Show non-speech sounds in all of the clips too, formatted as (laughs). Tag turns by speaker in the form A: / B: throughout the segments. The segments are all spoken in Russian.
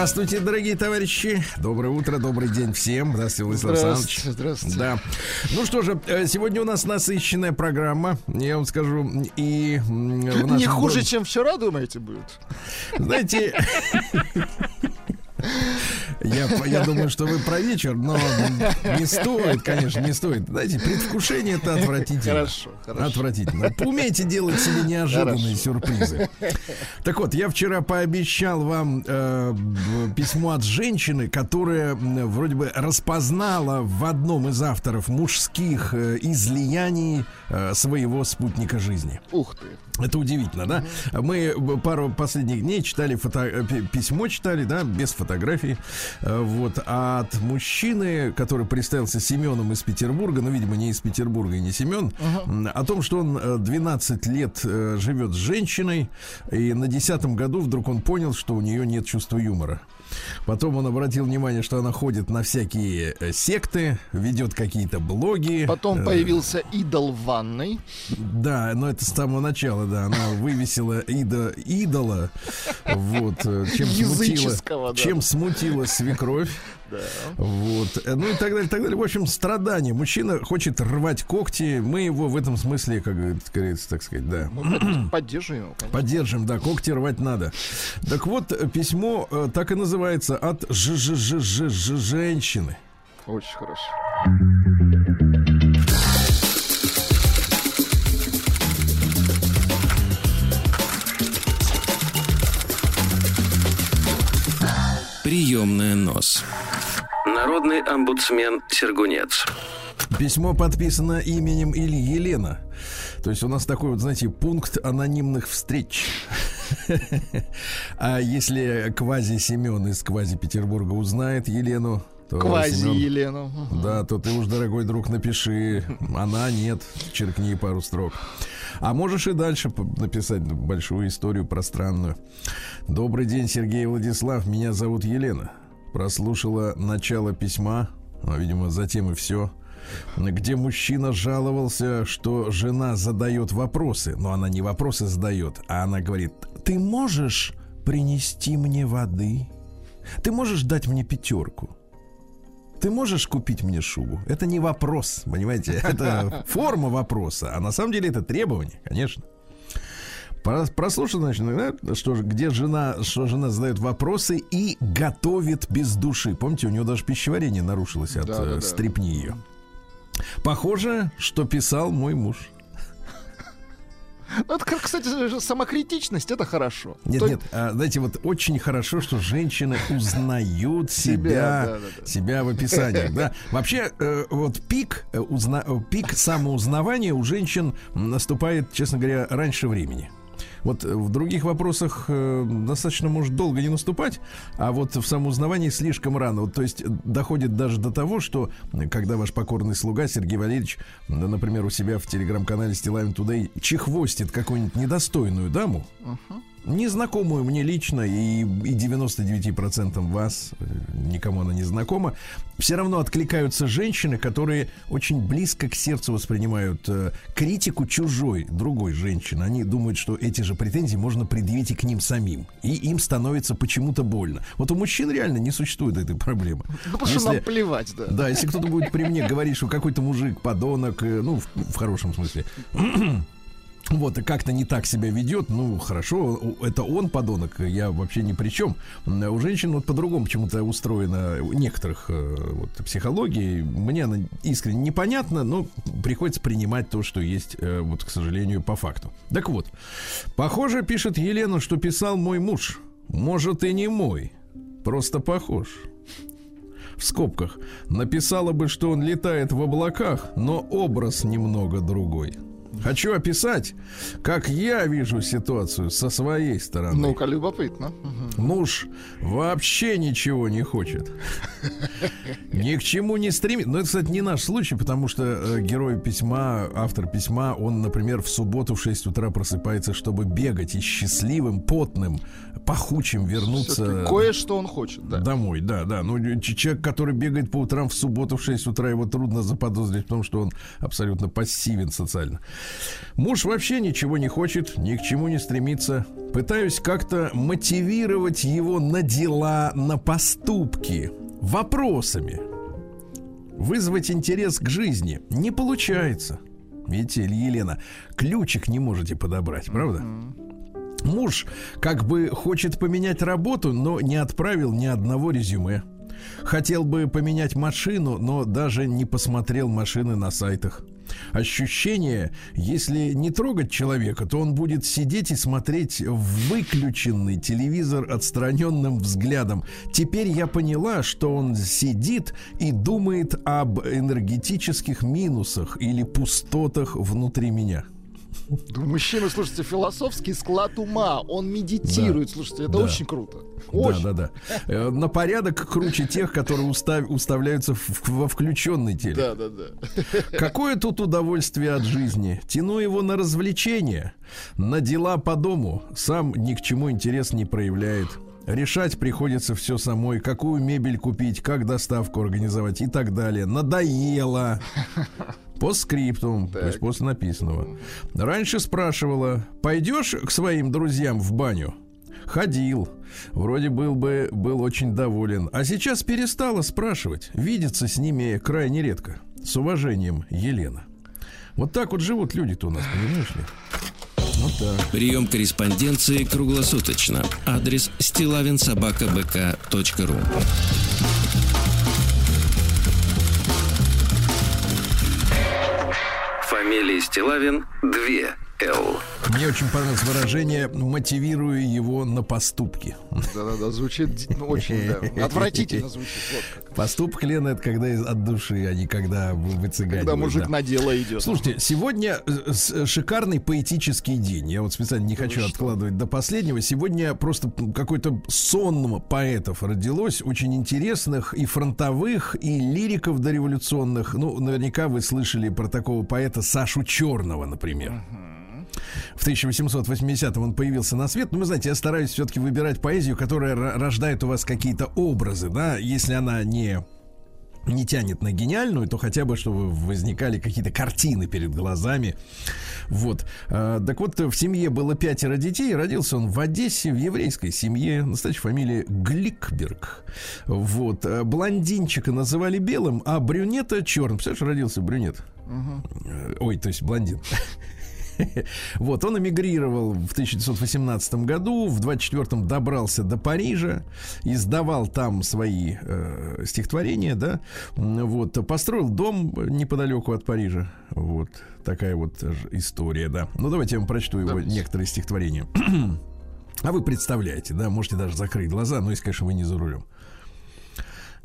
A: Здравствуйте, дорогие товарищи. Доброе утро, добрый день всем. Здравствуйте, Владислав
B: здравствуйте, Здравствуйте.
A: Да. Ну что же, э, сегодня у нас насыщенная программа. Я вам скажу, и...
B: Не хуже,
A: дом...
B: чем вчера, думаете, будет?
A: Знаете... Я, я думаю, что вы про вечер, но не стоит, конечно, не стоит. Знаете, предвкушение это отвратительно.
B: Хорошо, хорошо.
A: Отвратительно. Умейте делать себе неожиданные хорошо. сюрпризы. Так вот, я вчера пообещал вам э, письмо от женщины, которая вроде бы распознала в одном из авторов мужских э, излияний э, своего спутника жизни.
B: Ух ты.
A: Это удивительно, да? Мы пару последних дней читали фото... э, пи- письмо, читали, да, без фотографий. Э, Вот от мужчины, который представился Семеном из Петербурга, ну, видимо, не из Петербурга и не Семен, м, о том, что он э, 12 лет э, живет с женщиной, и на 10 году вдруг он понял, что у нее нет чувства юмора. Потом он обратил внимание, что она ходит на всякие э, секты, ведет какие-то блоги.
B: Потом
A: Э,
B: появился идол в ванной.
A: да, но это с самого начала, да. Она вывесила идо, идола, вот, э, чем смутила,
B: да.
A: чем смутила свекровь. Вот. Ну и так далее, так далее. В общем, страдания. Мужчина хочет рвать когти. Мы его в этом смысле, как говорится, так сказать, да.
B: Под- поддерживаем его, конечно.
A: Поддержим, да, когти рвать надо. Так вот, э, письмо э, так и называется от ж ж ж ж ж женщины.
B: Очень хорошо.
C: Приемная нос. Народный омбудсмен Сергунец.
A: Письмо подписано именем или Елена. То есть у нас такой вот, знаете, пункт анонимных встреч. А если квази Семен из квази Петербурга узнает Елену, то
B: Квази
A: Семен-
B: Елену.
A: Да, то ты уж, дорогой друг, напиши. Она нет. Черкни пару строк. А можешь и дальше написать большую историю пространную. Добрый день, Сергей Владислав. Меня зовут Елена. Прослушала начало письма, а, видимо, затем и все. Где мужчина жаловался, что жена задает вопросы, но она не вопросы задает, а она говорит: Ты можешь принести мне воды? Ты можешь дать мне пятерку? Ты можешь купить мне шубу? Это не вопрос, понимаете? (laughs) Это форма вопроса, а на самом деле это требование, конечно. Про- Прослушай, значит, да, что где жена, что жена задает вопросы и готовит без души. Помните, у нее даже пищеварение нарушилось от
B: Да, да,
A: э,
B: да.
A: стрепни ее. Похоже, что писал мой муж.
B: Ну, это, кстати, самокритичность, это хорошо.
A: Нет,
B: То-
A: нет, а, знаете, вот очень хорошо, что женщины узнают (laughs)
B: Себя,
A: себя,
B: да, да, да.
A: себя в описаниях, да. Вообще, э, вот пик, э, узна- пик самоузнавания у женщин наступает, честно говоря, раньше времени. Вот э, в других вопросах э, достаточно может долго не наступать, а вот в самоузнавании слишком рано. Вот, то есть э, доходит даже до того, что когда ваш покорный слуга Сергей Валерьевич, например, у себя в телеграм-канале Стилавин Тудей чехвостит какую-нибудь недостойную даму, незнакомую мне лично и, и 99% вас, э, никому она не знакома, все равно откликаются женщины, которые очень близко к сердцу воспринимают э, критику чужой, другой женщины. Они думают, что эти же претензии можно предъявить и к ним самим. И им становится почему-то больно. Вот у мужчин реально не существует этой проблемы.
B: Ну, потому что
A: Если-
B: нам плевать, да.
A: да, если кто-то будет при мне говорить, что какой-то мужик подонок, э, ну, в, в хорошем смысле, вот, и как-то не так себя ведет, ну, хорошо, это он подонок, я вообще ни при чем. У женщин вот по-другому почему-то устроена у некоторых э, вот, психологии. Мне она искренне непонятна, но приходится принимать то, что есть, э, вот, к сожалению, по факту. Так вот, похоже, пишет Елена, что писал мой муж. Может, и не мой, просто похож в скобках, написала бы, что он летает в облаках, но образ немного другой. Хочу описать, как я вижу ситуацию со своей стороны.
B: Ну-ка, любопытно.
A: Муж вообще ничего не хочет. (laughs) Ни к чему не стремит. Но это, кстати, не наш случай, потому что э, герой письма, автор письма, он, например, в субботу в 6 утра просыпается, чтобы бегать и счастливым, потным, пахучим вернуться.
B: Кое-что он хочет, да.
A: Домой, да, да. Ну, ч- человек, который бегает по утрам в субботу в 6 утра, его трудно заподозрить в том, что он абсолютно пассивен социально. Муж вообще ничего не хочет, ни к чему не стремится. Пытаюсь как-то мотивировать его на дела, на поступки, вопросами. Вызвать интерес к жизни не получается. Видите, Елена, ключик не можете подобрать, правда? Муж как бы хочет поменять работу, но не отправил ни одного резюме. Хотел бы поменять машину, но даже не посмотрел машины на сайтах. Ощущение, если не трогать человека, то он будет сидеть и смотреть в выключенный телевизор отстраненным взглядом. Теперь я поняла, что он сидит и думает об энергетических минусах или пустотах внутри меня.
B: Да, Мужчина, слушайте, философский склад ума. Он медитирует, слушайте, это
A: Да.
B: очень круто. Очень.
A: Да, да, да. Э, На порядок круче тех, которые устав- уставляются в- во включенный теле.
B: Да, да, да.
A: Какое тут удовольствие от жизни? Тяну его на развлечения, на дела по дому. Сам ни к чему интерес не проявляет. Решать приходится все самой, какую мебель купить, как доставку организовать и так далее. Надоело. По скриптум, то есть после написанного. Раньше спрашивала, пойдешь к своим друзьям в баню? Ходил. Вроде был бы был очень доволен. А сейчас перестала спрашивать. Видеться с ними крайне редко. С уважением, Елена. Вот так вот живут люди-то у нас, понимаешь ли? Вот так.
C: Прием корреспонденции круглосуточно. Адрес стилавинсобакабк.ру Фамилия Стилавин 2 Л.
A: Мне очень понравилось выражение «мотивирую его на поступки».
B: Да-да-да, звучит ну, очень, да, отвратительно звучит. Вот.
A: Поступок, Лена, это когда из- от души, а не когда вы выцыганивают.
B: Когда мужик
A: да.
B: на дело идет.
A: Слушайте, сегодня э, шикарный поэтический день. Я вот специально не хочу откладывать до последнего. Сегодня просто какой-то сон поэтов родилось, очень интересных и фронтовых, и лириков дореволюционных. Ну, наверняка вы слышали про такого поэта Сашу Черного, например. В 1880-м он появился на свет. Но вы знаете, я стараюсь все-таки выбирать поэзию, которая ро- рождает у вас какие-то образы, да, если она не не тянет на гениальную, то хотя бы, чтобы возникали какие-то картины перед глазами. Вот. А, Так вот, в семье было пятеро детей. Родился он в Одессе, в еврейской семье. Настоящая фамилия Гликберг. Вот. А Блондинчика называли белым, а брюнета черным. Представляешь, родился брюнет. Э, Ой, то есть блондин. (laughs) Вот, он эмигрировал в 1918 году, в 24-м добрался до Парижа, издавал там свои э, стихотворения, да, вот, построил дом неподалеку от Парижа, вот, такая вот история, да. Ну, давайте я вам прочту его
B: Давайте.
A: некоторые стихотворения. (clears throat) А вы представляете, да, можете даже закрыть глаза, но если, конечно, вы не за рулем.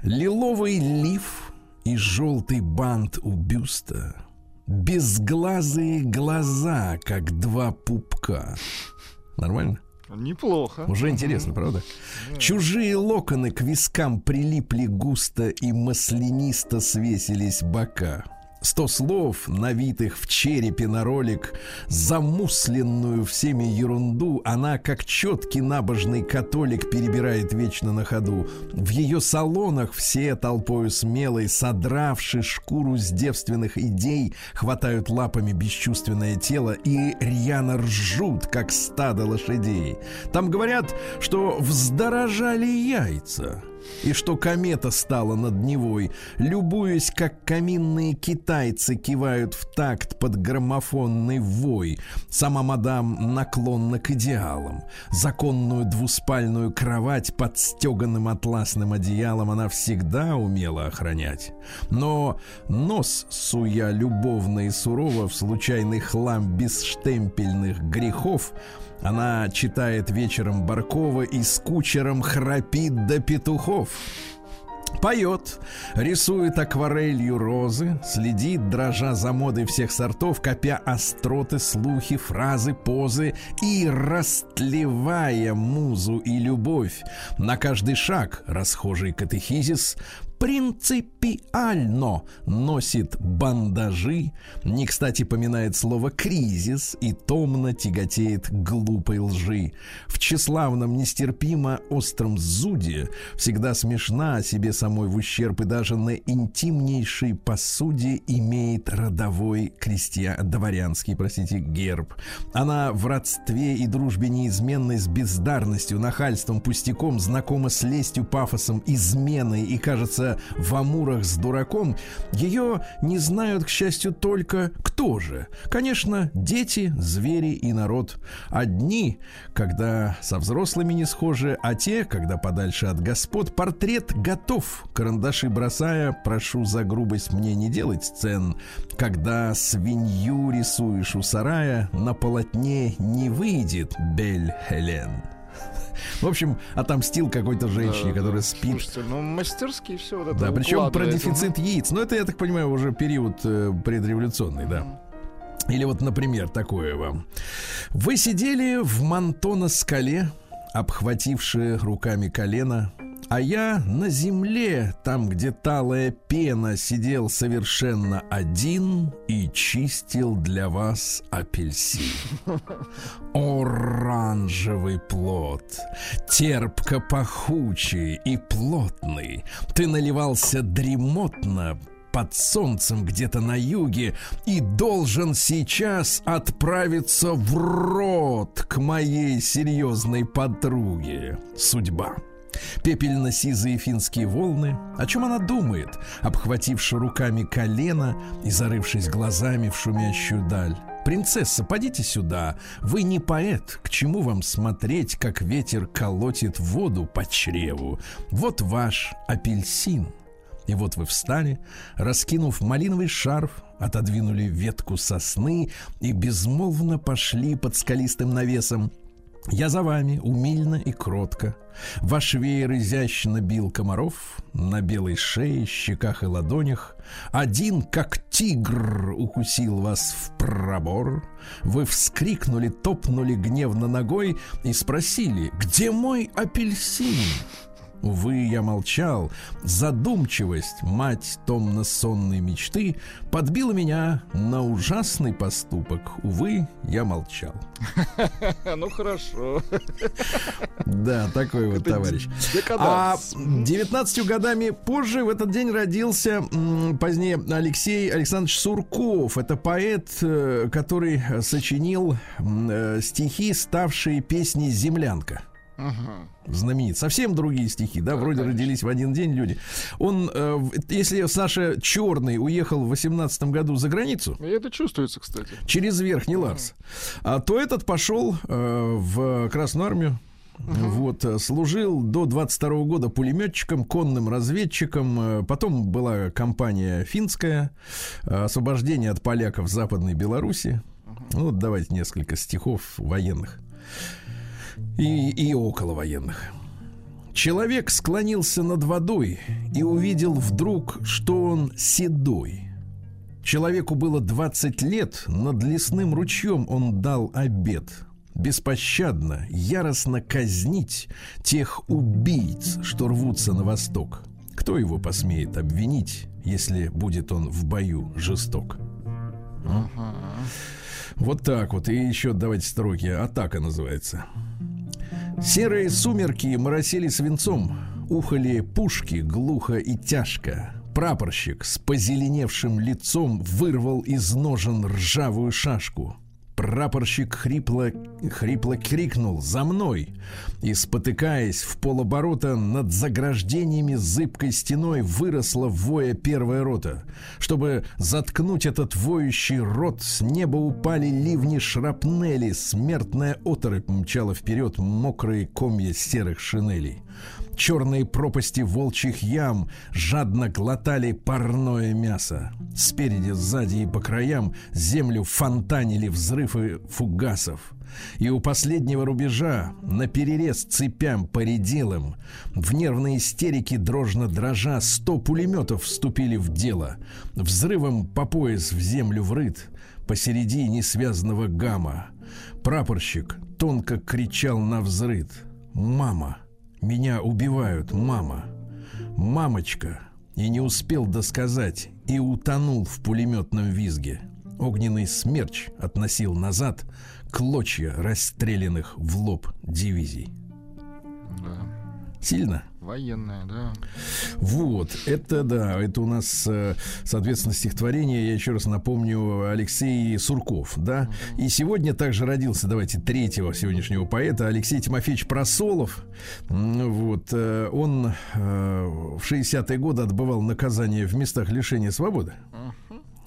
A: Лиловый лиф и желтый бант у бюста. Безглазые глаза, как два пупка. Нормально?
B: Неплохо.
A: Уже интересно, правда? Чужие локоны к вискам прилипли густо и маслянисто свесились бока. Сто слов, навитых в черепе на ролик, замусленную всеми ерунду, она, как четкий набожный католик, перебирает вечно на ходу. В ее салонах все толпою смелой, содравши шкуру с девственных идей, хватают лапами бесчувственное тело и рьяно ржут, как стадо лошадей. Там говорят, что вздорожали яйца и что комета стала над Невой, любуясь, как каминные китайцы кивают в такт под граммофонный вой. Сама мадам наклонна к идеалам. Законную двуспальную кровать под стеганым атласным одеялом она всегда умела охранять. Но нос, суя любовно и сурово в случайный хлам бесштемпельных грехов, она читает вечером Баркова и с кучером храпит до петухов. Поет, рисует акварелью розы, следит, дрожа за модой всех сортов, копя остроты, слухи, фразы, позы и растлевая музу и любовь. На каждый шаг расхожий катехизис принципиально носит бандажи, не кстати поминает слово «кризис» и томно тяготеет глупой лжи. В тщеславном, нестерпимо остром зуде всегда смешна о себе самой в ущерб и даже на интимнейшей посуде имеет родовой крестьян, дворянский, простите, герб. Она в родстве и дружбе неизменной с бездарностью, нахальством, пустяком, знакома с лестью, пафосом, изменой и, кажется, в Амурах с дураком, ее не знают, к счастью, только кто же. Конечно, дети, звери и народ. Одни, когда со взрослыми не схожи, а те, когда подальше от господ, портрет готов. Карандаши бросая, прошу за грубость мне не делать сцен. Когда свинью рисуешь у сарая, на полотне не выйдет Бель Хелен. В общем, отомстил какой-то женщине,
B: Да,
A: которая
B: да.
A: спит.
B: Слушайте, ну мастерски все вот это
A: Да, причем про дефицит яиц. Но это, я так понимаю, уже период э, предреволюционный, да. Или вот, например, такое вам. Вы сидели в Монтона-скале, обхватившие руками колено, а я на земле, там, где талая пена, сидел совершенно один и чистил для вас апельсин. (laughs) Оранжевый плод, терпко пахучий и плотный. Ты наливался дремотно, под солнцем где-то на юге и должен сейчас отправиться в рот к моей серьезной подруге. Судьба. Пепельно-сизые финские волны. О чем она думает, обхвативши руками колено и зарывшись глазами в шумящую даль? Принцесса, подите сюда. Вы не поэт. К чему вам смотреть, как ветер колотит воду по чреву? Вот ваш апельсин. И вот вы встали, раскинув малиновый шарф, отодвинули ветку сосны и безмолвно пошли под скалистым навесом. Я за вами, умильно и кротко. Ваш веер изящно бил комаров на белой шее, щеках и ладонях. Один, как тигр, укусил вас в пробор. Вы вскрикнули, топнули гневно ногой и спросили, где мой апельсин? Увы, я молчал. Задумчивость, мать томно-сонной мечты, подбила меня на ужасный поступок. Увы, я молчал. (laughs)
B: Ну хорошо.
A: Да, такой вот товарищ. А
B: декаданс.
A: 19 годами позже в этот день родился позднее Алексей Александрович Сурков. Это поэт, э, который сочинил э, стихи, ставшие песней «Землянка». Знаменит. Совсем другие стихи, да, вроде родились в один день люди. Он, э, если Саша Черный уехал в 18 году за границу,
B: И это чувствуется, кстати.
A: через Верхний Ларс, а, то этот пошел э, в Красную Армию. Вот, э, служил до 22 года пулеметчиком, конным разведчиком. э, Потом была кампания финская, э, освобождение от поляков в Западной Беларуси. Ну, вот давайте несколько стихов военных и, и около военных. Человек склонился над водой и увидел вдруг, что он седой. Человеку было 20 лет, над лесным ручьем он дал обед. Беспощадно, яростно казнить тех убийц, что рвутся на восток. Кто его посмеет обвинить, если будет он в бою жесток? Вот так вот. И еще давайте строки. Атака называется. Серые сумерки моросили свинцом, ухали пушки глухо и тяжко. Прапорщик с позеленевшим лицом вырвал из ножен ржавую шашку. Прапорщик хрипло, хрипло крикнул «За мной!» и, спотыкаясь в полоборота, над заграждениями зыбкой стеной выросла воя первая рота. Чтобы заткнуть этот воющий рот, с неба упали ливни шрапнели, смертная оторопь мчала вперед мокрые комья серых шинелей. Черные пропасти волчьих ям жадно глотали парное мясо. Спереди, сзади и по краям землю фонтанили взрывы фугасов. И у последнего рубежа, на перерез цепям поределым, в нервной истерике дрожно дрожа, сто пулеметов вступили в дело. Взрывом по пояс в землю врыт, посереди несвязанного гамма. Прапорщик тонко кричал на взрыт. «Мама! Меня убивают, мама!» «Мамочка!» И не успел досказать, и утонул в пулеметном визге. Огненный смерч относил назад клочья расстрелянных в лоб дивизий.
B: Да.
A: Сильно?
B: Военная, да.
A: Вот, это да, это у нас, э, соответственно, стихотворение, я еще раз напомню, Алексей Сурков, да. И сегодня также родился, давайте, третьего сегодняшнего поэта, Алексей Тимофеевич Просолов. Вот, э, он э, в 60-е годы отбывал наказание в местах лишения свободы.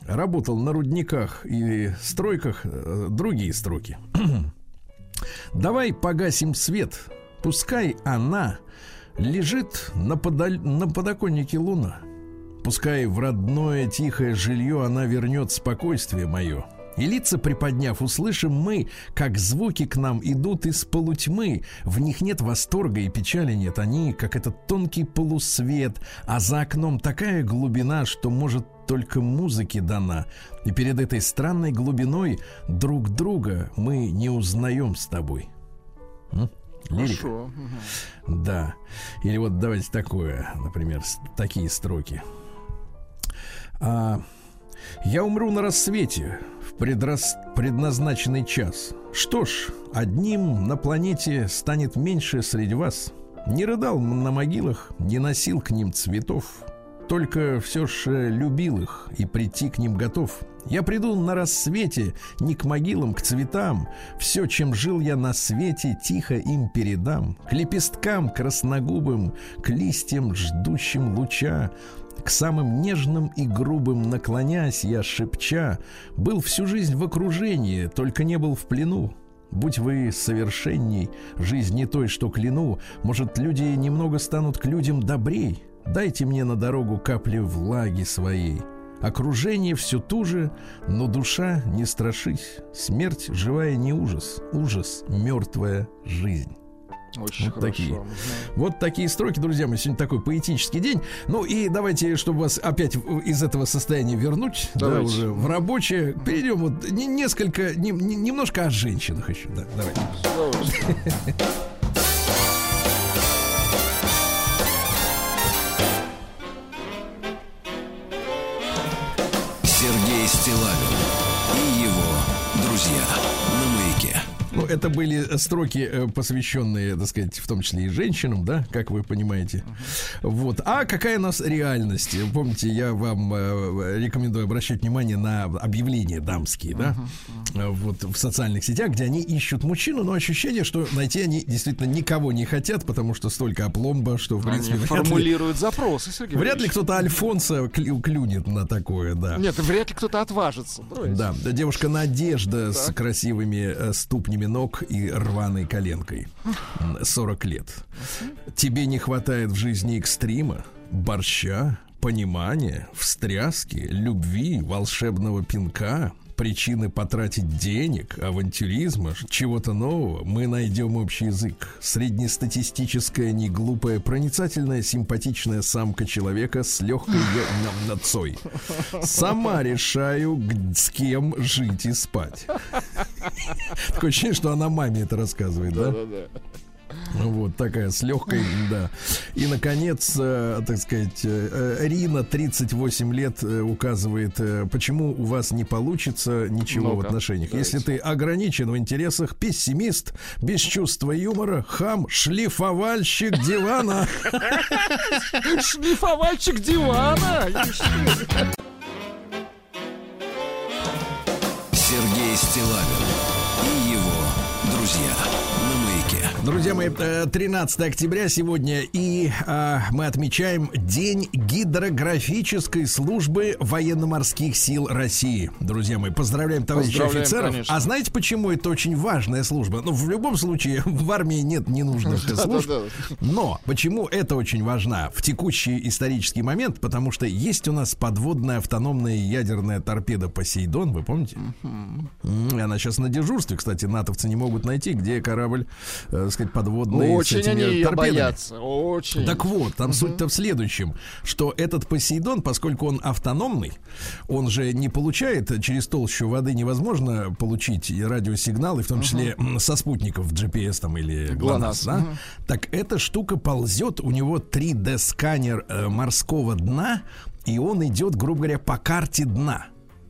A: Работал на рудниках и стройках, другие строки. (clears throat) Давай погасим свет, пускай она лежит на, подаль- на подоконнике луна. Пускай в родное тихое жилье она вернет спокойствие мое. И лица приподняв, услышим мы, как звуки к нам идут из полутьмы. В них нет восторга и печали нет. Они, как этот тонкий полусвет, а за окном такая глубина, что, может, только музыке дана. И перед этой странной глубиной друг друга мы не узнаем с тобой.
B: Хорошо.
A: Да. Или вот давайте такое, например, такие строки. А, я умру на рассвете в предрас- предназначенный час. Что ж, одним на планете станет меньше среди вас. Не рыдал на могилах, не носил к ним цветов. Только все ж э, любил их и прийти к ним готов. Я приду на рассвете не к могилам, к цветам. Все, чем жил я на свете, тихо им передам. К лепесткам красногубым, к листьям, ждущим луча. К самым нежным и грубым наклонясь, я шепча, был всю жизнь в окружении, только не был в плену. Будь вы совершенней, жизнь не той, что кляну, может, люди немного станут к людям добрей. Дайте мне на дорогу капли влаги своей. Окружение все туже, но душа не страшись. Смерть живая не ужас, ужас мертвая жизнь.
B: Очень
A: Вот
B: хорошо.
A: такие. Вот такие строки, друзья мои. Сегодня такой поэтический день. Ну и давайте, чтобы вас опять из этого состояния вернуть, да,
B: Давайте.
A: уже в рабочее, перейдем вот не- несколько, не- не- немножко о женщинах еще. Да, давайте. Это были строки, э, посвященные, так сказать, в том числе и женщинам, да, как вы понимаете. Вот. А какая у нас реальность? Помните, я вам э, рекомендую обращать внимание на объявления дамские, да, Э, вот в социальных сетях, где они ищут мужчину, но ощущение, что найти они действительно никого не хотят, потому что столько опломба, что, в принципе,
B: Они
A: вряд ли,
B: формулируют запросы, Сергей
A: вряд ли
B: Валерьевич.
A: кто-то Альфонса клю- клюнет на такое, да.
B: Нет, вряд ли кто-то отважится. Давайте.
A: Да, девушка Надежда с красивыми э, ступнями ног и рваной коленкой. М, 40 лет. Тебе не хватает в жизни экстрима, борща, понимания, встряски, любви, волшебного пинка, причины потратить денег, авантюризма, чего-то нового, мы найдем общий язык. Среднестатистическая, неглупая, проницательная, симпатичная самка человека с легкой нацой. Сама решаю, с кем жить и спать. (laughs) Такое ощущение, что она маме это рассказывает, да?
B: Да-да-да.
A: Ну Вот такая с легкой, (laughs) да. И, наконец, э, так сказать, э, э, Рина, 38 лет, указывает, почему у вас не получится ничего в
B: Ну-ка,
A: отношениях.
B: давайте.
A: Если ты ограничен в интересах, пессимист, без чувства юмора, хам, шлифовальщик дивана. (laughs)
B: Шлифовальщик дивана.
C: Сергей Стилавин Друзья
A: мои, э, 13 октября сегодня, и а, мы отмечаем День гидрографической службы военно-морских сил России. Друзья мои, поздравляем товарищей
B: Поздравляем,
A: офицеров.
B: конечно.
A: А знаете, почему это очень важная служба? Ну, в любом случае, (laughs) в армии нет ненужных служб. Но почему это очень важно в текущий исторический момент? Потому что есть у нас подводная автономная ядерная торпеда Посейдон, вы помните? Она сейчас на дежурстве, кстати, натовцы не могут найти, где корабль, э, сказать, подводный. с
B: Очень они ее
A: торпедами.
B: боятся. Очень.
A: Так вот, там суть-то в следующем, что этот Посейдон, поскольку он автономный, он же не получает через толщу воды невозможно получить и радиосигналы, в том числе м, со спутников GPS там или
B: ГЛОНАСС,
A: да?
B: мгм.
A: Так эта штука ползет, у него 3D-сканер э, морского дна, и он идет, грубо говоря, по карте дна.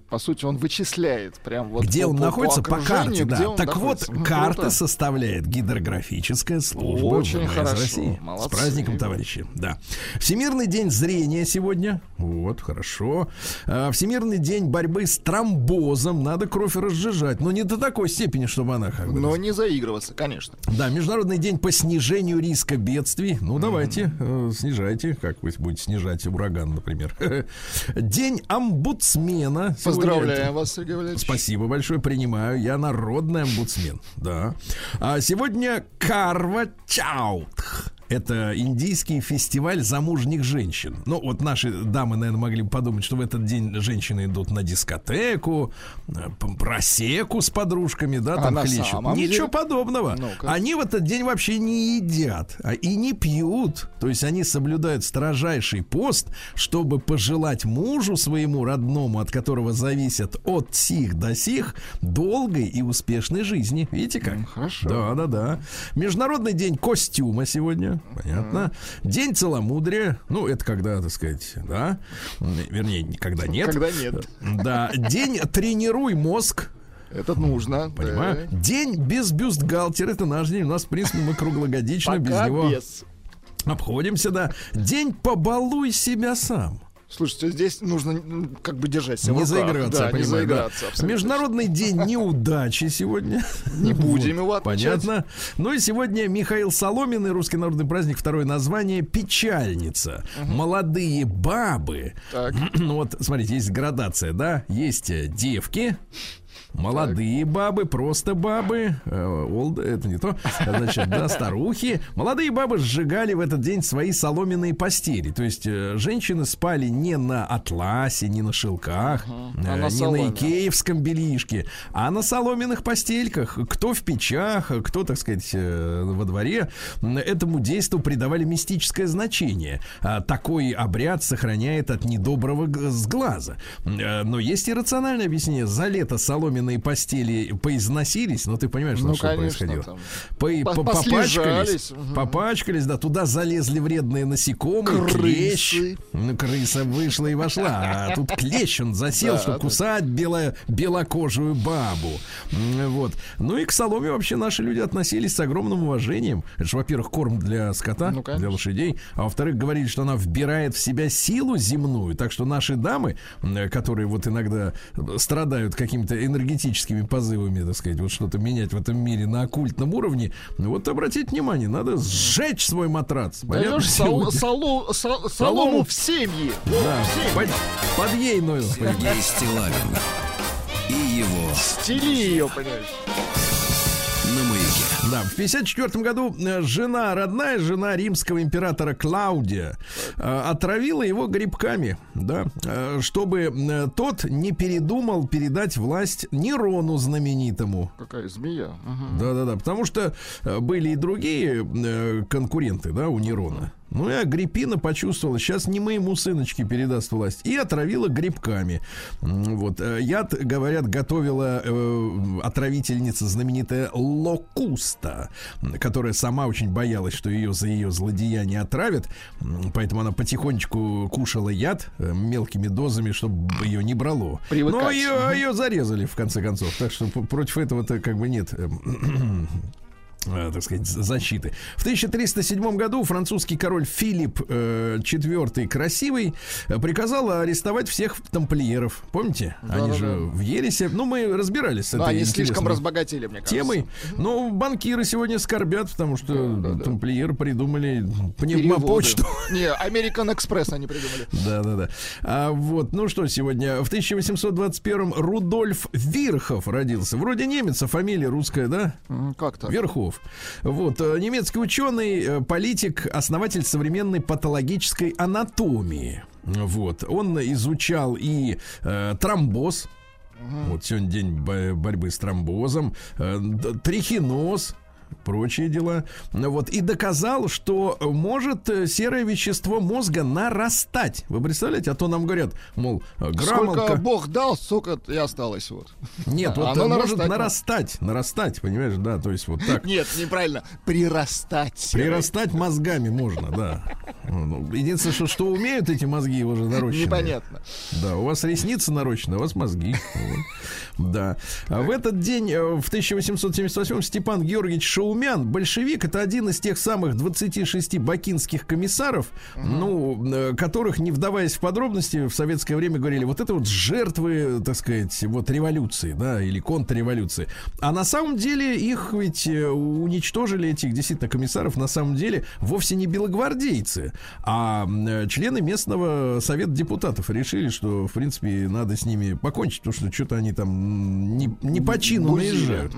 B: По сути, он вычисляет прям вот
A: где
B: по-
A: он
B: по-
A: находится по,
B: окружению,
A: карте,
B: где
A: да.
B: он
A: Так
B: находится.
A: вот,
B: круто.
A: составляет гидрографическая служба
B: Очень хорошо,
A: России.
B: молодцы.
A: С праздником, товарищи. Да. Всемирный день зрения сегодня. Вот, хорошо. А, Всемирный день борьбы с тромбозом. Надо кровь разжижать. Но не до такой степени, чтобы она как бы...
B: Но не заигрываться, конечно.
A: Да, Международный день по снижению риска бедствий. Ну, давайте, э, снижайте. Как вы будете снижать ураган, например. (laughs) День омбудсмена. Сегодня
B: Поздравляем
A: это-
B: вас, Сергей Валерьевич.
A: Спасибо большое, принимаю. Я народный омбудсмен. Да. А сегодня Карва Чаутх. Это индийский фестиваль замужних женщин. Ну, вот наши дамы, наверное, могли бы подумать, что в этот день женщины идут на дискотеку, э, просеку с подружками, да,
B: А
A: там
B: на
A: хлещут. Ничего
B: деле?
A: подобного.
B: Ну-ка.
A: Они в этот день вообще не едят а, и не пьют. То есть они соблюдают строжайший пост, чтобы пожелать мужу своему родному, от которого зависят от сих до сих, долгой и успешной жизни. Видите как?
B: Хорошо.
A: Да, да, да. Международный день костюма сегодня. Понятно. День целомудрия. Ну, это когда, так сказать, да. Вернее, когда нет.
B: Когда нет.
A: Да. День тренируй мозг.
B: Это нужно.
A: Понимаю.
B: да.
A: День без бюстгальтера. Это наш день. У нас, в принципе, мы круглогодично без него
B: без.
A: обходимся, да. День побалуй себя сам.
B: Слушайте, здесь нужно как бы держать себя
A: не
B: руках.
A: заигрываться,
B: да,
A: я
B: не
A: понимаю, да.
B: заиграться. абсолютно.
A: Международный день неудачи сегодня.
B: Не будем его отмечать.
A: Понятно. Ну и сегодня Михаил Соломин и русский народный праздник, второе название печальница. Молодые бабы.
B: Так. (clears throat)
A: Ну вот, смотрите, есть градация, да? Есть э, девки, Молодые бабы, просто бабы, э, old- это не то, значит, да, (laughs) старухи. Молодые бабы сжигали в этот день свои соломенные постели. То есть э, женщины спали не на атласе, не на шелках, э,
B: а на
A: не
B: соломе.
A: на икеевском белишке, а на соломенных постельках. Кто в печах, кто, так сказать, во дворе. Этому действу придавали мистическое значение. А Такой обряд сохраняет от недоброго сглаза. Но есть и рациональное объяснение. За лето соломенные постели поизносились, но ты понимаешь,
B: Ну,
A: что
B: конечно,
A: происходило.
B: там.
A: По-
B: По-
A: попачкались,
B: Мгм.
A: попачкались, да, туда залезли вредные насекомые,
B: Крысы.
A: клещ. Ну, крыса вышла и вошла, а тут клещ, он засел,
B: Да,
A: чтобы
B: да.
A: кусать бело, белокожую бабу. Вот. Ну и к соломе вообще наши люди относились с огромным уважением. Это же, во-первых, корм для скота,
B: Ну, конечно.
A: для лошадей, а во-вторых, говорили, что она вбирает в себя силу земную. Так что наши дамы, которые вот иногда страдают какими-то энергетическими позывами, так сказать, вот что-то менять в этом мире на оккультном уровне, вот обратите внимание, надо сжечь свой матрац. Понятно?
B: Даешь сол- соло- со-
A: Солому.
B: солому в семьи.
A: Да,
B: В семьи.
A: под, под ейную.
C: Сергей Стилавин и его
B: Стели ее, понимаешь.
A: Да, в 54 году э, жена, родная жена римского императора Клаудия э, отравила его грибками, да, э, чтобы тот не передумал передать власть Нерону знаменитому.
B: Какая змея.
A: Да-да-да, потому что были и другие конкуренты, да, у Нерона. Ну и Агриппина почувствовала, сейчас не моему сыночке передаст власть, и отравила грибками. Вот. э, Яд, говорят, готовила э, отравительница знаменитая Локуста, которая сама очень боялась, что ее за ее злодеяние отравят, поэтому она потихонечку кушала яд э, мелкими дозами, чтобы ее не брало. Но
B: Привыкать.
A: ее, ее зарезали, в конце концов. Так что против этого-то как бы нет эм, (clears throat) (clears throat) так сказать, защиты. В 1307 году французский король Филипп э, IV Красивый э, приказал арестовать всех тамплиеров. Помните? Они
B: Да-да-да.
A: же в ересе. Ну, мы разбирались с
B: Да,
A: этой
B: они слишком разбогатели, мне кажется.
A: темой. Но банкиры сегодня скорбят, потому что
B: Да, да, да.
A: тамплиеры придумали пневмопочту. (laughs)
B: Не, American Express они придумали.
A: Да, да, да. А вот, ну что сегодня? В 1821 Рудольф Вирхов родился. Вроде немец, а фамилия русская, да?
B: М, Как
A: Верхов. Вот, э, немецкий ученый, э, политик, основатель современной патологической анатомии. Вот, он изучал и э, тромбоз. Вот сегодня день бо- борьбы с тромбозом, э, трихиноз, прочие дела. Вот, и доказал, что может э, серое вещество мозга нарастать. Вы представляете? А то нам говорят, мол, э, граммалка...
B: Сколько Бог дал, столько и осталось. Вот.
A: Нет,
B: А,
A: вот
B: оно
A: э, может
B: нарастать
A: нарастать, нарастать, понимаешь, да, то есть вот так.
B: Нет, неправильно. Прирастать.
A: Прирастать мозгами можно, да. Ну, Единственное, что, что умеют эти мозги уже нарощенные.
B: Непонятно.
A: Да, у вас ресницы нарощены, а у вас мозги. Да. А в этот день, в 1878 Степан Георгиевич Шаумян, большевик, это один из тех самых 26 бакинских комиссаров, ну, э, которых, не вдаваясь в подробности, в советское время говорили, вот это вот жертвы, так сказать, вот революции, да, или контрреволюции. А на самом деле их ведь э, уничтожили, этих действительно комиссаров, на самом деле вовсе не белогвардейцы, а э, члены местного совета депутатов решили, что, в принципе, надо с ними покончить, потому что что-то они там не, не по чину наезжают.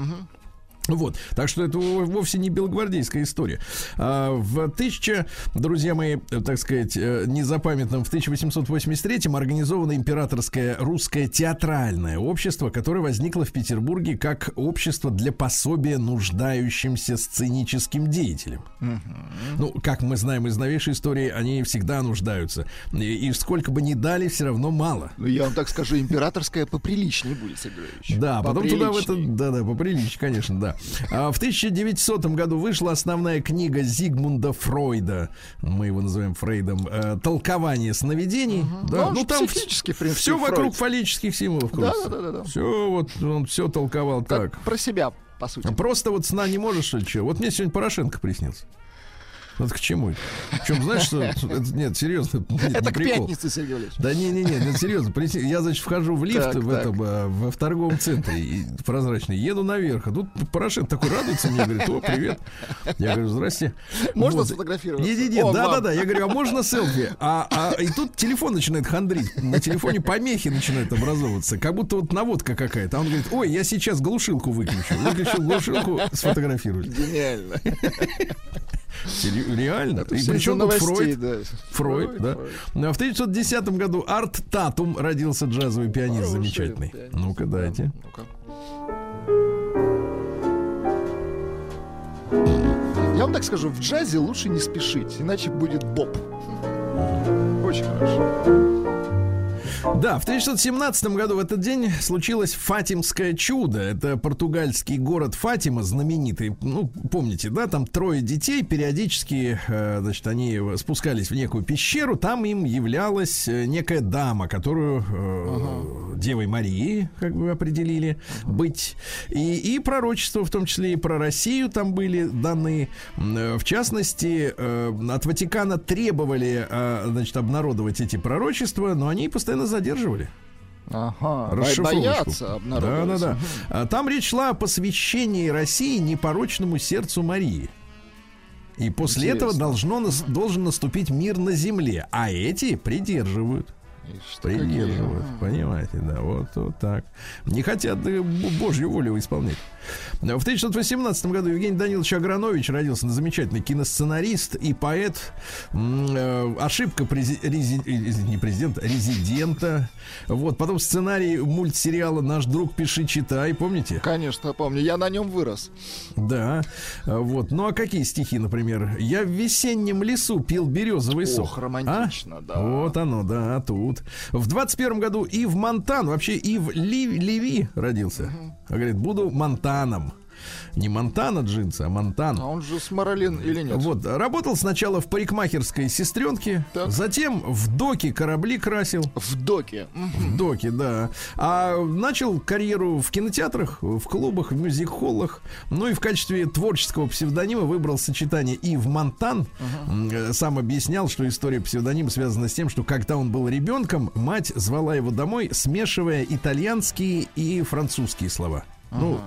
A: Вот, так что это во- вовсе не белогвардейская история. А, в 1000, друзья мои, так сказать, э, незапамятном, в 1883-м организовано императорское русское театральное общество, которое возникло в Петербурге как общество для пособия нуждающимся сценическим деятелям. Ну, как мы знаем из новейшей истории, они всегда нуждаются. И, и сколько бы ни дали, все равно мало.
B: Ну, я вам так скажу, императорская поприличнее будет, Сергей.
A: Да, потом туда в это,
B: Поприличнее.
A: да, да, поприличнее, конечно, да. А в 1900 году вышла основная книга Зигмунда Фройда, мы его называем Фрейдом, э, «Толкование сновидений». Да,
B: Ну, он
A: там
B: специфический, в принципе,
A: все вокруг
B: Фройд.
A: фаллических символов.
B: Да, да, да, да, да.
A: Все вот он все толковал
B: Как
A: так.
B: про себя, по сути.
A: Просто вот сна не можешь, что ли, чё? Вот мне сегодня Порошенко приснился. Вот к чему? Причем, знаешь, что... это- Нет, серьезно, (laughs) нет,
B: Это
A: не
B: к
A: прикол.
B: пятнице, Сергей Ильич.
A: Да не-не-не, нет, серьезно. Я, значит, вхожу в лифт
B: Так,
A: в,
B: так.
A: этом, а, в, в торговом центре и прозрачный, еду наверх, а тут Порошенко такой радуется мне, говорит, о, привет. Я говорю, здрасте.
B: Можно
A: Вот.
B: сфотографироваться?
A: Не-не-не, да-да-да. Я говорю, а можно селфи? А, а и тут телефон начинает хандрить. На телефоне помехи начинают образовываться. Как будто вот наводка какая-то. А он говорит, ой, я сейчас глушилку выключу. Выключил глушилку, сфотографировали.
B: Гениально.
A: Реально. И причем
B: из-за
A: тут Фройд. Фройд, да. А В 1910 году Арт Татум родился джазовый пианист замечательный. Ну-ка,
B: да.
A: дайте.
B: Я вам так скажу, в джазе лучше не спешить, иначе будет боб. Очень хорошо.
A: Да, в 1917 году в этот день случилось Фатимское чудо. Это португальский город Фатима, знаменитый. Ну, помните, да, там трое детей периодически, э, значит, они спускались в некую пещеру. Там им являлась э, некая дама, которую э, Девой Марии, как бы определили, быть. И, и пророчества, в том числе и про Россию там были даны. Э, В частности, э, от Ватикана требовали, э, значит, обнародовать эти пророчества, но они постоянно задерживали.
B: Ага. Боятся
A: Да, да, да. А Там речь шла о посвящении России непорочному сердцу Марии. И после
B: Интересно.
A: этого должно, должен наступить мир на земле. А эти придерживают.
B: Ишь ты, какие.
A: Придерживают. Понимаете, да, вот, вот так. Не хотят э, Божью волю исполнять. В 1918 году Евгений Данилович Агранович родился на замечательный киносценарист и поэт. Э, Ошибка прези- рези- э, не президента, резидента. Вот, потом сценарий мультсериала «Наш друг, пиши, читай». Помните?
B: Конечно, помню. Я на нем вырос.
A: Да. Вот. Ну а какие стихи, например? Я в весеннем лесу пил березовый сок.
B: Ох, романтично,
A: А?
B: да.
A: Вот оно, да, а тут. В 21 году Ив Монтан, вообще Ив Леви родился. А Говорит, буду Монтаном. Не Монтана джинсы, а Монтан.
B: А он же с Маралин или нет?
A: Вот, работал сначала в парикмахерской сестренке,
B: Так.
A: затем в доке корабли красил.
B: В доке.
A: В доке, да. А начал карьеру в кинотеатрах, в клубах, в мюзик-холлах. Ну и в качестве творческого псевдонима выбрал сочетание Ив Монтан. М, э, Сам объяснял, что история псевдонима связана с тем, что когда он был ребенком, мать звала его домой, смешивая итальянские и французские слова. Ну,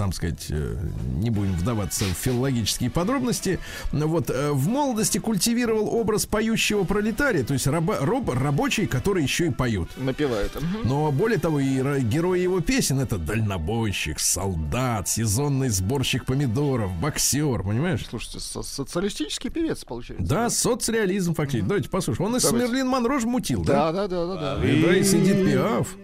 A: там сказать, э, не будем вдаваться в филологические подробности. Но Вот э, в молодости культивировал образ поющего пролетария, то есть раба- роб- рабочий, который еще и поют.
B: Напевает. Мгм.
A: Но более того, и герои его песен это дальнобойщик, солдат, сезонный сборщик помидоров, боксер, понимаешь?
B: Слушайте, со- социалистический певец, получается.
A: Да, соцреализм фактически. Давайте послушаем. Он
B: Давайте.
A: Мерлин Монро ж мутил, да?
B: Да, да, да, да, да.
A: И, да, и сидит Пиаф.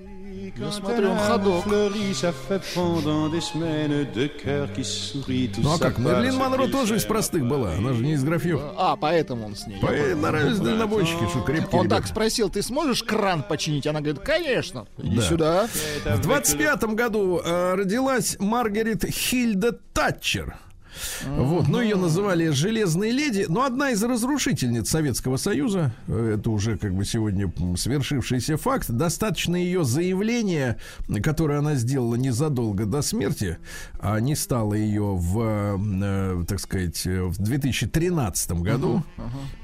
A: Ну а как, Мерлин Монро тоже из простых была, она же не из графьев.
B: А, поэтому он с ней.
A: Поэтому нравились дальнобойщики, что крепкие
B: Он так спросил, ты сможешь кран починить? Она говорит, конечно. Иди
A: Да.
B: сюда.
A: В 25 году э, родилась Маргарет Хильда Татчер. Вот, ну ее называли «Железной леди», но одна из разрушительниц Советского Союза, э, это уже как бы сегодня свершившийся факт, достаточно ее заявления, которое она сделала незадолго до смерти, а не стало ее в, э, так сказать, в 2013 году,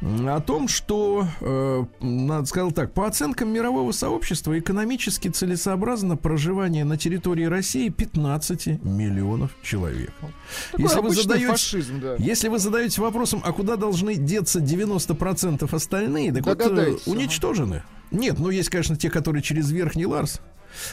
A: м, о том, что, э, надо сказать так, по оценкам мирового сообщества экономически целесообразно проживание на территории России 15 миллионов человек.
B: Такой
A: Если вы задаете
B: фашизм, да.
A: если вы задаете вопросом, а куда должны деться 90% остальные, так вот, э, уничтожены. Нет, ну есть, конечно, те, которые через верхний Ларс.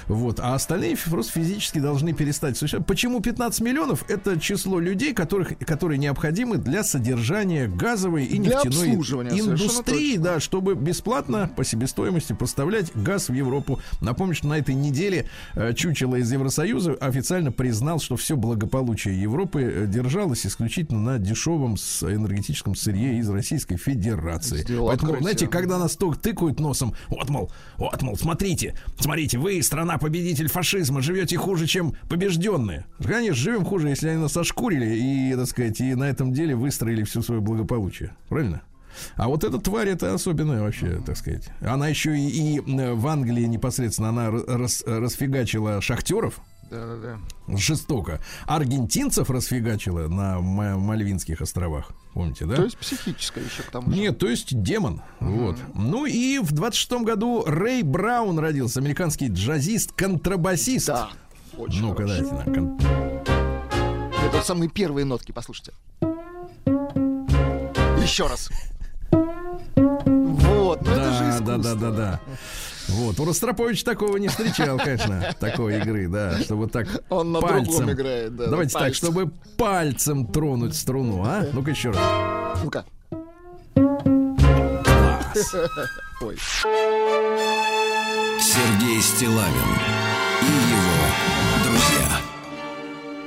A: Вот, а остальные просто физически должны перестать существовать. Почему 15 миллионов? Это число людей, которых, которые необходимы для содержания газовой и
B: Для
A: нефтяной индустрии, да, чтобы бесплатно по себестоимости поставлять газ в Европу. Напомню, что на этой неделе э, чучело из Евросоюза официально признал, что все благополучие Европы э, держалось исключительно на дешевом энергетическом сырье из Российской Федерации.
B: Сделал
A: Поэтому,
B: открытие.
A: знаете, когда нас только тыкают носом, вот, мол, вот, мол, смотрите, смотрите, вы, страна-победитель фашизма, живете хуже, чем побежденные. Конечно, живем хуже, если они нас ошкурили и, так сказать, и на этом деле выстроили все свое благополучие. Правильно? А вот эта тварь, это особенная вообще, так сказать. Она еще и, и, э, в Англии непосредственно, она рас- расфигачила шахтеров,
B: Да-да-да.
A: жестоко. Аргентинцев расфигачила на Ма- Мальвинских островах. Помните, да?
B: То есть психическое еще к тому же.
A: Нет, то есть демон. Вот. Ну и в 26-м году Рэй Браун родился, американский джазист, контрабасист.
B: Да. Очень
A: Ну-ка, дайте нам. кон-
B: Это самые первые нотки, послушайте. Еще раз. Вот, ну это же
A: Да,
B: искусство.
A: да, да, да, да. Вот, у Ростроповича такого не встречал, конечно, такой игры, да, чтобы так
B: Он на
A: пальцем.
B: другом играет, да,
A: Давайте так, чтобы пальцем тронуть струну, а? Ну-ка еще раз.
B: Ну-ка.
A: Класс. (laughs)
B: Ой.
C: Сергей Стилавин и его друзья.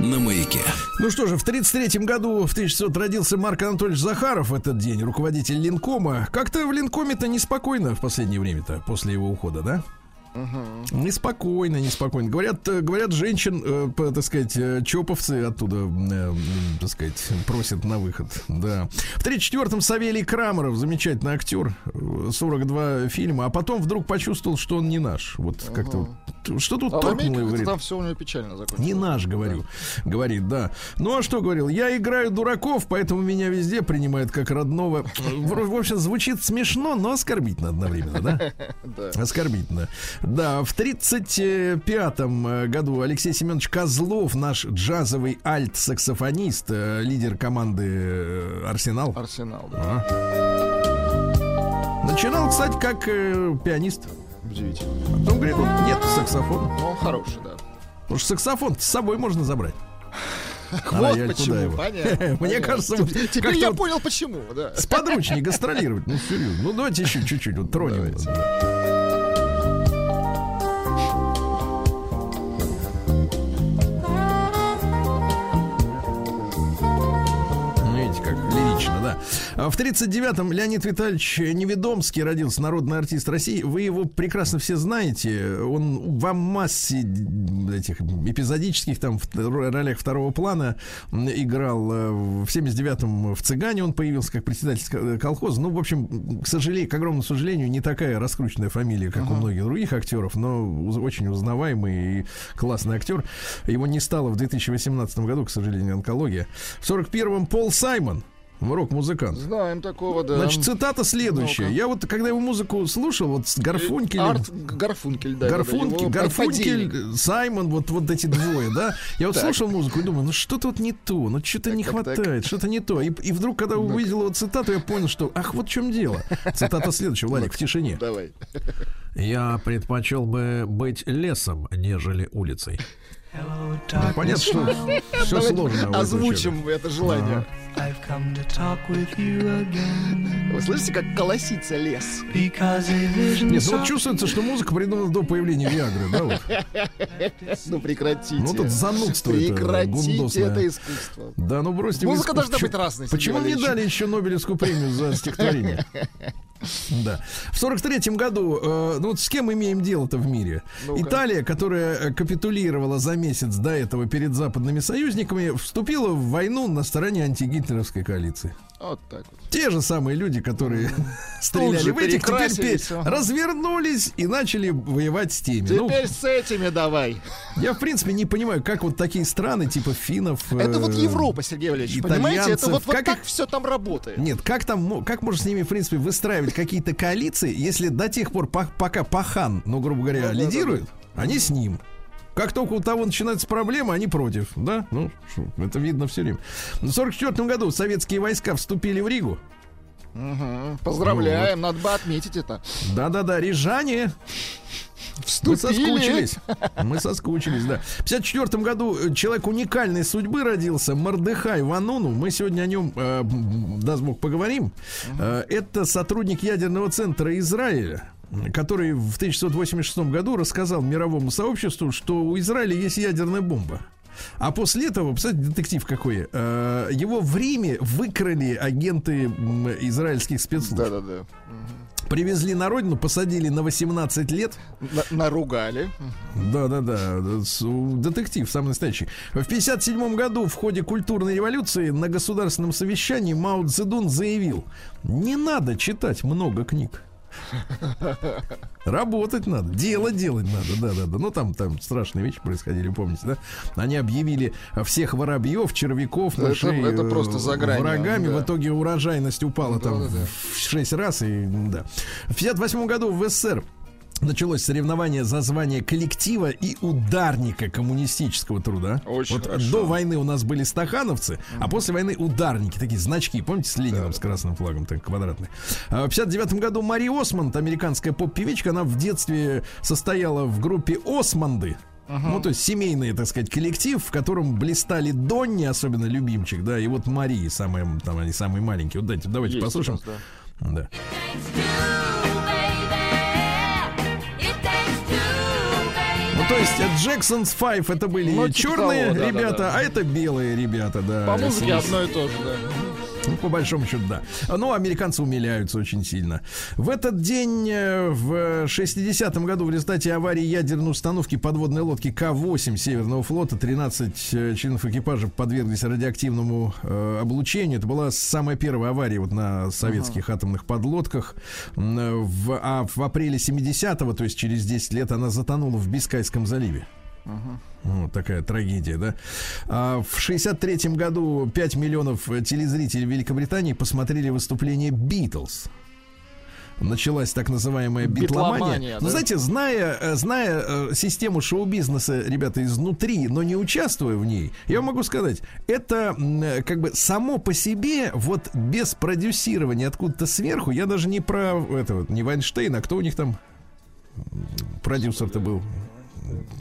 C: На маяке.
A: Ну что же, в 33 году, в 1600 родился Марк Анатольевич Захаров в этот день, руководитель Линкома. Как-то в Линкоме-то неспокойно в последнее время-то, после его ухода, да? Неспокойно, неспокойно. Говорят, э, говорят, женщин, э, так сказать, э, чоповцы оттуда, э, так сказать, просят на выход. Да. В 34-м Савелий Крамеров, замечательный актер, э, 42 фильма, а потом вдруг почувствовал, что он не наш. Вот как-то вот, что тут
B: А
A: торкнуло
B: как-то
A: говорит.
B: там все у него печально закончилось.
A: Не наш, говорю. Говорит, да. Ну а что говорил? Я играю дураков, поэтому меня везде принимают как родного. В, в общем, звучит смешно, но оскорбительно одновременно, да? (laughs)
B: Да.
A: Оскорбительно. Да, в 35-м э, году Алексей Семенович Козлов, наш джазовый альт-саксофонист, э, лидер команды э, Арсенал.
B: Арсенал, да.
A: А. Начинал, кстати, как э, пианист.
B: Удивительно.
A: Потом говорит, вот нет саксофона.
B: Ну, он хороший, да.
A: Потому что саксофон с собой можно забрать. (laughs) А
B: вот
A: рояль
B: почему,
A: его?
B: понятно. (laughs)
A: Мне кажется,
B: Теперь я понял, почему, да.
A: сподручнее гастролировать. Ну, серьезно. Ну, давайте еще чуть-чуть вот тронем. В 39-м Леонид Витальевич Неведомский родился, народный артист России. Вы его прекрасно все знаете. Он во массе этих эпизодических там в ролях второго плана играл. э, В 79-м в «Цыгане» он появился как председатель ко- колхоза. Ну, в общем, к сожалению, к огромному сожалению, не такая раскрученная фамилия, как у многих других актеров, но очень узнаваемый и классный актер. Его не стало в 2018 году, к сожалению, онкология. В 41-м Пол Саймон, рок-музыкант.
B: Знаем такого, да.
A: Значит, цитата следующая.
B: Ну-ка.
A: Я вот, когда его музыку слушал, вот с Гарфункелем,
B: Арт Гарфункель, да.
A: Гарфункель,
B: его
A: Гарфункель. Саймон, вот, вот эти двое, да? Я вот слушал музыку и думаю, ну что тут не то, ну что-то не хватает, что-то не то. И, и вдруг, когда увидел его цитату, я понял, что, ах, вот в чем дело. Цитата следующая, Владик, в тишине.
B: Давай.
A: Я предпочел бы быть лесом, нежели улицей.
D: Hello,
A: Ну, понятно, что все сложно. в этом
B: Озвучим это желание.
D: Come to talk with you again
B: Вы слышите, как колосится лес?
D: because a vision
A: Нет, ну вот чувствуется, что музыка придумана до появления Виагры, да? Вот. (laughs)
B: Ну прекратите.
A: Ну, тут занудство это
B: Прекратите
A: гундосное.
B: это искусство.
A: Да, ну бросьте
B: Музыка
A: искус-
B: должна быть разной,
A: Почему не дали еще Нобелевскую премию за стихотворение? (laughs) Да. В сорок третьем году, э, ну вот с кем имеем дело-то в мире?
B: Ну-ка.
A: Италия, которая э, капитулировала за месяц до этого перед западными союзниками, вступила в войну на стороне антигитлеровской коалиции.
B: Вот так вот.
A: Те же самые люди, которые (laughs) стреляли в этих, теперь развернулись и начали воевать с теми. Ну,
B: Теперь с этими давай.
A: я, в принципе, не понимаю, как вот такие страны, типа финнов... (laughs)
B: Это вот
A: э,
B: Европа, Сергей Валерьевич. Понимаете, это вот, вот
A: как
B: так все там работает.
A: Нет, как там, как можно с ними, в принципе, выстраивать какие-то коалиции, если до тех пор, по- пока Пахан, ну, грубо говоря,
B: Ну, да,
A: лидирует, они с ним. Как только у того начинаются проблемы, они против, да? Ну, это видно все время. В 44 году советские войска вступили в Ригу.
B: Мгм. Поздравляем, надо бы отметить это.
A: Да-да-да, рижане, мы
B: Вступили.
A: соскучились. Мы соскучились, да. В 54 году э, человек уникальной судьбы родился, Мордыхай Вануну. Мы сегодня о нем, э, даст Бог, поговорим. Э, это сотрудник ядерного центра Израиля который в 1986 году рассказал мировому сообществу, что у Израиля есть ядерная бомба. А после этого, представляете, детектив какой, э, его в Риме выкрали агенты израильских спецслужб.
B: Да-да-да.
A: Привезли на родину, посадили на 18 лет.
B: На- Наругали.
A: Да, да, да. С- у- Детектив, самый настоящий. В 57 году в ходе культурной революции на государственном совещании Мао Цзэдун заявил: не надо читать много книг. (laughs) Работать надо, дело делать надо, да, да, да. Ну там, там страшные вещи происходили, помните, да? Они объявили всех воробьев, червяков,
B: Это-
A: мышей
B: это
A: э,
B: просто за гранью,
A: врагами.
B: да.
A: В итоге урожайность упала там
B: Да-да-да.
A: в 6 раз. И, да. В 58 году в СССР Началось соревнование за звание коллектива и ударника коммунистического труда.
B: Очень
A: вот
B: хорошо.
A: До войны у нас были стахановцы, а после войны ударники, такие значки, помните, с Лениным, с красным флагом, так квадратный. А В 59 году Мари Осмонд, американская поп-певичка, она в детстве состояла в группе Осмонды. Ну, то есть семейный, так сказать, коллектив, в котором блистали Донни, особенно любимчик, да, и вот Марии, самые, там они самые маленькие. Вот дайте, давайте
B: Есть
A: послушаем.
B: нас, да.
A: Да. Есть Джексонс Five это были
B: Ну, типа
A: черные
B: того, да,
A: ребята,
B: да, да.
A: а это белые ребята, да.
B: По музыке одно и то же, да.
A: Ну, по большому счету, да. Ну, американцы умиляются очень сильно. В этот день, э, в 60-м году, в результате аварии ядерной установки подводной лодки К-8 Северного флота 13 э, членов экипажа подверглись радиоактивному э, облучению. Это была самая первая авария вот на советских атомных подлодках. Э, В, а в апреле 70-го, то есть через 10 лет, она затонула в Бискайском заливе. Вот такая трагедия, да. А в 63-м году 5 миллионов телезрителей Великобритании посмотрели выступление Битлз. Началась так называемая битломания.
B: Битломания,
A: Ну,
B: да.
A: знаете, зная, э, зная э, систему шоу-бизнеса, ребята, изнутри, но не участвуя в ней, я вам могу сказать, это э, как бы само по себе, вот без продюсирования откуда-то сверху, я даже не про этого, не Вайнштейна, а кто у них там продюсер-то был?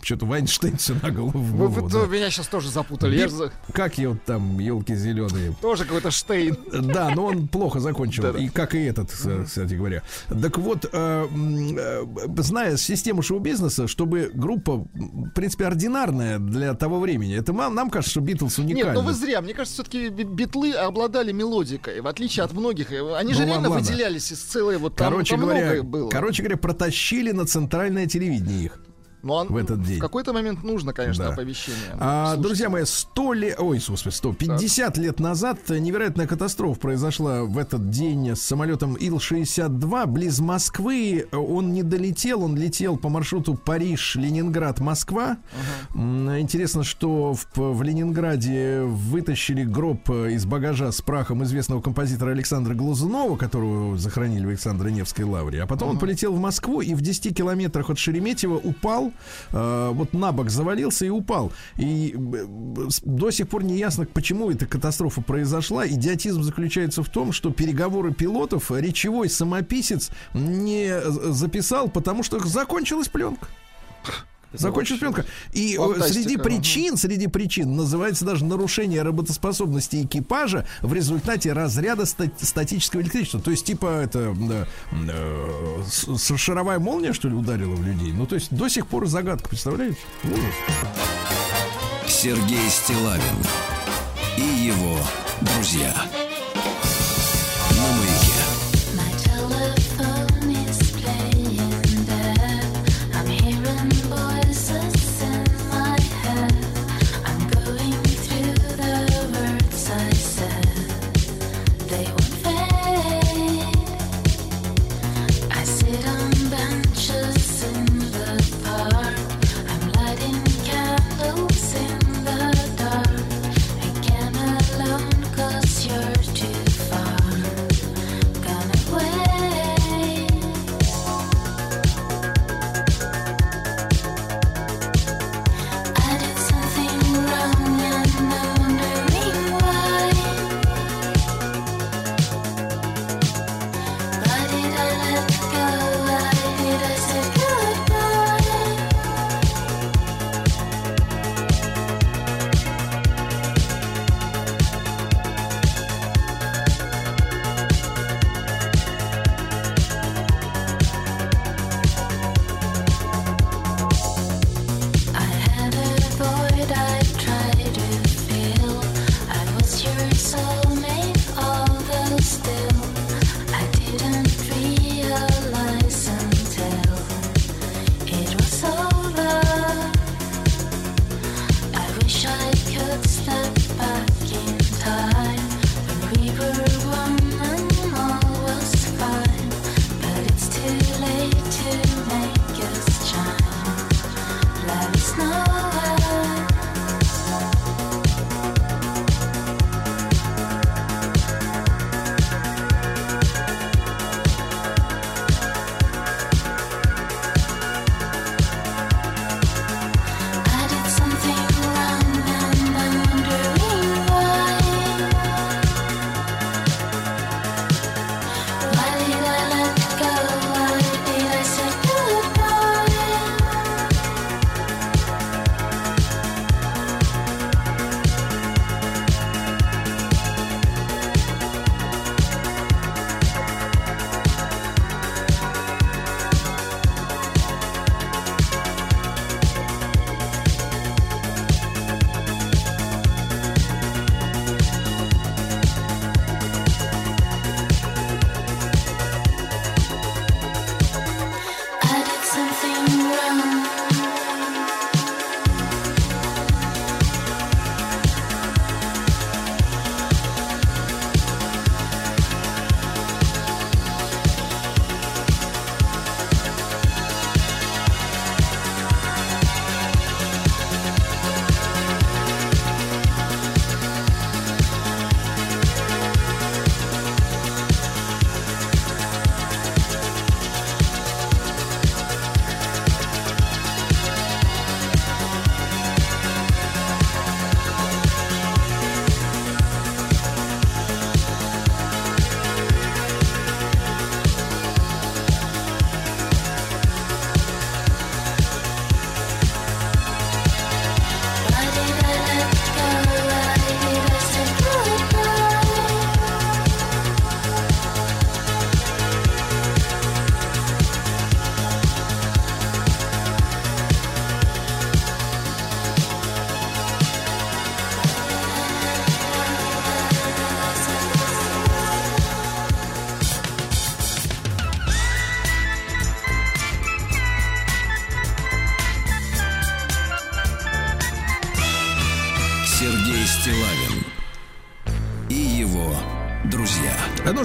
A: Что-то Вайнштейн все на голову.
B: Вы, вы-
A: да.
B: меня сейчас тоже запутали. Я же
A: Как его там, елки зеленые.
B: тоже какой-то Штейн.
A: Да, но он плохо закончил. И как и этот, э, кстати говоря. Так вот, э, э, зная систему шоу-бизнеса, чтобы группа, в принципе, ординарная для того времени, это нам, нам кажется, что Битлз уникальны.
B: Нет, ну вы зря. Мне кажется, все-таки битлы обладали мелодикой, в отличие от многих. Они же
A: Ну,
B: реально
A: ладно.
B: выделялись из целой вот там,
A: Короче говоря,
B: было.
A: короче говоря, протащили на центральное телевидение их.
B: Ну, а
A: в этот день.
B: В какой-то момент нужно, конечно,
A: Да.
B: оповещение.
A: А,
B: Слушайте.
A: друзья мои, 100 лет, ой, господи, 100, 50 лет назад невероятная катастрофа произошла в этот день с самолетом Ил-62 близ Москвы. Он не долетел, он летел по маршруту Париж-Ленинград-Москва. М, Интересно, что в, в Ленинграде вытащили гроб э, из багажа с прахом известного композитора Александра Глазунова, которого захоронили в Александро-Невской лавре. А потом он полетел в Москву и в 10 километрах от Шереметьево упал, э, вот на бок завалился и упал. И э, до сих пор не ясно, почему эта катастрофа произошла. Идиотизм заключается в том, что переговоры пилотов речевой самописец не э, записал, потому что закончилась пленка. Закончилась пленка. И э,
B: Фантастика,
A: среди причин, среди причин называется даже нарушение работоспособности экипажа в результате разряда ста- статического электричества. То есть, типа, это да, э, с- шаровая молния, что ли, ударила в людей. Ну, то есть, до сих пор загадка, представляете? Ужас.
C: Сергей Стилавин и его друзья.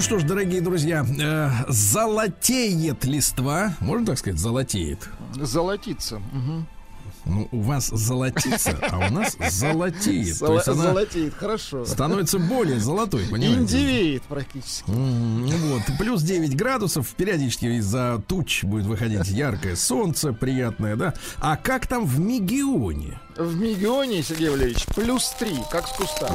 A: Что ж, дорогие друзья, э, золотеет листва. Можно так сказать, золотеет?
B: Золотиться. Мгм.
A: Ну, у вас золотится, а у нас золотеет. То
B: Золо-
A: есть она
B: Золотеет, хорошо.
A: становится более золотой, понимаете?
B: Индивеет практически.
A: М, Вот, плюс 9 градусов, периодически из-за туч будет выходить яркое солнце, приятное, да? А как там в Мегионе?
B: В Мегионе, Сергей Валерьевич, плюс три, как с куста.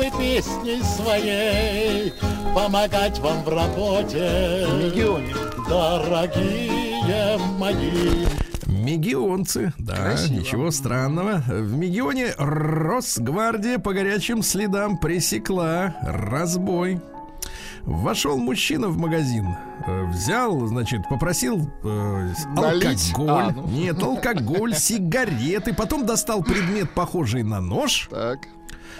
E: Чтобы песней своей помогать вам в работе.
B: В Мегионе.
E: Дорогие мои.
A: Мегионцы, да,
B: Красиво.
A: ничего странного. В Мегионе Росгвардия по горячим следам пресекла разбой. Вошел мужчина в магазин, э, взял, значит, попросил э,
B: Налить?
A: алкоголь,
B: А, ну.
A: нет, алкоголь, (laughs) сигареты, потом достал предмет, похожий на нож,
B: Так.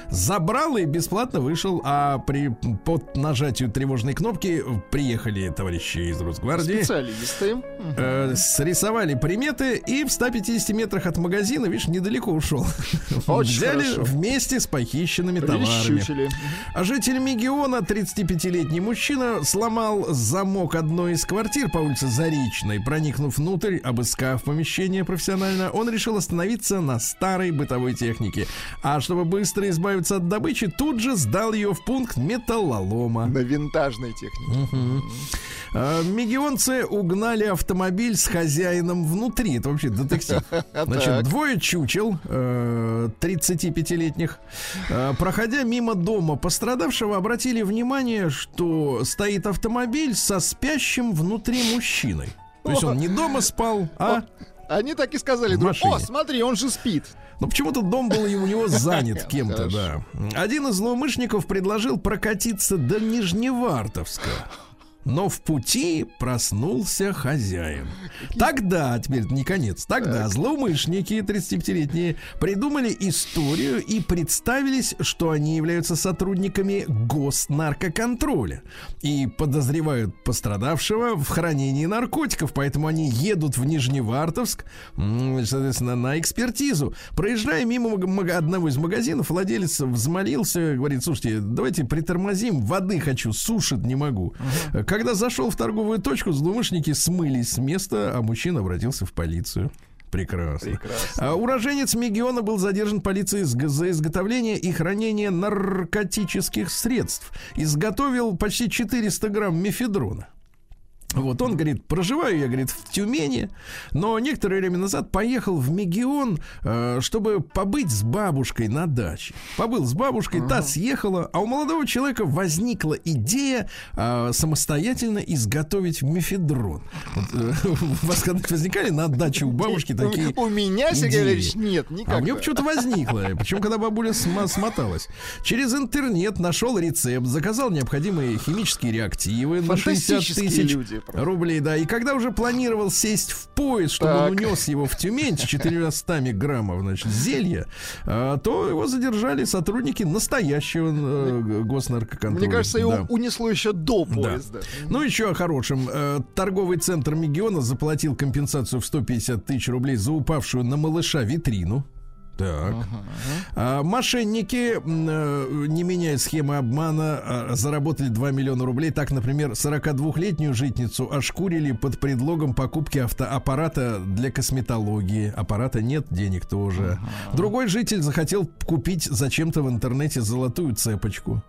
A: Забрал и бесплатно вышел, а при под нажатию тревожной кнопки приехали товарищи из Росгвардии.
B: Специалисты.
A: Э, срисовали приметы и в 150 метрах от магазина, видишь, недалеко ушел. (laughs)
B: Очень
A: Взяли
B: хорошо.
A: вместе с похищенными товарами. А житель Мегиона, 35-летний мужчина, сломал замок одной из квартир по улице Заречной. Проникнув внутрь, обыскав помещение профессионально, он решил остановиться на старой бытовой технике. А чтобы быстро избавиться от добычи, тут же сдал ее в пункт металлолома.
B: На винтажной технике.
A: А, Мегионцы угнали автомобиль с хозяином внутри. Это вообще детектив. (laughs) Значит, двое чучел, э, 35-летних, э, проходя мимо дома пострадавшего, обратили внимание, что стоит автомобиль со спящим внутри мужчиной. То есть он не дома спал, а...
B: Они так и сказали, друг, о, смотри, он же спит.
A: Но почему-то дом был и у него занят (laughs) кем-то, да. Один из злоумышленников предложил прокатиться до Нижневартовска. Но в пути проснулся хозяин. Тогда, теперь не конец, тогда злоумышленники 35-летние придумали историю и представились, что они являются сотрудниками госнаркоконтроля и подозревают пострадавшего в хранении наркотиков, поэтому они едут в Нижневартовск, соответственно, на экспертизу. Проезжая мимо одного из магазинов, владелец взмолился, говорит, слушайте, давайте притормозим, воды хочу, сушить не могу. Когда зашел в торговую точку, злоумышленники смылись с места, а мужчина обратился в полицию. Прекрасно. А уроженец Мегиона был задержан полицией за изготовление и хранение наркотических средств. Изготовил почти 400 грамм мефедрона. Вот он говорит, проживаю я, говорит, в Тюмени, но некоторое время назад поехал в Мегион, э, чтобы побыть с бабушкой на даче. Побыл с бабушкой, та съехала, а у молодого человека возникла идея э, самостоятельно изготовить мефедрон. Э, (laughs) у вас когда возникали на даче у бабушки такие
B: У меня, Сергей? Валерьевич, нет, никогда.
A: а у него почему-то возникло. Причем, когда бабуля смоталась. Через интернет нашел рецепт, заказал необходимые химические реактивы на 60
B: Фантастические
A: тысяч
B: люди просто.
A: рублей, да. И когда уже планировал сесть в поезд, чтобы
B: Так.
A: он унес его в Тюмень с 400 граммов, значит, зелья, а, то его задержали сотрудники настоящего э, госнаркоконтроля.
B: Мне кажется, его
A: Да.
B: унесло еще до
A: Да.
B: поезда.
A: Ну, еще о хорошем. Э, Торговый центр Мегиона заплатил компенсацию в 150 тысяч рублей за упавшую на малыша витрину. Так. А, мошенники, э, не меняя схемы обмана, а, заработали 2 миллиона рублей. Так, например, 42-летнюю житницу ошкурили под предлогом покупки автоаппарата для косметологии. Аппарата нет, денег тоже. Другой житель захотел купить зачем-то в интернете золотую цепочку.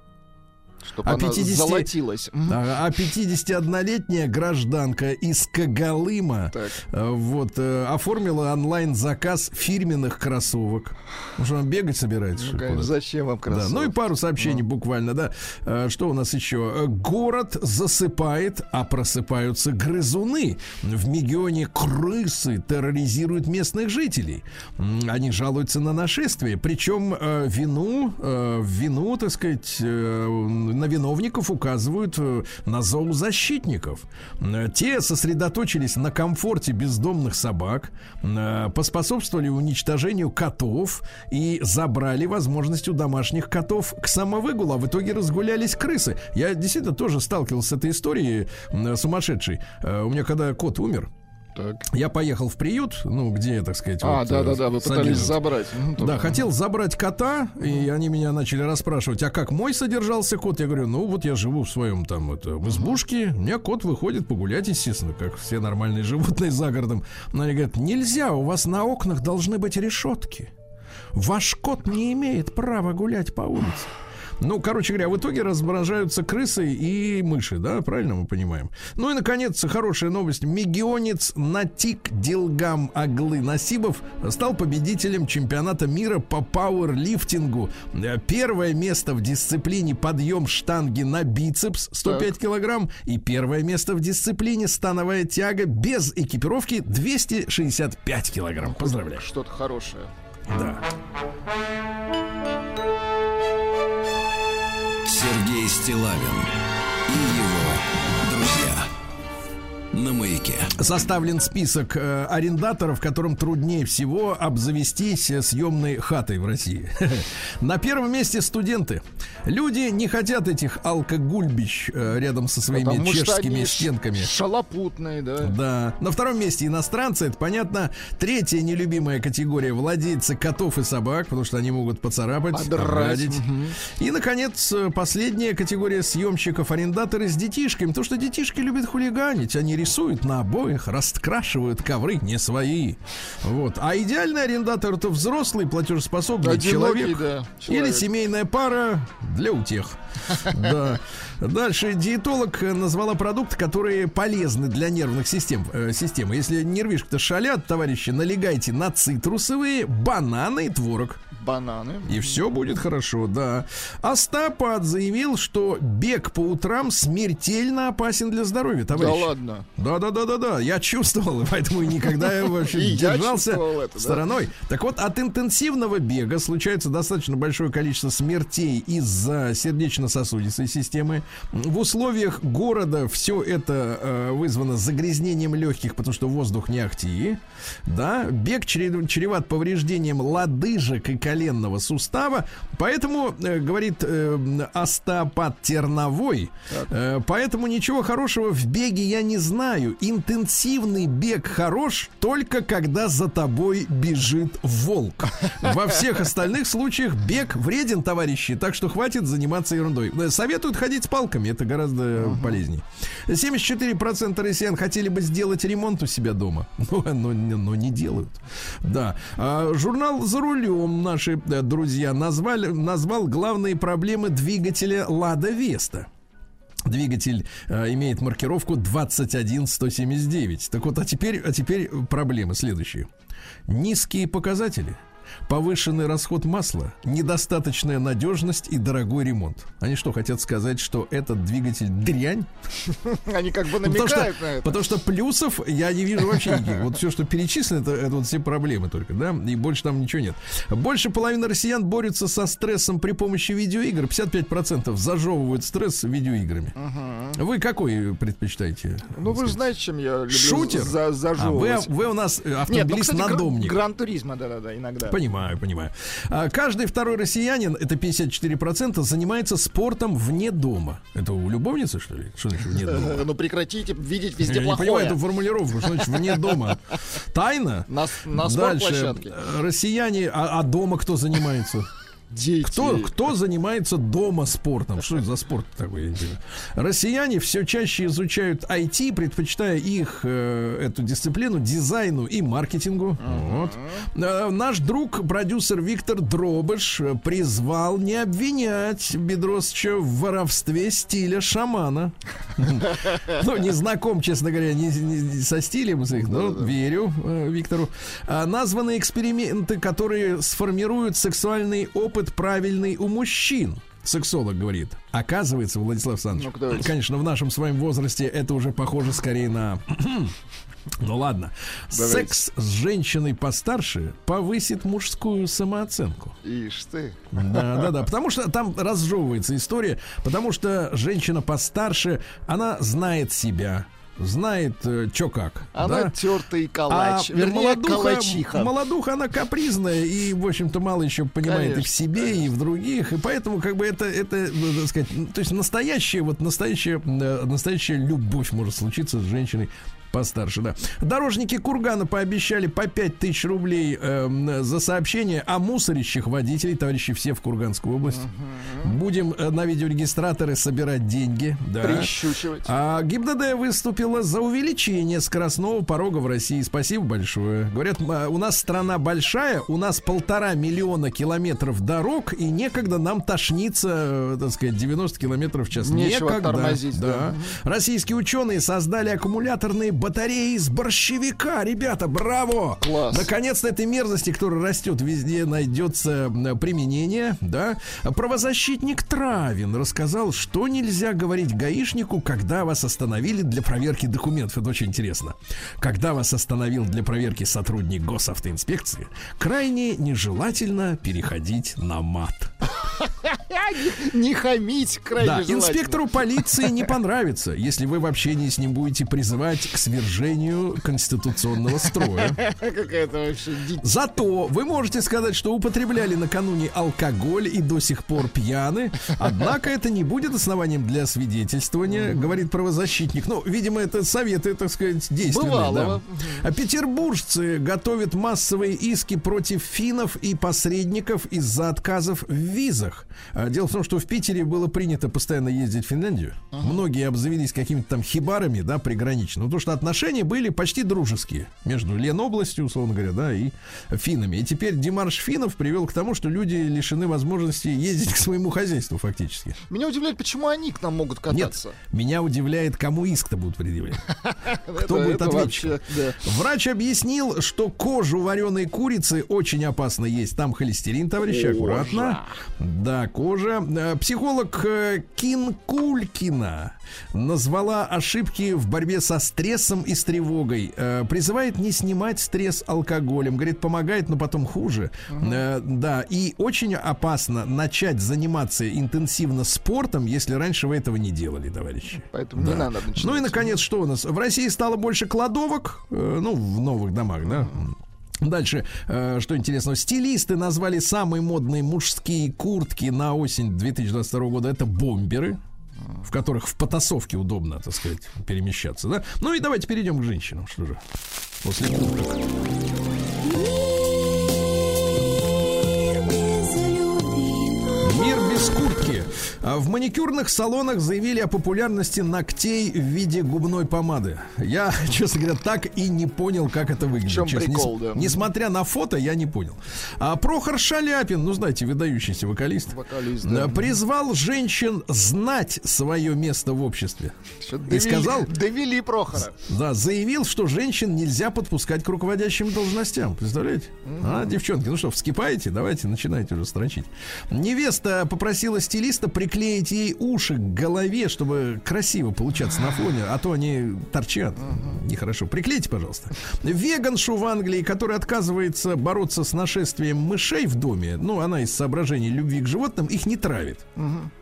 B: Чтобы
A: А
B: она
A: 50
B: золотилась.
A: А а 51-летняя гражданка из Кагалыма
B: Так.
A: э, вот, э, оформила онлайн-заказ фирменных кроссовок. Ну что, она бегать собирается?
B: Ну, конечно, зачем вам
A: Да,
B: кроссовки?
A: ну и пару сообщений буквально, да. Э, Что у нас еще? Город засыпает, а просыпаются грызуны. В Мегионе крысы терроризируют местных жителей. Они жалуются на нашествие. Причем вину, вину, так сказать, на виновников указывают э, на зоозащитников. Э, Те сосредоточились на комфорте бездомных собак, э, поспособствовали уничтожению котов и забрали возможность у домашних котов к самовыгулу, а в итоге разгулялись крысы. Я действительно тоже сталкивался с этой историей сумасшедшей. Э, У меня когда кот умер,
B: Так.
A: Я поехал в приют, ну, где, так сказать,
B: А,
A: вот,
B: да,
A: э,
B: да, да, вы пытались
A: содержат.
B: забрать. Ну,
A: Да, хотел забрать кота, и они меня начали расспрашивать, а как мой содержался кот? Я говорю, ну вот я живу в своем там это, в избушке, у меня кот выходит погулять, естественно, как все нормальные (laughs) животные за городом. Но они говорят, нельзя, у вас на окнах должны быть решетки. Ваш кот не имеет права гулять по улице. Ну, короче говоря, в итоге размножаются крысы и мыши, да, правильно мы понимаем? Ну и, наконец, хорошая новость. Мегионец Натик Дилгам Аглы Насибов стал победителем чемпионата мира по пауэрлифтингу. Э, Первое место в дисциплине подъем штанги на бицепс 105 килограмм и первое место в дисциплине становая тяга без экипировки 265 килограмм. Поздравляю.
B: Что-то хорошее.
A: Да.
C: Сергей Стилавин и. На маяке.
A: Составлен список э, арендаторов, которым труднее всего обзавестись э, съемной хатой в России. (laughs) На первом месте студенты. Люди не хотят этих алкогульбищ э, рядом со своими
B: Потому что
A: чешскими стенками.
B: Шалопутные, да.
A: Да. На втором месте иностранцы, это понятно. Третья нелюбимая категория владельцы котов и собак, потому что они могут поцарапать, обрадить.
B: мгм.
A: И, наконец, последняя категория съемщиков арендаторы с детишками, потому что детишки любят хулиганить. Они рисуют на обоих, раскрашивают ковры не свои. Вот. А идеальный арендатор это взрослый платежеспособный
B: Одинокий,
A: человек.
B: да,
A: Или
B: человек.
A: семейная пара для утех. (laughs) Да. Дальше диетолог э, назвала продукты, которые полезны для нервных систем. э, системы. Если нервишки-то шалят, товарищи, налегайте на цитрусовые, бананы и творог.
B: Бананы.
A: И все будет хорошо, да. Астапат заявил, что бег по утрам смертельно опасен для здоровья,
B: Да
A: товарищ.
B: ладно.
A: Да, да, да, да, да. Я чувствовал, поэтому никогда (laughs) я вообще держался
B: да.
A: стороной. Так вот, от интенсивного бега случается достаточно большое количество смертей из-за сердечно-сосудистой системы. В условиях города все это э, вызвано загрязнением легких, потому что воздух не ахти. Да, бег чре- чреват повреждением лодыжек и коленного сустава. Поэтому, э, говорит э, остеопат Терновой, э, поэтому ничего хорошего в беге я не знаю. Интенсивный бег хорош только когда за тобой бежит волк. Во всех остальных случаях бег вреден, товарищи, так что хватит заниматься ерундой. Э, Советуют ходить с палками, это гораздо полезнее. 74% россиян хотели бы сделать ремонт у себя дома, (laughs) но, но- но не делают. Да. А, журнал «За рулем» наши э, друзья назвали, назвал главные проблемы двигателя «Лада Веста». Двигатель э, имеет маркировку 21179. Так вот, а теперь, а теперь проблемы следующие. Низкие показатели, повышенный расход масла, недостаточная надежность и дорогой ремонт. Они что, хотят сказать, что этот двигатель дрянь? (laughs)
B: Они как бы
A: Ну, потому, что,
B: намекают на это.
A: потому что плюсов я не вижу вообще никаких. Вот все, что перечислено, это, это вот все проблемы только, да? И больше там ничего нет. Больше половины россиян борются со стрессом при помощи видеоигр. 55% зажевывают стресс видеоиграми. Вы какой предпочитаете?
B: Ну, вы же знаете, чем я люблю
A: Шутер?
B: за-
A: А, вы,
B: зажевывать.
A: вы у нас
B: ну,
A: автомобилист
B: кстати, гра-
A: надомник.
B: Гран-туризма, да-да-да, иногда.
A: Понимаю, понимаю. А, Каждый второй россиянин, это 54%, занимается спортом вне дома. Это у любовницы, что ли? Что значит вне дома? (laughs)
B: Ну, прекратите видеть везде
A: Я не
B: плохое.
A: понимаю эту формулировку, что значит вне дома. Тайна?
B: На, на
A: Дальше. Россияне, а, а дома кто занимается?
B: Дети.
A: Кто, кто занимается дома спортом? Что это за спорт такой? Россияне все чаще изучают IT, предпочитая их, э, эту дисциплину, дизайну и маркетингу. Вот. Э, наш друг, продюсер Виктор Дробыш, э, призвал не обвинять Бедросовича в воровстве стиля шамана. (laughs) Ну, не знаком, честно говоря, не, со стилем их, но верю Виктору. А, названы эксперименты, которые сформируют сексуальный опыт правильный у мужчин. Сексолог говорит. Оказывается, Владислав Александрович,
B: давайте.
A: конечно, в нашем с вами возрасте это уже похоже скорее на... (clears throat) Ну ладно.
B: Давайте.
A: Секс с женщиной постарше повысит мужскую самооценку.
B: Ишь ты.
A: Да, да, да. Потому что там разжевывается история, потому что женщина постарше, она знает себя, знает, что как.
B: Она
A: да?
B: тертый калач.
A: А
B: Вернее,
A: молодуха,
B: калачиха.
A: молодуха, она капризная и, в общем-то, мало еще понимает и в
B: Конечно,
A: себе, и в других. И поэтому, как бы, это, это, ну, так сказать, ну, то есть настоящая, вот настоящая, э, настоящая любовь может случиться с женщиной постарше, да. Дорожники Кургана пообещали по 5 тысяч рублей эм, за сообщение о мусорящих водителей, товарищи, все в Курганскую область. Будем э, на видеорегистраторы собирать деньги. Да.
B: Прищучивать.
A: А ГИБДД выступила за увеличение скоростного порога в России. Спасибо большое. Говорят, м, у нас страна большая, у нас полтора миллиона километров дорог, и некогда нам тошниться, э, так сказать, 90 километров в час.
B: Нечего
A: некогда.
B: тормозить, да.
A: Российские ученые создали аккумуляторные батареи из борщевика. Ребята, браво!
B: Класс.
A: Наконец-то этой мерзости, которая растет везде, найдется применение, да. Правозащитник Травин рассказал, что нельзя говорить гаишнику, когда вас остановили для проверки документов. Это очень интересно. Когда вас остановил для проверки сотрудник госавтоинспекции, крайне нежелательно переходить на мат. (laughs)
B: Не хамить крайне
A: Да, инспектору полиции не понравится, если вы в общении с ним будете призывать к свержению конституционного строя. Зато вы можете сказать, что употребляли накануне алкоголь и до сих пор пьяны. Однако это не будет основанием для свидетельствования, говорит правозащитник. Ну, видимо, это советы, так сказать, действенные. Да. А петербуржцы готовят массовые иски против финнов и посредников из-за отказов в визах. А, Дело в том, что в Питере было принято постоянно ездить в Финляндию. Многие обзавелись какими-то там хибарами, да, приграничными. Потому что отношения были почти дружеские между Ленобластью, условно говоря, да, и финнами. И теперь демарш финнов привел к тому, что люди лишены возможности ездить (laughs) к своему хозяйству фактически.
B: Меня удивляет, почему они к нам могут кататься.
A: Нет, меня удивляет, кому иск-то будут предъявлять. (laughs) Кто будет ответчиком? Врач объяснил, что кожу вареной курицы очень опасно есть. Там холестерин, товарищи, аккуратно. Да, кожа. Э, Психолог э, Кин Кулькина назвала ошибки в борьбе со стрессом и с тревогой. Э, Призывает не снимать стресс алкоголем. Говорит, помогает, но потом хуже. Э, Да, и очень опасно начать заниматься интенсивно спортом, если раньше вы этого не делали, товарищи.
B: Поэтому не надо начинать.
A: Ну и, наконец, что у нас? В России стало больше кладовок, э, ну, в новых домах, да? Дальше, э, что интересного, стилисты назвали самые модные мужские куртки на осень 2022 года. Это бомберы, в которых в потасовке удобно, так сказать, перемещаться, да? Ну и давайте перейдем к женщинам, что же, после курток. Без куртки. А В маникюрных салонах заявили о популярности ногтей в виде губной помады. Я, (laughs) честно говоря, так и не понял, как это выглядит.
B: В чем
A: честно.
B: прикол,
A: Нес-
B: да?
A: Несмотря на фото, я не понял. А Прохор Шаляпин, ну знаете, выдающийся вокалист,
B: Вокалист,
A: э,
B: да.
A: призвал женщин знать свое место в обществе.
B: Что,
A: И
B: довели-
A: сказал,
B: Довели Прохора.
A: да, заявил, что женщин нельзя подпускать к руководящим должностям. Представляете? А, девчонки, ну что, вскипаете? Давайте, начинайте уже строчить. Невеста попросила стилиста приклеить ей уши к голове, чтобы красиво получаться на фоне, а то они торчат. Нехорошо. Приклейте, пожалуйста. Веганшу в Англии, которая отказывается бороться с нашествием мышей в доме, ну, она из соображений любви к животным, их не травит.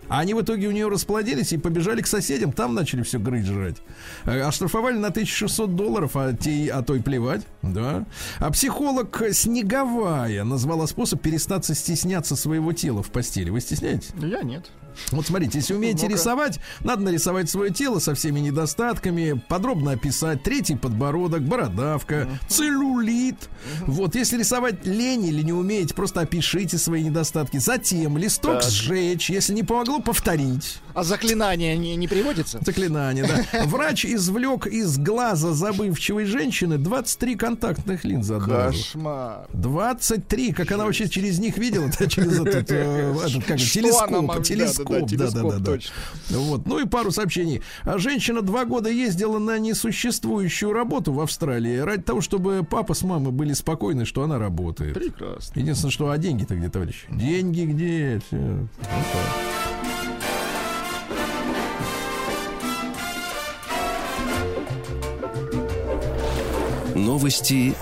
A: А они в итоге у нее расплодились и побежали к соседям, там начали все грызть жрать. Э, Оштрафовали на 1600 долларов, а, те, а то и плевать. Да. А психолог Снеговая назвала способ перестаться стесняться своего тела в постели. Вы стесняетесь?
B: Я нет.
A: Вот смотрите, если умеете
B: Ну-ка.
A: рисовать, надо нарисовать свое тело со всеми недостатками, подробно описать третий подбородок, бородавка, целлюлит. Вот, если рисовать лень или не умеете, просто опишите свои недостатки. Затем листок
B: Так.
A: сжечь, если не помогло, повторить.
B: А заклинание не, не приводится?
A: Заклинание, да. (laughs) Врач извлек из глаза забывчивой женщины 23 контактных линзы одноразовых.
B: Кошмар.
A: 23, как она вообще через них видела, (laughs) через этот, э, этот как,
B: Что
A: телескоп, телескоп, да, да,
B: телескоп,
A: да, да.
B: точно.
A: Вот, ну и пару сообщений. А Женщина два года ездила на несуществующую работу в Австралии ради того, чтобы папа с мамой были спокойны, что она работает.
B: Прекрасно.
A: Единственное, что а деньги-то где, товарищи? Деньги где? Всё. Ну.
C: Новости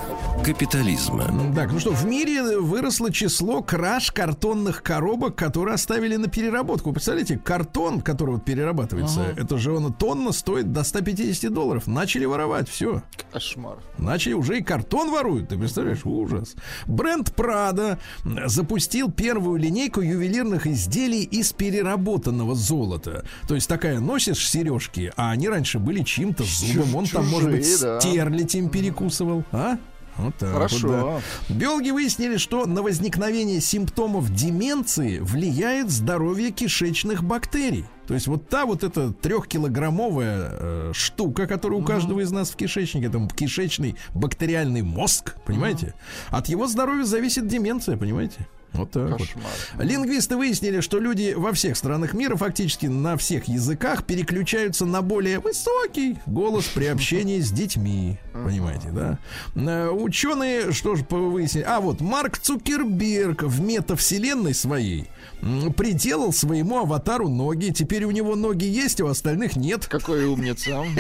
C: капитализма.
A: Так, ну что, в мире выросло число краж картонных коробок, которые оставили на переработку. Представляете, картон, который вот перерабатывается, это же он тонна стоит до 150 долларов. Начали воровать, все.
B: Кошмар.
A: Начали уже и картон воруют, ты представляешь? Ужас. Бренд Прада запустил первую линейку ювелирных изделий из переработанного золота. То есть такая носишь сережки, а они раньше были чьим-то зубом. Он там, может быть,
B: да.
A: стерлитем перекусывал, а? Вот так
B: Хорошо.
A: вот, да. Биологи выяснили, что на возникновение симптомов деменции влияет здоровье кишечных бактерий. То есть вот та вот эта трехкилограммовая э, штука, которая у каждого из нас в кишечнике, там кишечный бактериальный мозг, понимаете? От его здоровья зависит деменция, понимаете? Вот так вот.
B: Кошмар.
A: Лингвисты выяснили, что люди во всех странах мира фактически на всех языках переключаются на более высокий голос при общении с детьми. Понимаете, да? Э, Ученые, что же выяснили? А вот Марк Цукерберг в метавселенной своей приделал своему аватару ноги. Теперь у него ноги есть, а у остальных нет.
B: Какой умница. (laughs)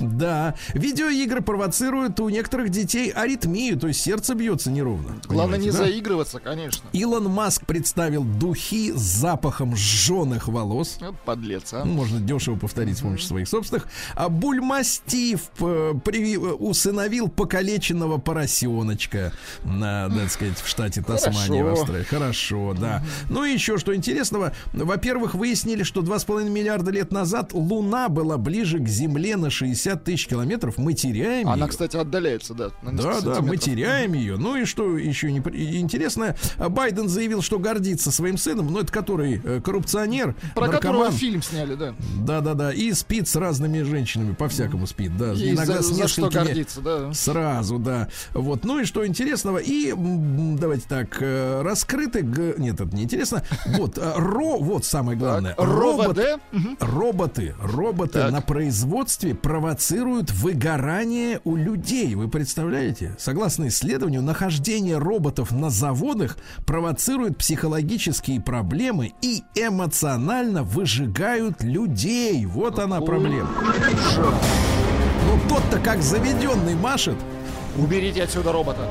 A: Да. Видеоигры провоцируют у некоторых детей аритмию, то есть сердце бьется неровно.
B: Главное не заигрываться, конечно.
A: Илон Маск представил духи с запахом сжженных волос.
B: Вот подлец, а.
A: Ну, Можно дешево повторить с помощью своих собственных. А Бульмастив э, приви- э, усыновил покалеченного поросеночка, на, так сказать, в штате Тасмания в
B: Хорошо.
A: Австралии. Хорошо, да. Ну и еще что интересного. Во-первых, выяснили, что 2,5 миллиарда лет назад Луна была ближе к Земле на 60 тысяч километров. Мы теряем
B: Она,
A: её.
B: кстати, отдаляется, да.
A: Да, да, мы теряем ее. Ну и что еще не при- интересно, Байден заявил, что гордится своим сыном, но это который э, коррупционер,
B: Про которого
A: наркоман.
B: фильм сняли, да.
A: Да, да, да. И спит с разными женщинами, по-всякому спит, да.
B: И
A: Иногда
B: за,
A: с
B: за что гордиться, да.
A: Сразу, да. Вот. Ну и что интересного? И давайте так, э, раскрыты. Нет, это не интересно. Вот, э, ро, вот самое главное.
B: Так,
A: Робот-. Роботы, роботы
B: Так.
A: на производстве провоцируют выгорание у людей. Вы представляете? Согласно исследованию, нахождение роботов на заводах провоцирует психологические проблемы и эмоционально выжигают людей. Вот она проблема. Ну тот-то как заведенный машет.
B: Уберите отсюда робота.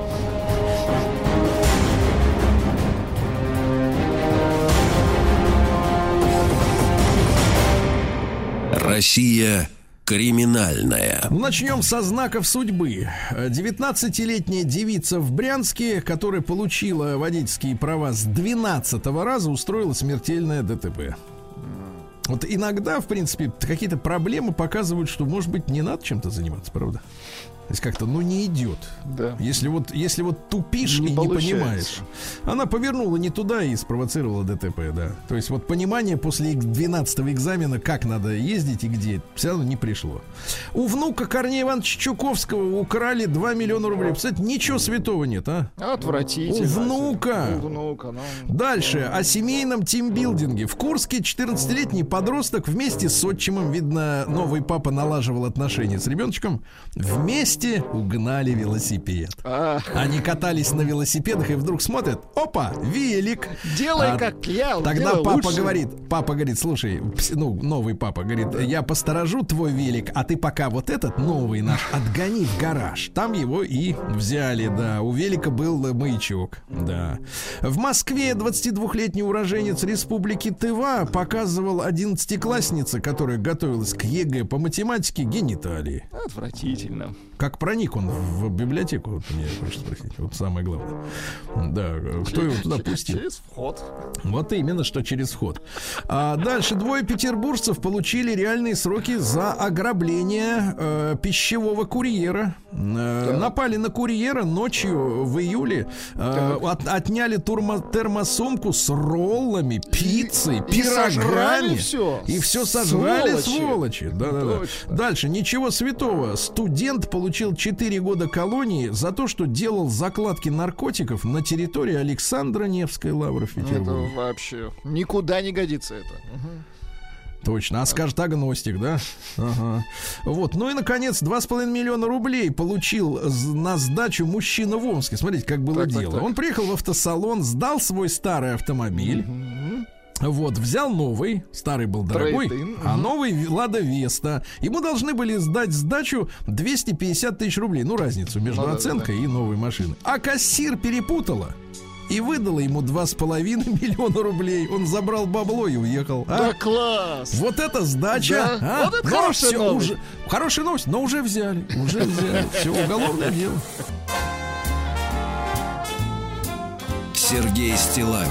C: Россия криминальная.
A: Начнем со знаков судьбы. 19-летняя девица в Брянске, которая получила водительские права с 12 раза, устроила смертельное ДТП. Вот иногда, в принципе, какие-то проблемы показывают, что, может быть, не надо чем-то заниматься, правда? То есть как-то, ну, не идет.
B: Да.
A: Если вот, если вот тупишь
B: Не
A: и не
B: получается.
A: понимаешь. Она повернула не туда и спровоцировала ДТП, да. То есть вот понимание после 12 экзамена, как надо ездить и где, все равно не пришло. У внука Корнея Ивановича Чуковского украли 2 миллиона рублей. Кстати, ничего святого нет, а?
B: Отвратительно.
A: У внука.
B: У внука, ну.
A: Дальше о семейном тимбилдинге. В Курске 14-летний подросток вместе с отчимом, видно, новый папа налаживал отношения с ребеночком, вместе угнали велосипед.
B: Ах,
A: Они катались на велосипедах и вдруг смотрят, опа, велик.
B: делай
A: А
B: как я,
A: Тогда папа
B: лучше.
A: говорит, папа говорит, слушай, ну, новый папа говорит, я посторожу твой велик, а ты пока вот этот новый наш отгони в гараж. Там его и взяли, да. У велика был маячок, да. В Москве 22-летний уроженец республики Тыва показывал 11-класснице, которая готовилась к ЕГЭ по математике, гениталии.
B: Отвратительно.
A: Как проник он в библиотеку, вот мне хочется спросить. Вот самое главное. Да, кто его туда пустил?
B: Через вход.
A: Вот именно, что через вход. А дальше двое петербуржцев получили реальные сроки за ограбление э, пищевого курьера. Э, напали на курьера ночью в июле, э, от- отняли турмо- термосумку с роллами, пиццей,
B: и
A: пирогами.
B: всё.
A: И все сожрали,
B: Сволочи.
A: сволочи. Да-да-да.
B: Точно.
A: Дальше, ничего святого. Студент получил 4 года колонии за то, что делал закладки наркотиков на территории Александра Невской лавры в Петербурге.
B: Это вообще никуда не годится это.
A: Точно. А скажет агностик, да? Ага. Вот. Ну и, наконец, 2,5 миллиона рублей получил на сдачу мужчина в Омске. Смотрите, как было
B: Так, так,
A: дело.
B: так.
A: Он приехал в автосалон, сдал свой старый автомобиль. Вот, взял новый, старый был дорогой,
B: Трейд-ин,
A: а новый Лада Веста. Ему должны были сдать сдачу 250 тысяч рублей. Ну, разницу между
B: Ну да, да,
A: оценкой и новой машиной. А кассир перепутала. И выдала ему два с половиной (laughs) миллиона рублей. Он забрал бабло и уехал. А?
B: Да класс!
A: Вот это сдача.
B: Да,
A: а?
B: вот это
A: Но
B: хорошая
A: всё
B: новость.
A: уже- хорошая новость, но уже взяли. Уже взяли. (laughs) Все, уголовное дело.
C: Сергей Стилавин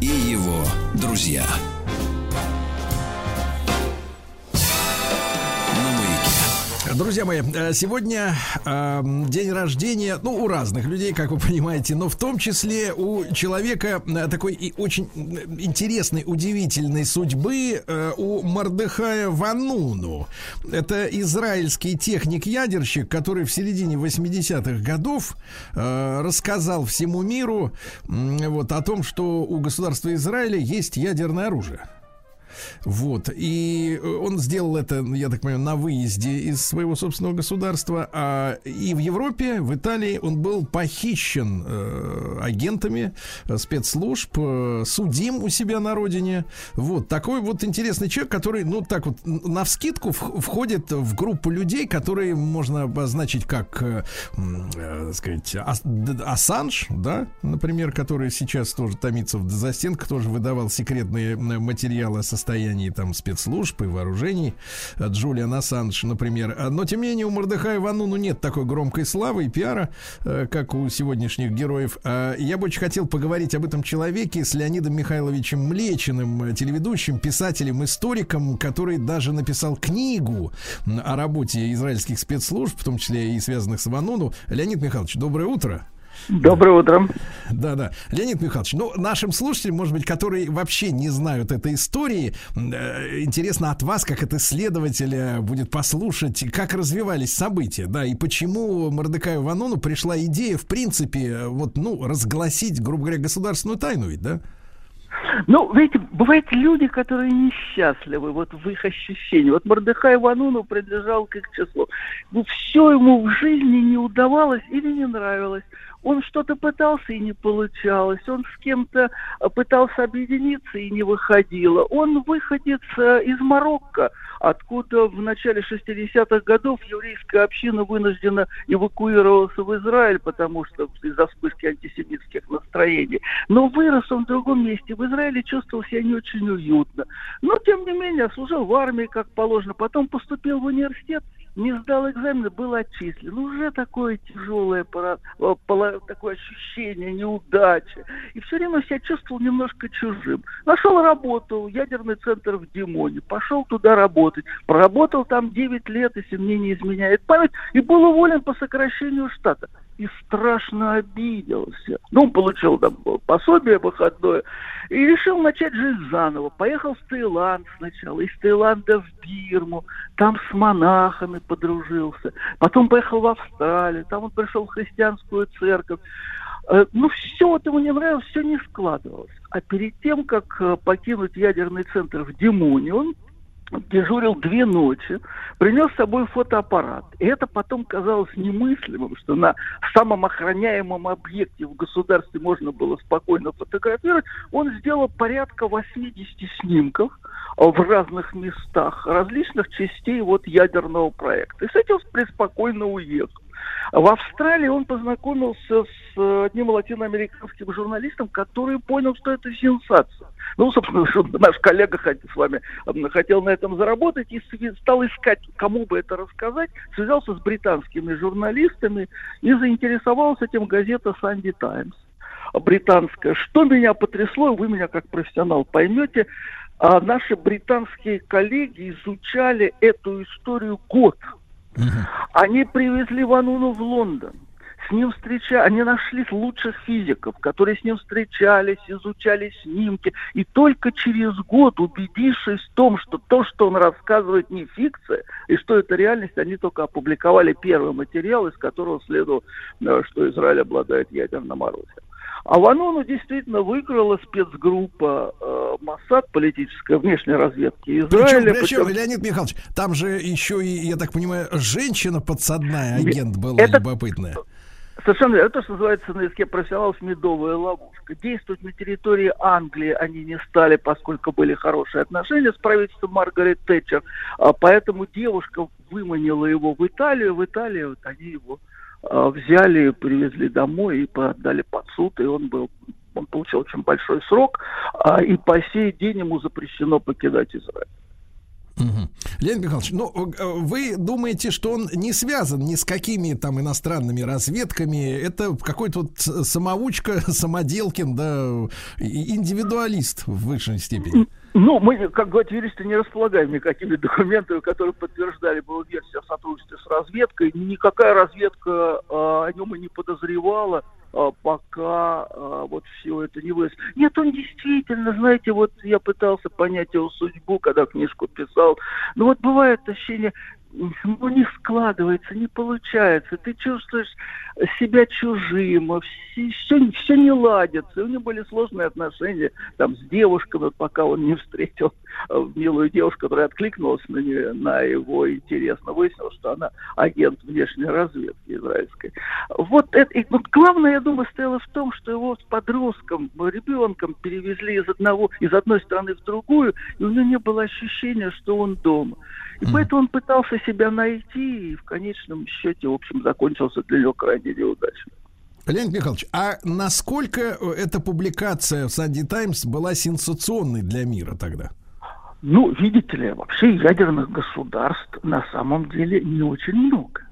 C: и его друзья.
A: Друзья мои, э, сегодня э, день рождения, ну, у разных людей, как вы понимаете, но в том числе у человека э, такой и очень э, интересной, удивительной судьбы, у Мардыхая Вануну. Это израильский техник-ядерщик, который в середине 80-х годов рассказал всему миру вот, о том, что у государства Израиля есть ядерное оружие. Вот. И э, он сделал это, я так понимаю, на выезде из своего собственного государства. А, и в Европе, в Италии он был похищен э, агентами э, спецслужб, э, судим у себя на родине. Вот. Такой вот интересный человек, который, ну, так вот, на вскидку входит в группу людей, которые можно обозначить как, э, э, сказать, Ас- Ассанж, да, например, который сейчас тоже томится в застенках, тоже выдавал секретные материалы о состоянии там спецслужб и вооружений. Э, Джулиан Ассанж, например. А, Но, тем не менее, у Мордыхая Вануну нет такой громкой славы и пиара, э, как у сегодняшних героев. А Я бы очень хотел поговорить об этом человеке с Леонидом Михайловичем Млечиным, э, телеведущим, писателем, историком, который даже написал книгу о работе израильских спецслужб, в том числе и связанных с Вануну. Леонид Михайлович, доброе утро.
F: Доброе утро.
A: Да, да. Леонид Михайлович, ну, нашим слушателям, может быть, которые вообще не знают этой истории, э, интересно от вас, как от исследователя, будет послушать, как развивались события, да, и почему Мордекаю Ванону пришла идея, в принципе, э, вот, ну, разгласить, грубо говоря, государственную тайну ведь, да?
F: Ну, видите, бывают люди, которые несчастливы вот в их ощущении. Вот Мордыхай Вануну принадлежал к их числу. Ну, все ему в жизни не удавалось или не нравилось. Он что-то пытался и не получалось. Он с кем-то э, пытался объединиться и не выходило. Он выходец э, из Марокко, откуда в начале 60-х годов еврейская община вынуждена эвакуироваться в Израиль, потому что из-за вспышки антисемитских настроений. Но вырос он в другом месте. В Израиле чувствовал себя не очень уютно. Но, тем не менее, служил в армии, как положено. Потом поступил в университет, не сдал экзамены, был отчислен. Уже такое тяжелое такое ощущение неудачи. И все время себя чувствовал немножко чужим. Нашел работу, ядерный центр в Димоне. Пошел туда работать. Проработал там 9 лет, если мне не изменяет память. И был уволен по сокращению штата. И страшно обиделся. Ну, он получил там пособие выходное. И решил начать жизнь заново. Поехал в Таиланд сначала. Из Таиланда в Бирму. Там с монахами подружился. Потом поехал в Австралию. Там он пришел в христианскую церковь. Э, Ну, все вот ему не нравилось, все не складывалось. А перед тем, как э, покинуть ядерный центр в Димоне, он дежурил две ночи, принес с собой фотоаппарат. И это потом казалось немыслимым, что на самом охраняемом объекте в государстве можно было спокойно фотографировать. Он сделал порядка 80 снимков в разных местах, различных частей вот ядерного проекта. И с этим преспокойно уехал. В Австралии он познакомился с э, одним латиноамериканским журналистом, который понял, что это сенсация. Ну, собственно, что наш коллега с вами хотел на этом заработать и стал искать, кому бы это рассказать, связался с британскими журналистами и заинтересовалась этим газета «Санди Таймс» британская. Что меня потрясло, вы меня как профессионал поймете, а наши британские коллеги изучали эту историю год. Они привезли Вануну в Лондон. С ним встречали, они нашли лучших физиков, которые с ним встречались, изучали снимки. И только через год, убедившись в том, что то, что он рассказывает, не фикция, и что это реальность, они только опубликовали первый материал, из которого следовало, э, что Израиль обладает ядерным оружием. А Ванону действительно выиграла спецгруппа э, Моссад, политическая внешняя разведки
A: Причем,
F: Израиля.
A: причем,
F: причем-
A: Леонид Михайлович, там же еще и, я так понимаю, женщина подсадная, агент была
F: это-
A: любопытная.
F: Совершенно верно. Это, что называется на языке профессионалов медовая ловушка. Действовать на территории Англии они не стали, поскольку были хорошие отношения с правительством Маргарет Тэтчер. А Поэтому девушка выманила его в Италию. В Италии вот они его взяли, привезли домой и отдали под суд. И он был он получил очень большой срок, а, и по сей день ему запрещено покидать Израиль.
A: Мгм. Леонид Михайлович, ну, э, вы думаете, что он не связан ни с какими там иностранными разведками? Это какой-то вот самоучка, (laughs) самоделкин, да, индивидуалист в высшей степени.
F: Ну, мы, как говорят юристы, не располагаем никакими (laughs) документами, которые подтверждали бы версию о сотрудничестве с разведкой. Никакая разведка а, о нем и не подозревала, пока а, вот все это не выяснилось. Нет, он действительно, знаете, вот я пытался понять его судьбу, когда книжку писал. Ну вот бывает ощущение, ну, не складывается, не получается. Ты чувствуешь себя чужим, все, все, не ладится. У него были сложные отношения там с девушками, пока он не встретил э, милую девушку, которая откликнулась на, нее, на его интерес. Но выяснилось, что она агент внешней разведки израильской. Вот это, и, вот главное, я думаю, стояло в том, что его с подростком, ребенком перевезли из одного, из одной страны в другую, и у него не было ощущения, что он дома. И поэтому он пытался себя найти, и в конечном счете, в общем, закончился для него крайне неудачно.
A: Леонид Михайлович, а насколько эта публикация в Sunday Times была сенсационной для мира тогда?
F: Ну, видите ли, вообще ядерных государств на самом деле не очень много.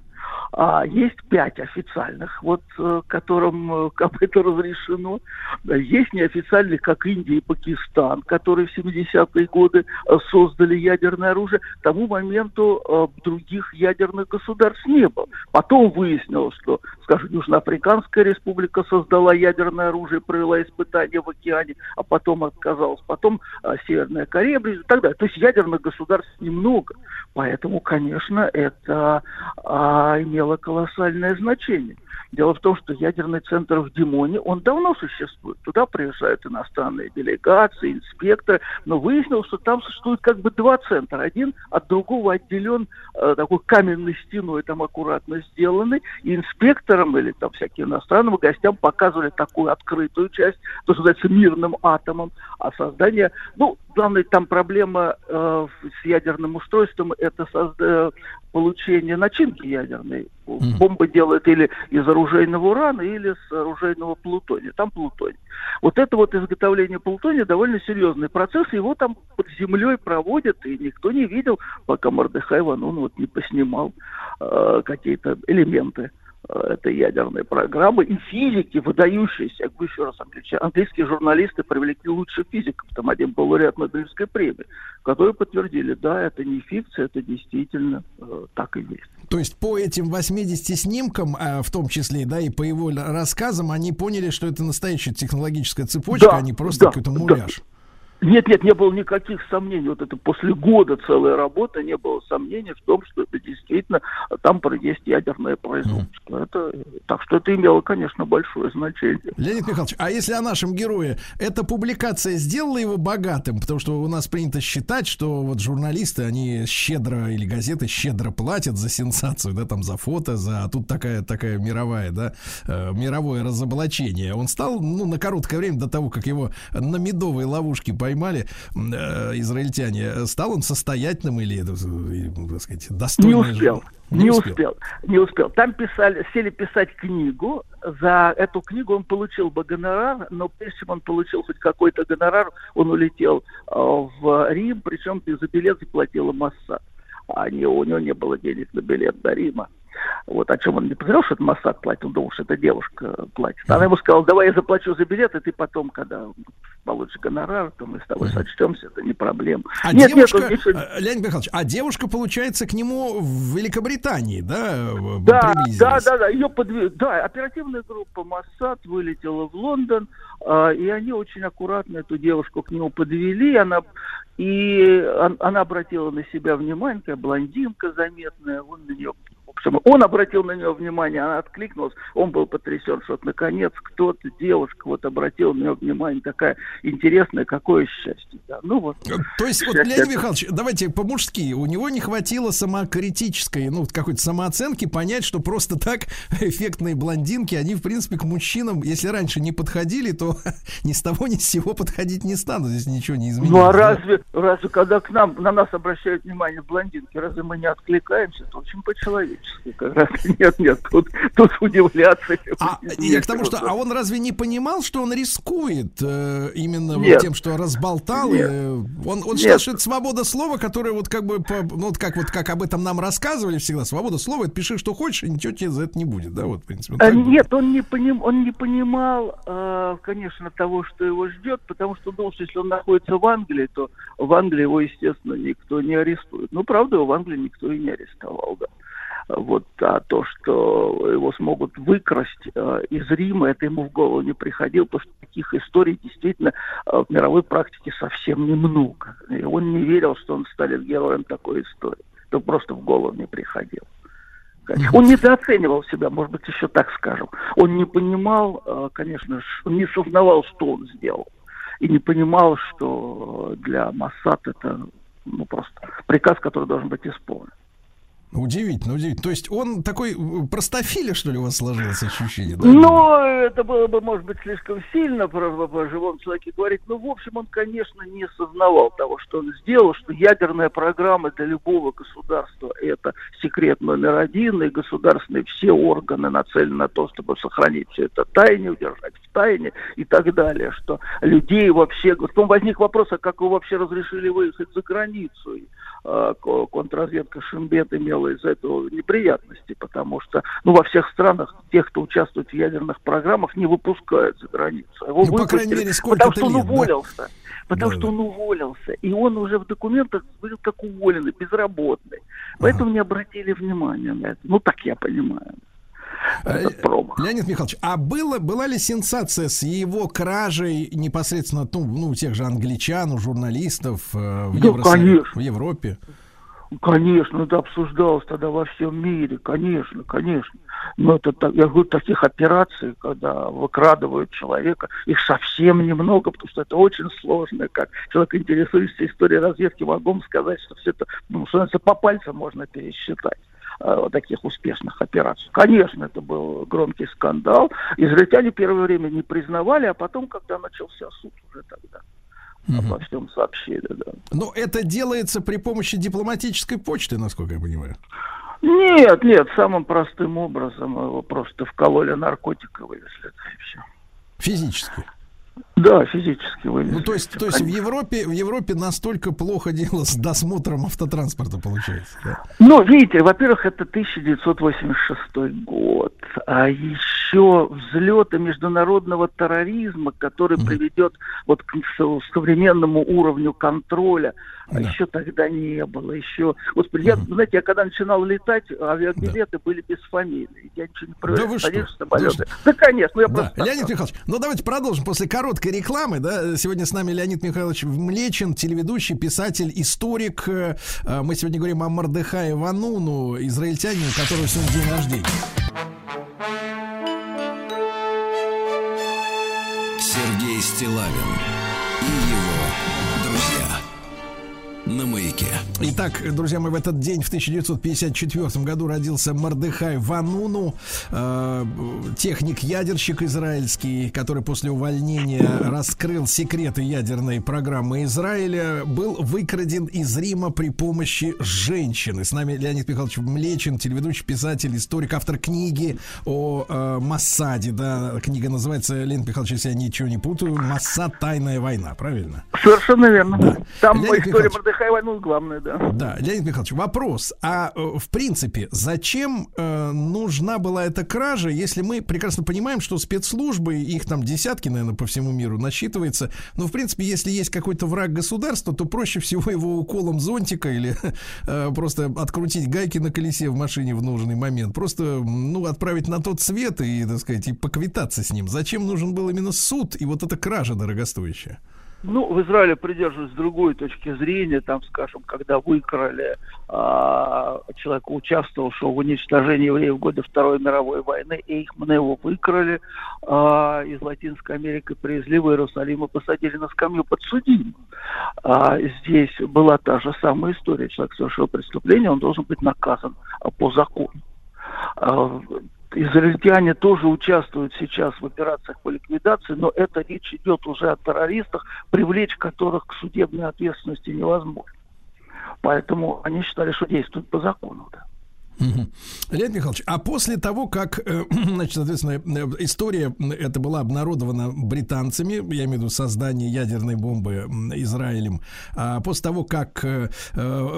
F: А есть пять официальных, вот э, которым э, (laughs) как это разрешено. Есть неофициальных, как Индия и Пакистан, которые в 70-е годы э, создали ядерное оружие. К тому моменту других ядерных государств не было. Потом выяснилось, что, скажем, Южноафриканская республика создала ядерное оружие, провела испытания в океане, а потом отказалась. Потом э, Северная Корея и так далее. То есть ядерных государств немного. Поэтому, конечно, это а, имело колоссальное значение. Дело в том, что ядерный центр в Димоне, он давно существует. Туда приезжают иностранные делегации, инспекторы. Но выяснилось, что там существует как бы два центра. Один от другого отделен э, такой каменной стеной, там аккуратно сделанный. И инспекторам или там всяким иностранным гостям показывали такую открытую часть, то, что называется мирным атомом. А создание, ну, главная там проблема э, с ядерным устройством, это созда- получение начинки ядерной. Бомбы делают или из оружейного урана, или с оружейного плутония. Там плутоний. Вот это вот изготовление плутония довольно серьезный процесс. Его там под землей проводят, и никто не видел, пока Мордыхай Ванун вот не поснимал э, какие-то элементы э, этой ядерной программы. И физики, выдающиеся, я говорю еще раз, англича- английские журналисты привлекли лучших физиков. Там один был лауреат Нобелевской премии, которые подтвердили, да, это не фикция, это действительно э, так и есть.
A: То есть по этим 80 снимкам, а, в том числе, да, и по его рассказам, они поняли, что это настоящая технологическая цепочка,
F: Да,
A: а не просто
F: да,
A: какой-то
F: да. Нет, нет, не было никаких сомнений. Вот это после года целой работы не было сомнений в том, что это действительно там есть ядерное производство. Это, так что это имело, конечно, большое значение.
A: Леонид Михайлович, а если о нашем герое, эта публикация сделала его богатым? Потому что у нас принято считать, что вот журналисты, они щедро, или газеты щедро платят за сенсацию, да, там за фото, за... А тут такая, такая мировая, да, э, мировое разоблачение. Он стал, ну, на короткое время до того, как его на медовой ловушке поймали э, израильтяне, стал он состоятельным или, э, так сказать,
F: Не
A: достойным?
F: успел. Не, успел. Не успел. Там писали, сели писать книгу. За эту книгу он получил бы гонорар, но прежде чем он получил хоть какой-то гонорар, он улетел э, в Рим, причем за билет заплатила Моссад. А не, у него не было денег на билет до Рима. Вот о чем он не подозревал, что это Моссад платит, он думал, что это девушка платит. Она ему сказала, давай я заплачу за билет, и ты потом, когда получишь гонорар, то мы с тобой сочтемся, это не проблема.
A: А
F: нет,
A: девушка,
F: нет, ничего-
A: э, Леонид Михайлович, а девушка, получается, к нему в Великобритании, да,
F: Да, да, да, да, ее подве... Да, оперативная группа Моссад вылетела в Лондон, а, и они очень аккуратно эту девушку к нему подвели, она и он- она обратила на себя внимание, блондинка заметная, он на нее Причем он обратил на нее внимание, она откликнулась, он был потрясен, что вот, наконец кто-то, девушка, вот обратил на нее внимание, такая интересная, какое счастье. Да. Ну вот.
A: То есть, вот,
F: Счастье
A: Леонид
F: это-
A: Михайлович, давайте по-мужски. У него не хватило самокритической, ну, какой-то самооценки понять, что просто так (laughs) эффектные блондинки, они, в принципе, к мужчинам, если раньше не подходили, то (laughs) ни с того ни с сего подходить не станут, здесь ничего не изменилось.
F: Ну а разве, разве когда к нам, на нас обращают внимание блондинки, разве мы не откликаемся? Это очень по-человечески. Как раз (laughs) нет, нет, тут, тут удивляться.
A: А, я к тому, что, а он разве не понимал, что он рискует э, именно вот
F: Нет.
A: тем, что разболтал?
F: Нет.
A: э, он он
F: Нет.
A: считал, что это свобода слова, которая вот как бы, по- ну вот как вот как об этом нам рассказывали всегда, свобода слова, это пиши, что хочешь, и ничего тебе за это не будет, да, вот, в принципе. вот
F: А. Нет, он не, поним, он не понимал, э, конечно, того, что его ждет, потому что думал, что если он находится в Англии, то в Англии его, естественно, никто не арестует. Ну, правда, его в Англии никто и не арестовал, да. Вот, а то, что его смогут выкрасть э, из Рима, это ему в голову не приходило, потому что таких историй действительно э, в мировой практике совсем немного. И он не верил, что он станет героем такой истории. Это просто в голову не приходило. Он недооценивал себя, может быть, еще так скажем. Он не понимал, э, конечно, он не сознавал, что он сделал. И не понимал, что для Моссад это ну, просто приказ, который должен быть исполнен.
A: Удивительно, удивительно. То есть он такой э, простофиля, что ли, у вас сложилось ощущение? Да?
F: Но это было бы, может быть, слишком сильно про, про живом человеке говорить. Но, в общем, он, конечно, не сознавал того, что он сделал, что ядерная программа для любого государства – это секрет номер один, и государственные все органы нацелены на то, чтобы сохранить все это тайне, удержать в тайне и так далее. Что людей вообще... Потом возник вопрос, а как его вообще разрешили выехать за границу? И, э, ко- контрразведка Шимбет имела из-за этого неприятности, потому что ну, во всех странах тех, кто участвует в ядерных программах, не выпускают за границу. Его
A: Ну, по крайней мере, сколько-то
F: потому что он
A: лет, да?
F: уволился. Потому
A: Да,
F: что он уволился. И он уже в документах был как уволенный, безработный. Поэтому не обратили внимания на это. Ну, так я понимаю. Этот
A: Э,
F: промах.
A: Леонид Михайлович, а было, была ли сенсация с его кражей непосредственно ну, ну, тех же англичан, у журналистов э, в,
F: Да,
A: Евросо-
F: конечно.
A: в Европе?
F: Конечно, это обсуждалось тогда во всем мире, конечно, конечно. Но это я говорю, таких операций, когда выкрадывают человека, их совсем немного, потому что это очень сложно. Как человек, интересующийся историей разведки, могу вам сказать, что все это, ну, называется, по пальцам можно пересчитать э, таких успешных операций. Конечно, это был громкий скандал. Израильтяне первое время не признавали, а потом, когда начался суд, уже тогда обо всем сообщили, да.
A: Но это делается при помощи дипломатической почты, насколько я понимаю.
F: Нет, нет, самым простым образом его просто вкололи наркотик и вывезли, и все.
A: Физически.
F: Да, физически вывезли.
A: Ну, то есть, то есть в Европе, в Европе настолько плохо дело с досмотром автотранспорта получается. да?
F: Ну, видите, во-первых, это 1986 год, а еще взлета международного терроризма, который приведет вот к со- современному уровню контроля, а
A: Да.
F: еще тогда не было. Еще, господи, я, знаете, я когда начинал летать, авиабилеты были без фамилии. Я ничего не проверял.
A: вы
F: Садишься
A: что?
F: самолеты.
A: Да
F: Да, конечно, я
A: Да,
F: просто...
A: Леонид Михайлович, ну давайте продолжим после короткой рекламы. Да, сегодня с нами Леонид Михайлович Млечин, телеведущий, писатель, историк. Э, э, Мы сегодня говорим о Мардыхае Вануну, израильтянину, которого сегодня день рождения.
C: Сергей Стилавин и его друзья. На маяке.
A: Итак, друзья мои, в этот день, в 1954 году, родился Мардыхай Вануну, э, техник-ядерщик израильский, который после увольнения раскрыл секреты ядерной программы Израиля, был выкраден из Рима при помощи женщины. С нами Леонид Михайлович Млечин, телеведущий, писатель, историк, автор книги о э, Массаде. Да, книга называется, Леонид Михайлович, если я ничего не путаю, «Массад. Тайная война», правильно?
F: Совершенно верно. Там
A: Леонид
F: история. Мордыхая Войну главная, да.
A: Да, Леонид Михайлович, вопрос. А э, в принципе, зачем э, нужна была эта кража, если мы прекрасно понимаем, что спецслужбы, их там десятки, наверное, по всему миру насчитывается, но в принципе, если есть какой-то враг государства, то проще всего его уколом зонтика или э, просто открутить гайки на колесе в машине в нужный момент, просто ну отправить на тот свет и, так сказать, и поквитаться с ним. Зачем нужен был именно суд и вот эта кража дорогостоящая?
F: Ну, в Израиле придерживаются другой точки зрения, там, скажем, когда выкрали а, человека, участвовавшего в уничтожении евреев в годы Второй мировой войны, и их его выкрали а, из Латинской Америки, привезли в Иерусалим и посадили на скамью подсудимых. А, здесь была та же самая история. Человек совершил преступление, он должен быть наказан а, по закону. Израильтяне тоже участвуют сейчас в операциях по ликвидации, но это речь идет уже о террористах, привлечь которых к судебной ответственности невозможно. Поэтому они считали, что действуют по закону. Да.
A: Леонид Михайлович, а после того, как, э, (clears throat) значит, соответственно, э, история м, эта была обнародована британцами, я имею в виду создание ядерной бомбы Израилем, а после того, как э,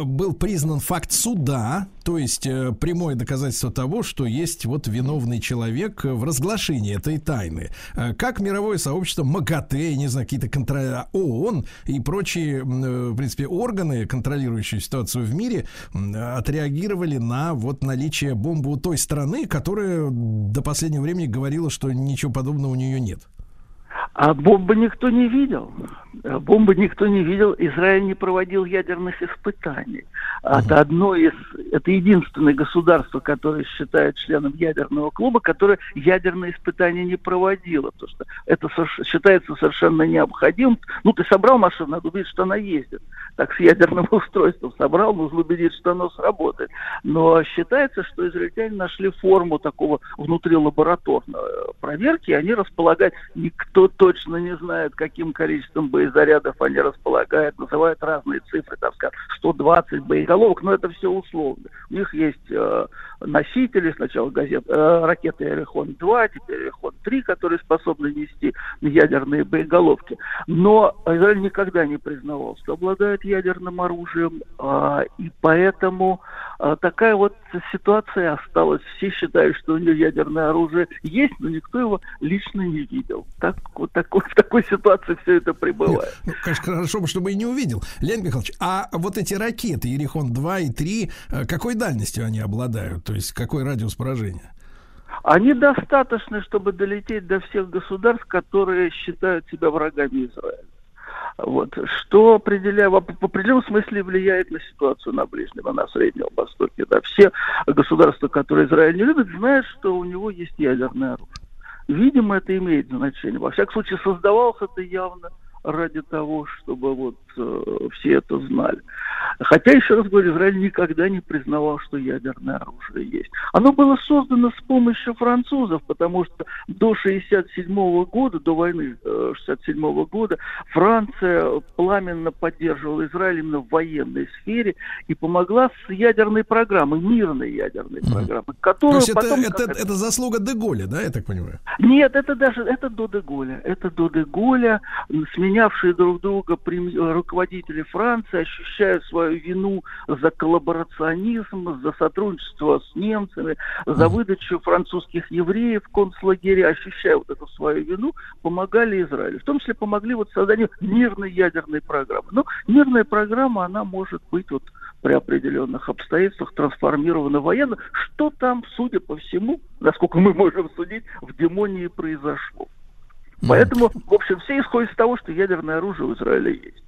A: был признан факт суда, то есть прямое доказательство того, что есть вот виновный человек в разглашении этой тайны, как мировое сообщество МАГАТЭ, не знаю, какие-то контроля ООН и прочие, в принципе, органы, контролирующие ситуацию в мире, отреагировали на вот наличие бомбы у той страны, которая до последнего времени говорила, что ничего подобного у нее нет.
F: А бомбы никто не видел. А Бомбы никто не видел. Израиль не проводил ядерных испытаний. Это одно из, это единственное государство, которое считает членом ядерного клуба, которое ядерные испытания не проводило, потому что это считается совершенно необходимым. Ну, ты собрал машину, надо убедить, что она ездит. Так с ядерным (laughs) устройством собрал, нужно убедить, что оно сработает. Но считается, что израильтяне нашли форму такого внутрилабораторной э, проверки, и они располагают, никто точно не знает, каким количеством боезарядов они располагают, называют разные цифры, там, скажем, 120 боеголовок, но это все условно. У них есть э, носители, сначала газет, э, ракеты Эрихон-2, теперь Эрихон-3, которые способны нести ядерные боеголовки. Но Израиль никогда не признавал, что обладает ядерным оружием, а, и поэтому а, такая вот ситуация осталась. Все считают, что у него ядерное оружие есть, но никто его лично не видел. Так, вот такой, в такой ситуации все это пребывает.
A: Ну, конечно, хорошо бы, чтобы и не увидел. Леонид Михайлович, а вот эти ракеты Ерехон-2 и 3, э, какой дальностью они обладают? То есть какой радиус поражения?
F: Они достаточны, чтобы долететь до всех государств, которые считают себя врагами Израиля. Вот. Что определяет, в в определенном смысле влияет на ситуацию на Ближнем и на Среднем Востоке. Да. Все государства, которые Израиль не любит, знают, что у него есть ядерное оружие. Видимо, это имеет значение. Во всяком случае, создавалось это явно ради того, чтобы вот э, все это знали. Хотя, еще раз говорю, Израиль никогда не признавал, что ядерное оружие есть. Оно было создано с помощью французов, потому что до 67 года, до войны э, 67 года, Франция пламенно поддерживала Израиль именно в военной сфере и помогла с ядерной программой, мирной ядерной программой,
A: То
F: которую
A: это,
F: потом...
A: это,
F: как
A: это заслуга Деголя, да, я так понимаю?
F: нет, это даже это до Деголя. Это до Деголя, м, сменявшие друг друга э, руководители Франции ощущают свою вину за коллаборационизм, за сотрудничество с немцами, за выдачу французских евреев в концлагеря, ощущая вот эту свою вину, помогали Израилю. В том числе помогли вот созданию мирной ядерной программы. Но мирная программа, она может быть вот при определенных обстоятельствах трансформирована в военную, что там, судя по всему, насколько мы можем судить, в Демонии произошло. Поэтому, в общем, все исходят из того, что ядерное оружие у Израиля есть.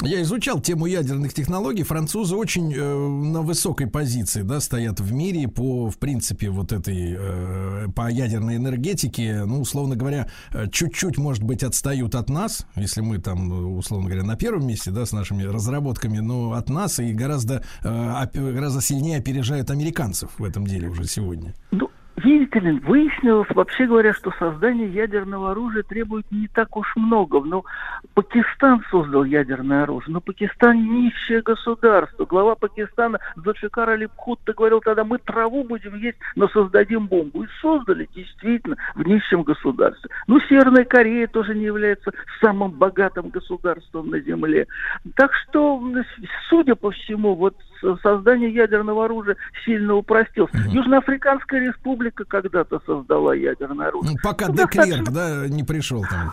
A: Я изучал тему ядерных технологий. Французы очень э, на высокой позиции, да, стоят в мире по, в принципе, вот этой э, по ядерной энергетике. Ну, условно говоря, э, чуть-чуть, может быть, отстают от нас, если мы там, условно говоря, на первом месте, да, с нашими разработками, но от нас и гораздо э, гораздо сильнее опережают американцев в этом деле уже сегодня.
F: Ну, видите ли, выяснилось, вообще говоря, что создание ядерного оружия требует не так уж много. Но Пакистан создал ядерное оружие, но Пакистан нищее государство. Глава Пакистана Зульфикар Али Бхутто говорил тогда, мы траву будем есть, но создадим бомбу. И создали действительно в нищем государстве. Ну, Северная Корея тоже не является самым богатым государством на Земле. Так что, судя по всему, вот создание ядерного оружия сильно упростилось. Южноафриканская республика когда-то создала ядерное оружие.
A: Ну, Пока
F: Ну,
A: Деклерк,
F: достаточно-
A: да, не пришел там.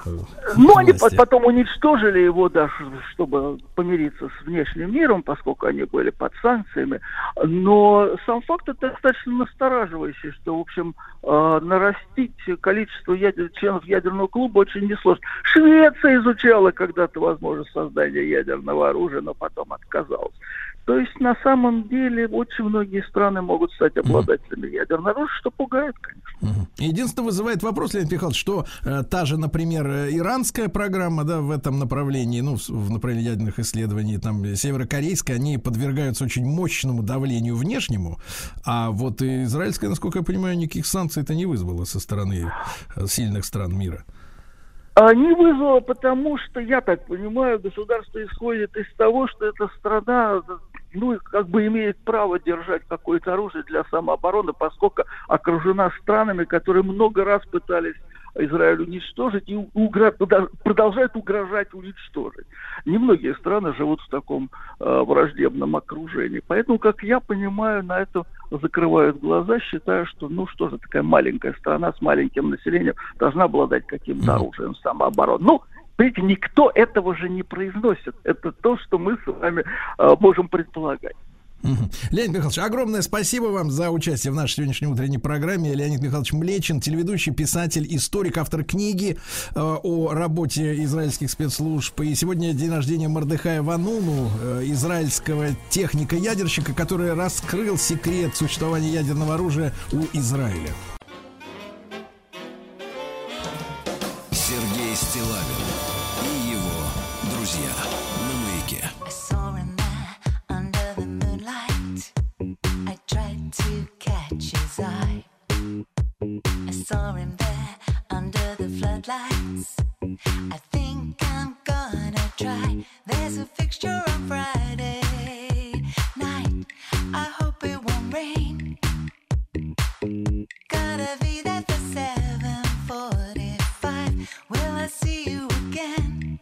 F: Ну, они потом уничтожили его, да, чтобы помириться с внешним миром, поскольку они были под санкциями. Но сам факт это достаточно настораживающий, что, в общем, э, нарастить количество ядер- членов ядерного клуба очень несложно. Швеция изучала когда-то возможность создания ядерного оружия, но потом отказалась. То есть, на самом деле, очень многие страны могут стать обладателями ядерного оружия, что пугает, конечно.
A: Мгм. Единственное, вызывает вопрос, Леонид Михайлович, что э, та же, например, э, иранская программа, да, в этом направлении, ну, в, в направлении ядерных исследований, там, э, северокорейская, они подвергаются очень мощному давлению внешнему, а вот израильская, насколько я понимаю, никаких санкций это не вызвало со стороны э, сильных стран мира.
F: А, Не вызвало, потому что, я так понимаю, государство исходит из того, что эта страна, ну, как бы имеет право держать какое-то оружие для самообороны, поскольку окружена странами, которые много раз пытались Израиль уничтожить и угра- продолжают угрожать уничтожить. Немногие страны живут в таком э, враждебном окружении. Поэтому, как я понимаю, на это закрывают глаза, считая, что, ну что же, такая маленькая страна с маленьким населением должна обладать каким-то оружием самообороны. Ну, видите, никто этого же не произносит. Это то, что мы с вами э, можем предполагать.
A: Леонид Михайлович, огромное спасибо вам за участие в нашей сегодняшней утренней программе. Леонид Михайлович Млечин, телеведущий, писатель, историк, автор книги э, о работе израильских спецслужб. И сегодня день рождения Мардыхая Вануну, э, израильского техника-ядерщика, который раскрыл секрет существования ядерного оружия у Израиля.
G: Saw him there under the floodlights. I think I'm gonna try. There's a fixture on Friday night. I hope it won't rain. Gotta be there for 7:45. Will I see you again?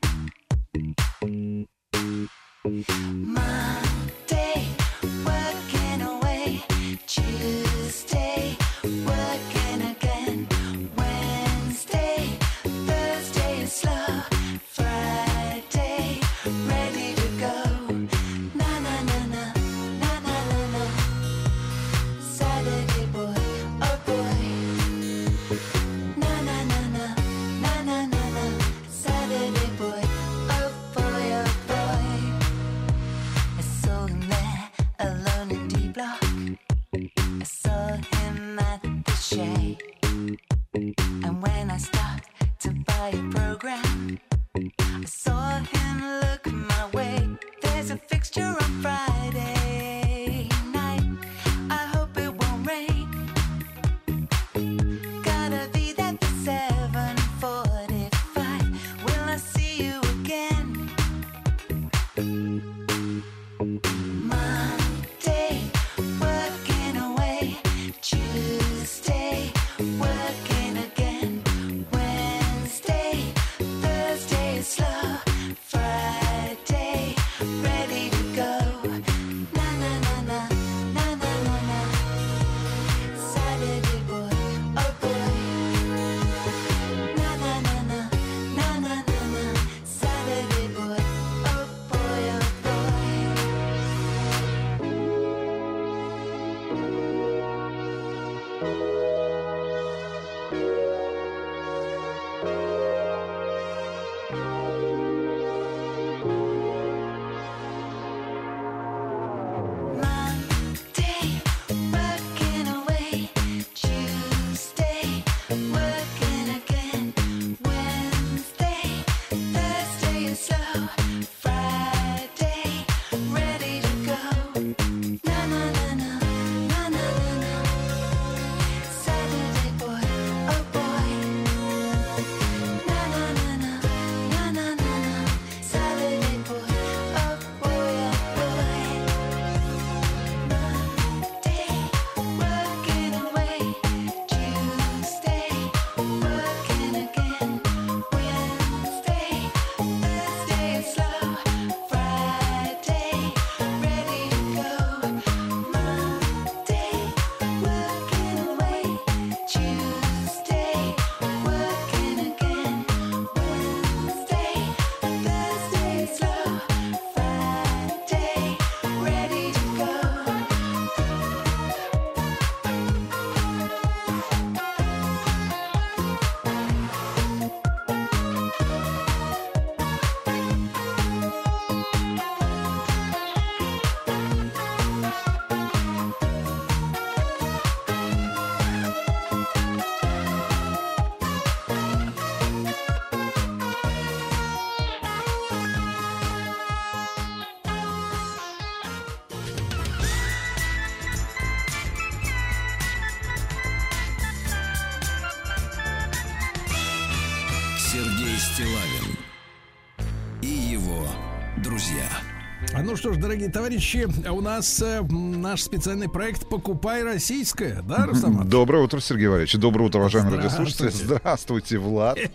A: Ну что ж, дорогие товарищи, у нас э, наш специальный проект «Покупай российское», да, Рустам?
H: Доброе утро, Сергей Валерьевич. Доброе утро, уважаемые радиослушатели. Здравствуйте, Влад. (laughs)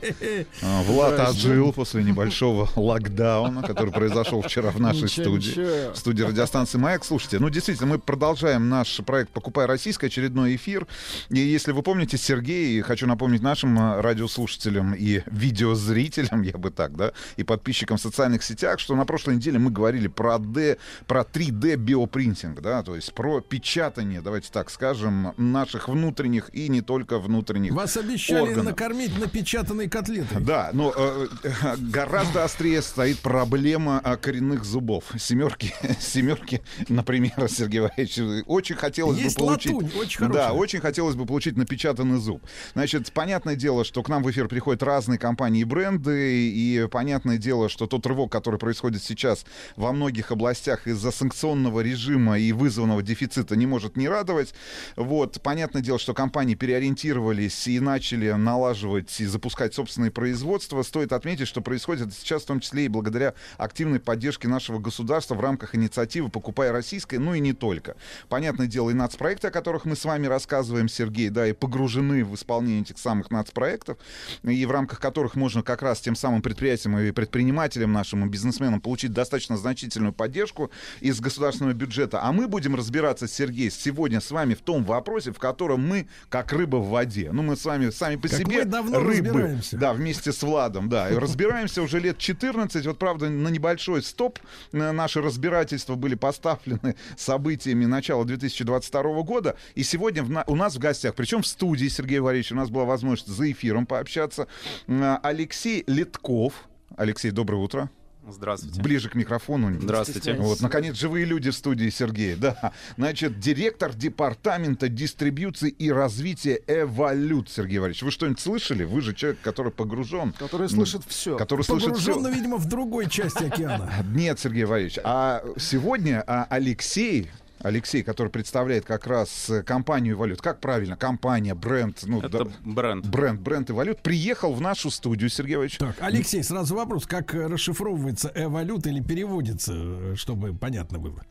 H: А, Влад отжил после небольшого (laughs) локдауна, который произошел вчера в нашей студии. В студии радиостанции «Маяк». Слушайте, ну действительно, мы продолжаем наш проект «Покупай российское», очередной эфир. И если вы помните, Сергей, хочу напомнить нашим а, радиослушателям и видеозрителям, я бы так, да, и подписчикам в социальных сетях, что на прошлой неделе мы говорили про D, про 3D биопринтинг, да, то есть про печатание, давайте так скажем, наших внутренних и не только внутренних
A: Вас обещали
H: органов.
A: накормить напечатанной котлетой.
H: Да, но э, э, гораздо острее стоит проблема а, коренных зубов. Семерки, (laughs) семерки, например, Сергей Валерьевич, очень хотелось
A: Есть
H: бы получить.
A: латунь, очень
H: да, очень хотелось бы получить напечатанный зуб. Значит, понятное дело, что к нам в эфир приходят разные компании и бренды, и понятное дело, что тот рывок, который происходит сейчас во многих областях из-за санкционного режима и вызванного дефицита, не может не радовать. Вот, понятное дело, что компании переориентировались и начали налаживать и запускать собственные производства. Стоит отметить, что происходит сейчас в том числе и благодаря активной поддержке нашего государства в рамках инициативы «Покупай российское», ну и не только. Понятное дело, и нацпроекты, о которых мы с вами рассказываем, Сергей, да, и погружены в исполнение этих самых нацпроектов, и в рамках которых можно как раз тем самым предприятиям и предпринимателям нашим, и бизнесменам получить достаточно значительную поддержку из государственного бюджета. А мы будем разбираться, Сергей, сегодня с вами в том вопросе, в котором мы как рыба в воде. Ну, мы с вами сами по
A: Как
H: себе
A: давно
H: рыбы. Да, вместе с Владом, да. Разбираемся уже лет 14. Вот, правда, на небольшой стоп э, наши разбирательства были поставлены событиями начала 2022 года. И сегодня в у нас в гостях, причем в студии, Сергей Валерьевич, у нас была возможность за эфиром пообщаться, э, Алексей Литков. Алексей, доброе утро.
I: Здравствуйте.
H: Ближе к микрофону.
I: Здравствуйте.
H: Вот, наконец, живые люди в студии, Сергей. Да. Значит, директор департамента дистрибьюции и развития Эволют, Сергей Валерьевич. Вы что-нибудь слышали? Вы же человек, который погружен.
B: Который слышит все.
H: Который слышит.
A: Погружен, но, видимо, в другой части океана.
H: Нет, Сергей Валерьевич. А сегодня а, Алексей, Алексей, который представляет как раз э, компанию «Эволют». Как правильно? Компания, бренд. Ну,
I: Это
H: да,
I: бренд.
H: бренд, бренд «Эволют» приехал в нашу студию, Сергей Валерьевич.
A: Так, Алексей, сразу вопрос, как расшифровывается эволют или переводится, э, чтобы понятно было?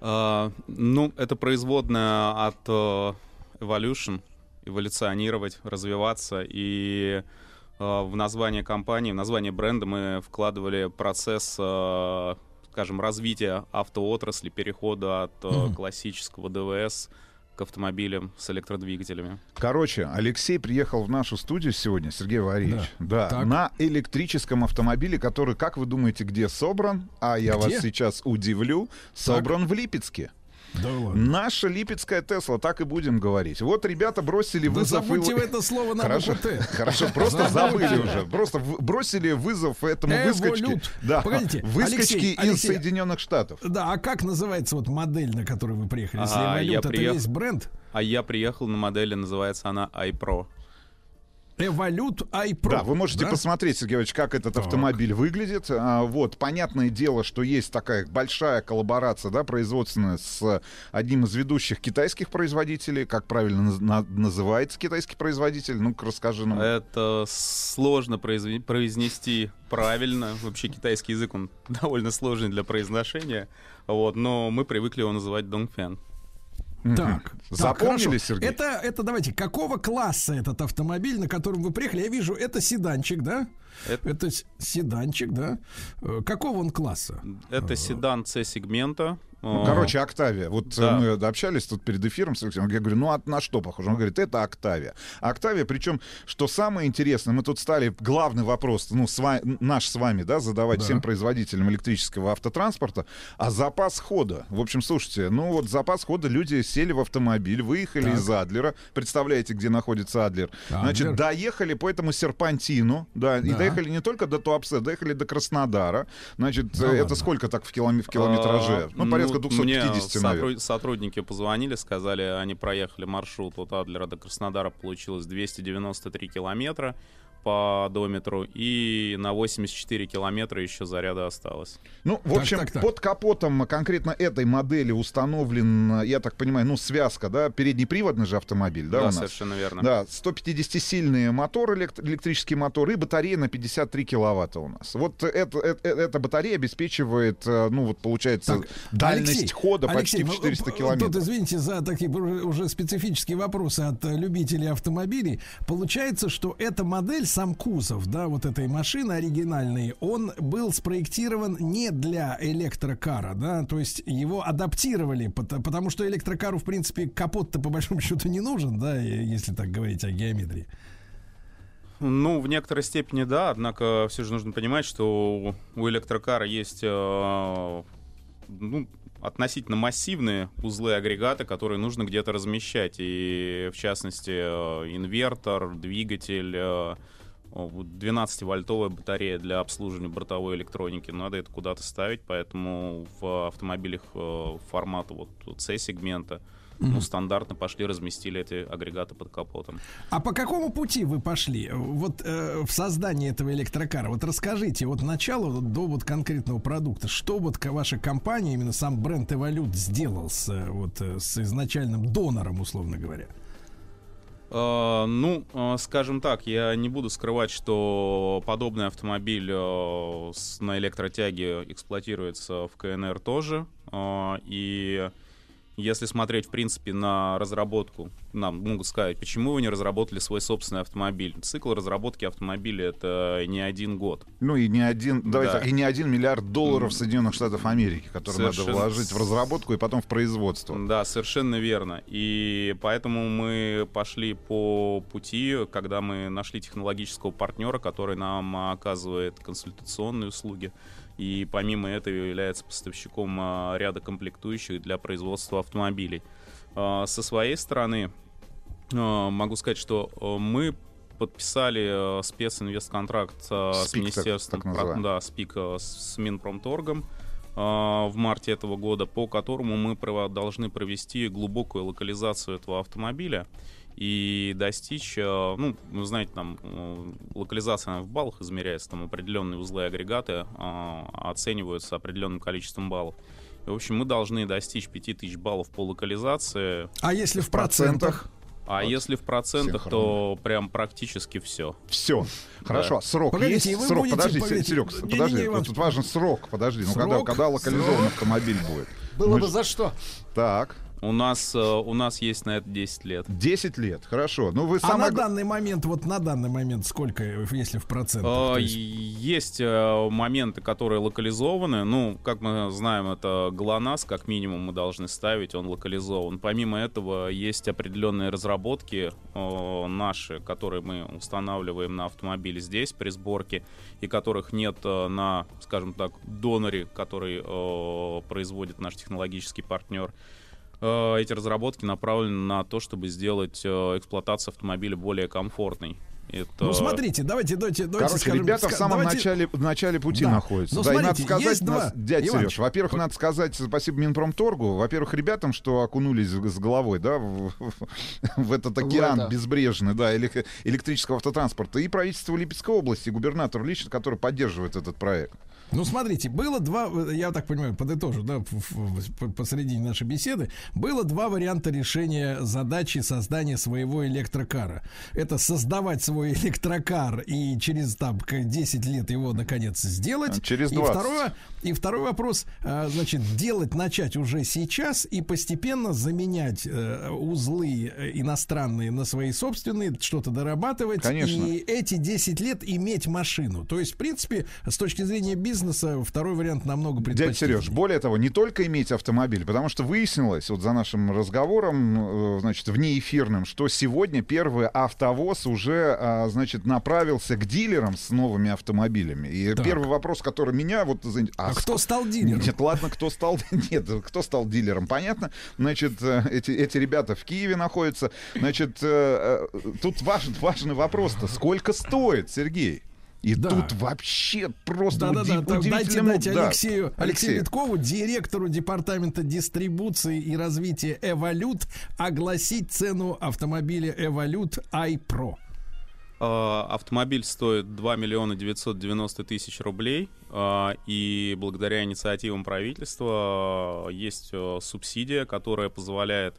I: А, ну, это производная от э, evolution, эволюционировать, развиваться. И э, в название компании, в название бренда мы вкладывали процесс, скажем, развития автоотрасли, перехода от э, классического ДВС к автомобилям с электродвигателями.
H: Короче, Алексей приехал в нашу студию сегодня, Сергей Валерьевич, да,
A: Так.
H: на электрическом автомобиле, который, как вы думаете, где собран? А я
A: Где?
H: вас сейчас удивлю, собран в Липецке.
A: Да ладно.
H: Наша липецкая Тесла, так и будем говорить. Вот ребята бросили
A: Да
H: вызов...
A: забудьте
H: и-
A: вы это слово на
H: Хорошо, хорошо, просто забыли уже. Просто бросили вызов этому выскочке. Да,
A: Погодите,
H: выскочки из. Соединенных Штатов.
A: Да, а как называется вот модель, на которую вы приехали? Если
I: я
A: это весь бренд?
I: А я приехал на модели, называется она iPro.
A: Эволют iPro.
H: Да, вы можете
A: да?
H: посмотреть, Сергей Иванович, как этот
A: Так.
H: автомобиль выглядит. А, вот, понятное дело, что есть такая большая коллаборация, да, производственная с одним из ведущих китайских производителей. Как правильно наз- на- называется китайский производитель? Ну-ка, расскажи нам.
I: Это сложно произве- произнести правильно. Вообще китайский язык, он (laughs) довольно сложный для произношения. Вот, но мы привыкли его называть Dongfeng.
A: Так, так,
H: Запомнили,
A: хорошо.
H: Сергей?
A: Это, это давайте, какого класса этот автомобиль, на котором вы приехали? Я вижу, это седанчик, да?
I: Это-
A: Это седанчик, да? Э, Какого он класса?
I: Это седан C-сегмента.
H: Ну,
I: Э,
H: короче, Октавия. Вот
I: Да.
H: э, мы общались тут перед эфиром с Алексеем. Я говорю, ну а на что похоже? Он говорит, это Октавия. Октавия, причем, что самое интересное, мы тут стали главный вопрос, ну, с ва- наш с вами, да, задавать
A: Да.
H: всем производителям электрического автотранспорта, а запас хода. В общем, слушайте, ну вот запас хода, люди сели в автомобиль, выехали
A: Так.
H: из Адлера. Представляете, где находится Адлер?
A: Адлер.
H: Значит, доехали по этому серпантину, да, и
A: Да.
H: доехали не только до Туапсе, доехали до Краснодара. Значит,
A: Да
H: э, это
A: ладно.
H: сколько так в, киломе- в километраже?
I: а,
H: Ну, порядка
I: мне
H: 250, наверное.
I: сотру- сотрудники позвонили, сказали, они проехали маршрут от Адлера до Краснодара, получилось 293 километра. По одометру, и на 84 километра еще заряда осталось.
H: Ну, в
A: Так,
H: общем,
A: так, так.
H: под капотом конкретно этой модели установлен, я так понимаю, ну, связка, да, переднеприводный же автомобиль, да,
I: Да,
H: у нас?
I: совершенно верно.
H: Да, 150-сильный мотор, элект- электрический мотор и батарея на 53 киловатта у нас. Вот это, это- эта батарея обеспечивает, э, ну вот получается,
A: Так,
H: дальность
A: Алексей,
H: хода
A: Алексей,
H: почти в 400
A: п-
H: километров.
A: Тут, извините за такие уже уже специфические вопросы от э, любителей автомобилей. Получается, что эта модель, сам кузов, да, вот этой машины оригинальной, он был спроектирован не для электрокара, да, то есть его адаптировали, пот- потому что электрокару, в принципе, капот-то по большому счету не нужен, да, если так говорить о геометрии.
I: Ну, в некоторой степени да, однако все же нужно понимать, что у электрокара есть э, ну, относительно массивные узлы агрегата, которые нужно где-то размещать. И, в частности, э, инвертор, двигатель, э, 12-вольтовая батарея для обслуживания бортовой электроники. Надо это куда-то ставить, поэтому в автомобилях э, формата вот C-сегмента ну, стандартно пошли, разместили эти агрегаты под капотом.
A: А по какому пути вы пошли? Вот э, в создании этого электрокара. Вот расскажите от начала вот до вот конкретного продукта. Что вот ваша компания, именно сам бренд Эволют сделал с, э, вот, э, с изначальным донором, условно говоря?
I: Э, Ну, э, скажем так, я не буду скрывать, что подобный автомобиль э, на электротяге эксплуатируется в КНР тоже. И если смотреть, в принципе, на разработку, нам могут сказать, почему вы не разработали свой собственный автомобиль. Цикл разработки автомобиля — это не один год.
H: Ну и не один, давай
I: Да.
H: так, и не один миллиард долларов Соединенных Штатов Америки, которые надо
I: Совершенно.
H: вложить в разработку и потом в производство.
I: Да, совершенно верно. И поэтому мы пошли по пути, когда мы нашли технологического партнера, который нам оказывает консультационные услуги. И помимо этого является поставщиком а, ряда комплектующих для производства автомобилей. А, Со своей стороны а, могу сказать, что мы подписали специнвестконтракт с Министерством
H: так
I: да, СПИК с Минпромторгом в марте этого года, по которому мы должны провести глубокую локализацию этого автомобиля и достичь, а, ну, вы знаете, там э, локализация в баллах измеряется, там определенные узлы и агрегаты а, оцениваются определенным количеством баллов. И, в общем, мы должны достичь 5000 баллов по локализации,
A: А если в,
H: процентах
I: а
H: Вот.
I: если в процентах, то прям практически все.
H: Все. Хорошо. Срок
A: Погодите,
H: есть?
A: вы
H: Срок.
A: будете-
H: подожди,
A: погодите,
H: Серег,
A: не-не-не,
H: подожди.
A: Иван,
H: Вот тут важен срок. Подожди. Ну, когда,
A: Срок,
H: когда локализован
A: срок.
H: автомобиль будет?
B: Было
H: Мы
B: бы за что.
H: Так.
I: У нас, э, у нас есть на это 10 лет.
H: 10 лет. Хорошо. Ну, вы
A: А на данный момент, вот на данный момент сколько, э, если в процентах? То
I: и
A: есть-
I: Есть э, моменты, которые локализованы. Ну, как мы знаем, это ГЛОНАСС, как минимум, мы должны ставить, он локализован. Помимо этого, есть определенные разработки э, наши, которые мы устанавливаем на автомобиле здесь при сборке, и которых нет э, на, скажем так, доноре, который э, производит наш технологический партнер. Э, Эти разработки направлены на то, чтобы сделать э, эксплуатацию автомобиля более комфортной. Это...
A: Ну, смотрите, давайте, давайте, давайте
H: Короче,
A: скажем,
H: ребята в самом
A: давайте-
H: начале, в начале пути
A: Да.
H: находятся.
A: Ну,
H: да, и надо
A: смотрите,
H: сказать,
A: есть два-
H: нас- дядя
A: Иваныч,
H: Сереж, во-первых, надо сказать спасибо Минпромторгу, во-первых, ребятам, что окунулись с головой, да, в, в- в этот океан
B: это.
H: безбрежный, да, элек- электрического автотранспорта, и правительство Липецкой области, губернатор лично, который поддерживает этот проект.
A: Ну, смотрите, было два, э, я так понимаю, подытожу, да, в- в- по- посередине нашей беседы, было два варианта решения задачи создания своего электрокара. Это создавать свой (laughs) электрокар и через там к 10 лет его наконец сделать.
H: А через
A: И
H: 20.
A: второе, и второй вопрос, а, значит, делать начать уже сейчас и постепенно заменять э, узлы э, иностранные на свои собственные, что-то дорабатывать.
H: Конечно.
A: И эти 10 лет иметь машину. То есть, в принципе, с точки зрения бизнеса, второй вариант намного
H: Дядя
A: предпочтительнее.
H: Сереж, более того, не только иметь автомобиль, потому что выяснилось, вот за нашим разговором, э, значит, внеэфирным, что сегодня первый автовоз уже, а, значит, направился к дилерам с новыми автомобилями. И
A: Так.
H: первый вопрос, который меня вот... за-
A: А кто стал дилером?
H: Нет, ладно, кто стал... (laughs) Нет, кто стал дилером, понятно. Значит, э, эти, эти ребята в Киеве находятся. Значит, э, тут важен, важный вопрос-то. Сколько стоит, Сергей? И
A: Да.
H: тут вообще просто
A: Да,
H: уди-
A: да, да, дайте,
H: удивительно
A: дайте.
H: Да.
A: Алексею, Алексею
H: Алексей.
A: Виткову, директору департамента дистрибуции и развития Эволют, огласить цену автомобиля Эволют iPro.
I: А, Автомобиль стоит 2 миллиона 990 тысяч рублей, а, и благодаря инициативам правительства а, есть субсидия, которая позволяет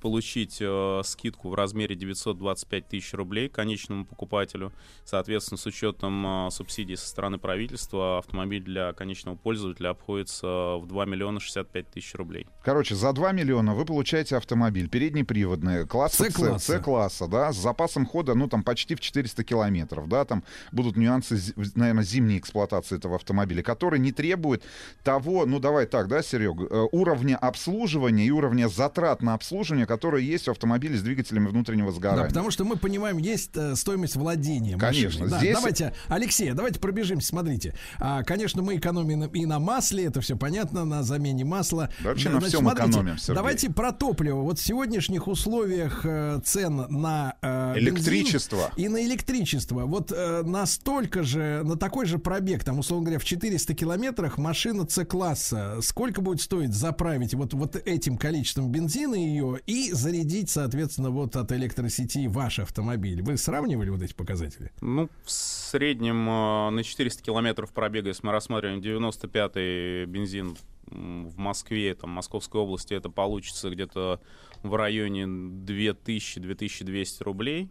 I: получить э, скидку в размере 925 тысяч рублей конечному покупателю. Соответственно, с учетом э, субсидий со стороны правительства автомобиль для конечного пользователя обходится в 2 миллиона 65 тысяч рублей.
H: Короче, за 2 миллиона вы получаете автомобиль переднеприводный, класса С,
A: С-класса.
H: С-класса, да, с запасом хода, ну, там, почти в 400 километров, да, там будут нюансы, наверное, зимней эксплуатации этого автомобиля, который не требует того, ну, давай так, да, Серег, э, уровня обслуживания и уровня затрат на обслуживание, которые есть в автомобиле с двигателями внутреннего
A: Да,
H: сгорания.
A: потому что мы понимаем, есть э, стоимость владения.
H: Конечно.
A: Да,
H: здесь-
A: Давайте, Алексей, давайте пробежимся. Смотрите, А, конечно, мы экономим и на масле, это все понятно, на замене масла.
H: Да вообще
A: Да,
H: на
A: значит,
H: всем
A: смотрите,
H: экономим, Сергей.
A: Давайте про топливо. Вот в сегодняшних условиях э, цен на э,
H: Электричество.
A: и на электричество. Вот э, настолько же, на такой же пробег, там, условно говоря, в 400 километрах машина С-класса, сколько будет стоить заправить вот, вот этим количеством бензина ее и зарядить, соответственно, вот от электросети ваш автомобиль? Вы сравнивали вот эти показатели?
I: Ну, в среднем э, на 400 километров пробега, если мы рассматриваем 95-й бензин в Москве, там, Московской области, это получится где-то в районе 2000-2200 рублей,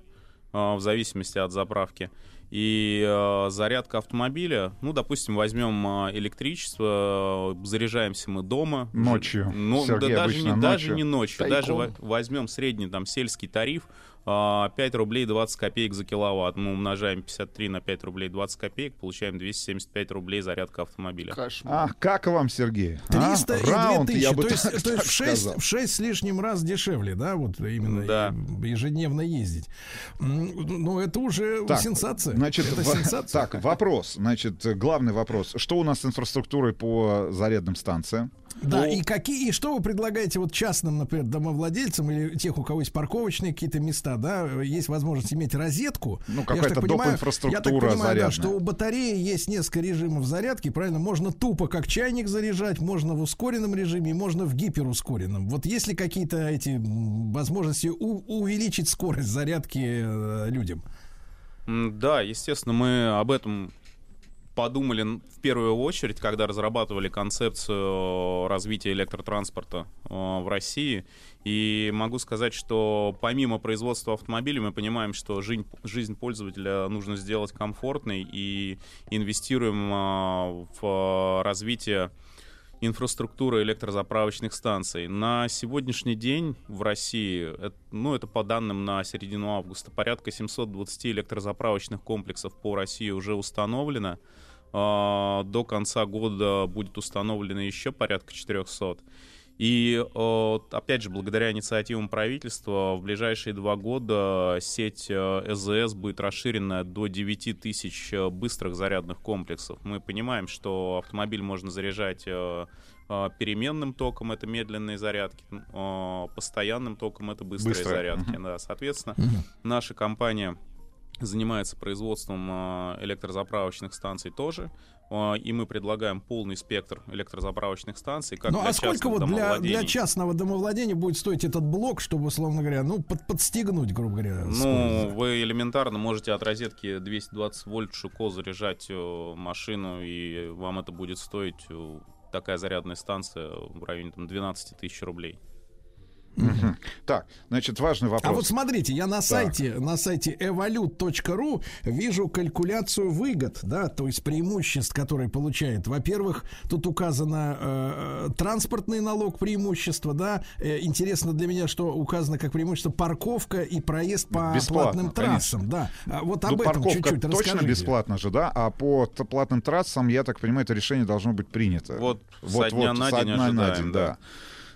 I: э, в зависимости от заправки. И э, зарядка автомобиля, ну, допустим, возьмем э, электричество, э, заряжаемся мы дома.
H: Ночью.
I: Ну,
H: Сергей
I: да, даже, не, даже
H: ночью.
I: не ночью,
B: Тайком.
I: даже во- возьмем средний там сельский тариф, 5 рублей 20 копеек за киловатт. Мы умножаем 53 на 5 рублей 20 копеек, получаем 275 рублей зарядка автомобиля.
B: Кошмар.
H: А как вам, Сергей? А?
A: 300 и
H: Раунд,
A: 2000,
H: я бы
A: то есть,
H: так-
A: то есть в, 6,
H: сказал.
A: в 6 с лишним раз дешевле, да, вот именно
I: Да.
A: ежедневно ездить. Ну, это уже
H: Так,
A: сенсация.
H: Значит,
A: это
H: во-
A: сенсация.
H: так, вопрос. Значит, главный вопрос. Что у нас с инфраструктурой по зарядным станциям?
A: Да, и какие, и что вы предлагаете вот частным, например, домовладельцам или тех, у кого есть парковочные какие-то места, да, есть возможность иметь розетку.
H: Ну, какая-то
A: так понимаю-
H: доп-инфраструктура
A: Я так понимаю, да, что у батареи есть несколько режимов зарядки, правильно? Можно тупо как чайник заряжать, можно в ускоренном режиме, можно в гиперускоренном. Вот есть ли какие-то эти возможности у- увеличить скорость зарядки э, людям?
I: Да, естественно, мы об этом подумали в первую очередь, когда разрабатывали концепцию развития электротранспорта э, в России. И могу сказать, что помимо производства автомобилей мы понимаем, что жизнь, жизнь пользователя нужно сделать комфортной и инвестируем э, в развитие инфраструктуры электрозаправочных станций. На сегодняшний день в России, э- ну это по данным на середину августа, порядка 720 электрозаправочных комплексов по России уже установлено. А, До конца года будет установлено еще порядка 400. И э, опять же, благодаря инициативам правительства, в ближайшие два года сеть э, ЭЗС будет расширена до 9 тысяч э, быстрых зарядных комплексов. Мы понимаем, что автомобиль можно заряжать переменным током, это медленные зарядки, постоянным током, это быстрые
H: Быстрые,
I: зарядки. Да, соответственно, наша компания занимается производством электрозаправочных станций тоже. Э, И мы предлагаем полный спектр электрозаправочных станций. Как
A: ну,
I: для
A: а сколько вот для, для частного домовладения будет стоить этот блок, чтобы, условно говоря, ну, под- подстегнуть, грубо говоря,
I: Ну,
A: скорость?
I: вы элементарно можете от розетки 220 вольт Шуко заряжать э, машину, и вам это будет стоить э, такая зарядная станция в районе там, 12 тысяч рублей.
H: Так, значит, важный вопрос.
A: А вот смотрите, я на сайте, на сайте evolut.ru вижу калькуляцию выгод, да, то есть преимуществ, которые получает. Во-первых, тут указано э, э, транспортный налог преимущество, да. Э, интересно для меня, что указано как преимущество парковка и проезд по
H: Бесплатно,
A: платным трассам, да. А вот
H: Ну,
A: об этом
H: парковка
A: чуть-чуть
H: точно
A: расскажите.
H: бесплатно же, да? А по платным трассам, я так понимаю, это решение должно быть принято.
I: Вот со дня на
H: со
I: день
H: дня на
I: ожидаем,
H: день,
I: да.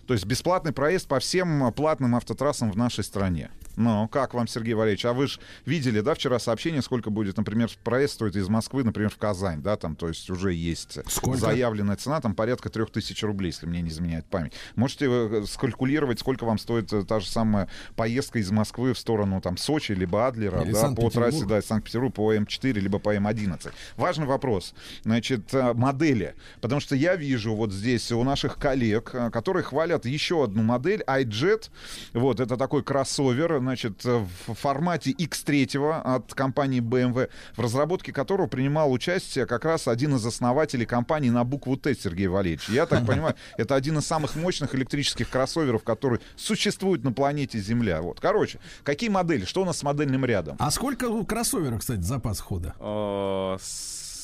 H: То есть бесплатный проезд по всем э, платным автотрассам в нашей стране. Ну, как вам, Сергей Валерьевич? А вы же видели, да, вчера сообщение, сколько будет, например, проезд стоит из Москвы, например, в Казань, да, там, то есть уже есть
A: Сколько?
H: заявленная цена, там порядка трех тысяч рублей, если мне не изменяет память. Можете э, скалькулировать, сколько вам стоит э, та же самая поездка из Москвы в сторону там Сочи, либо Адлера,
A: Или
H: да, по
A: Санкт-Петербург.
H: трассе, да, из Санкт-Петербурга по М4, либо по М11. Важный вопрос. Значит, э, модели. Потому что я вижу вот здесь у наших коллег, которые хвалят еще одну модель, iJet. Вот, это такой кроссовер. Значит, э, в формате X3 от компании BMW, в разработке которого принимал участие как раз один из основателей компании на букву Т, Сергей Валерьевич. Я так (laughs) понимаю, это один из самых мощных электрических кроссоверов, который существует на планете Земля. Вот. Короче, какие модели? Что у нас с модельным рядом?
A: А сколько у кроссовера, кстати, запас хода?
I: Э,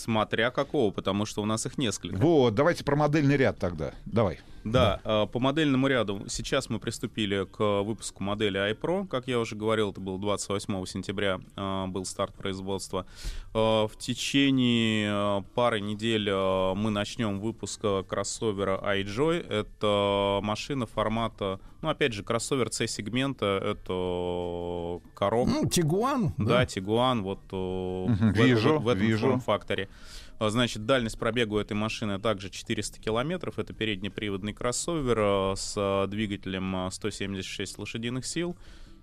I: Смотря какого, потому что у нас их несколько.
H: Вот, давайте про модельный ряд тогда. Давай.
I: Да, э, по модельному ряду сейчас мы приступили к выпуску модели iPro. Как я уже говорил, это был 28 сентября, э, был старт производства. Э, В течение пары недель мы начнем выпуск кроссовера iJoy. Это машина формата, ну, опять же, кроссовер C-сегмента. Это коробка.
A: Ну, Тигуан.
I: Да, Тигуан, вот
H: Мгм,
I: в, этом-
H: вижу,
I: в этом
H: вижу.
I: форм-факторе. А, Значит, дальность пробега у этой машины также 400 километров. Это переднеприводный кроссовер э, с э, двигателем э, 176 лошадиных сил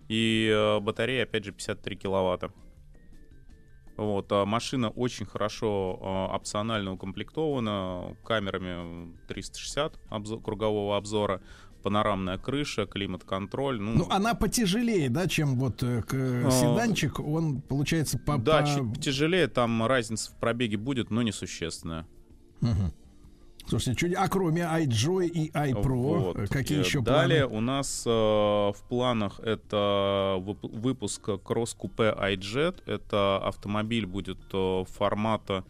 I: и батарея, опять же, 53 киловатта. Вот, а машина очень хорошо опционально укомплектована камерами 360 обзо- кругового обзора, панорамная крыша, климат-контроль. Ну,
A: Ну, она потяжелее, да, чем вот э, к-
I: А.
A: седанчик. Он, получается, по...
I: да,
A: по-
I: чуть тяжелее, там разница в пробеге будет, но несущественная.
A: Мгм. Слушайте, чуть... а кроме iJoy и iPro,
I: Вот.
A: э, какие еще
I: Далее
A: планы?
I: у нас э, в планах это вып- выпуск Coupe iJet. Это автомобиль будет э, формата,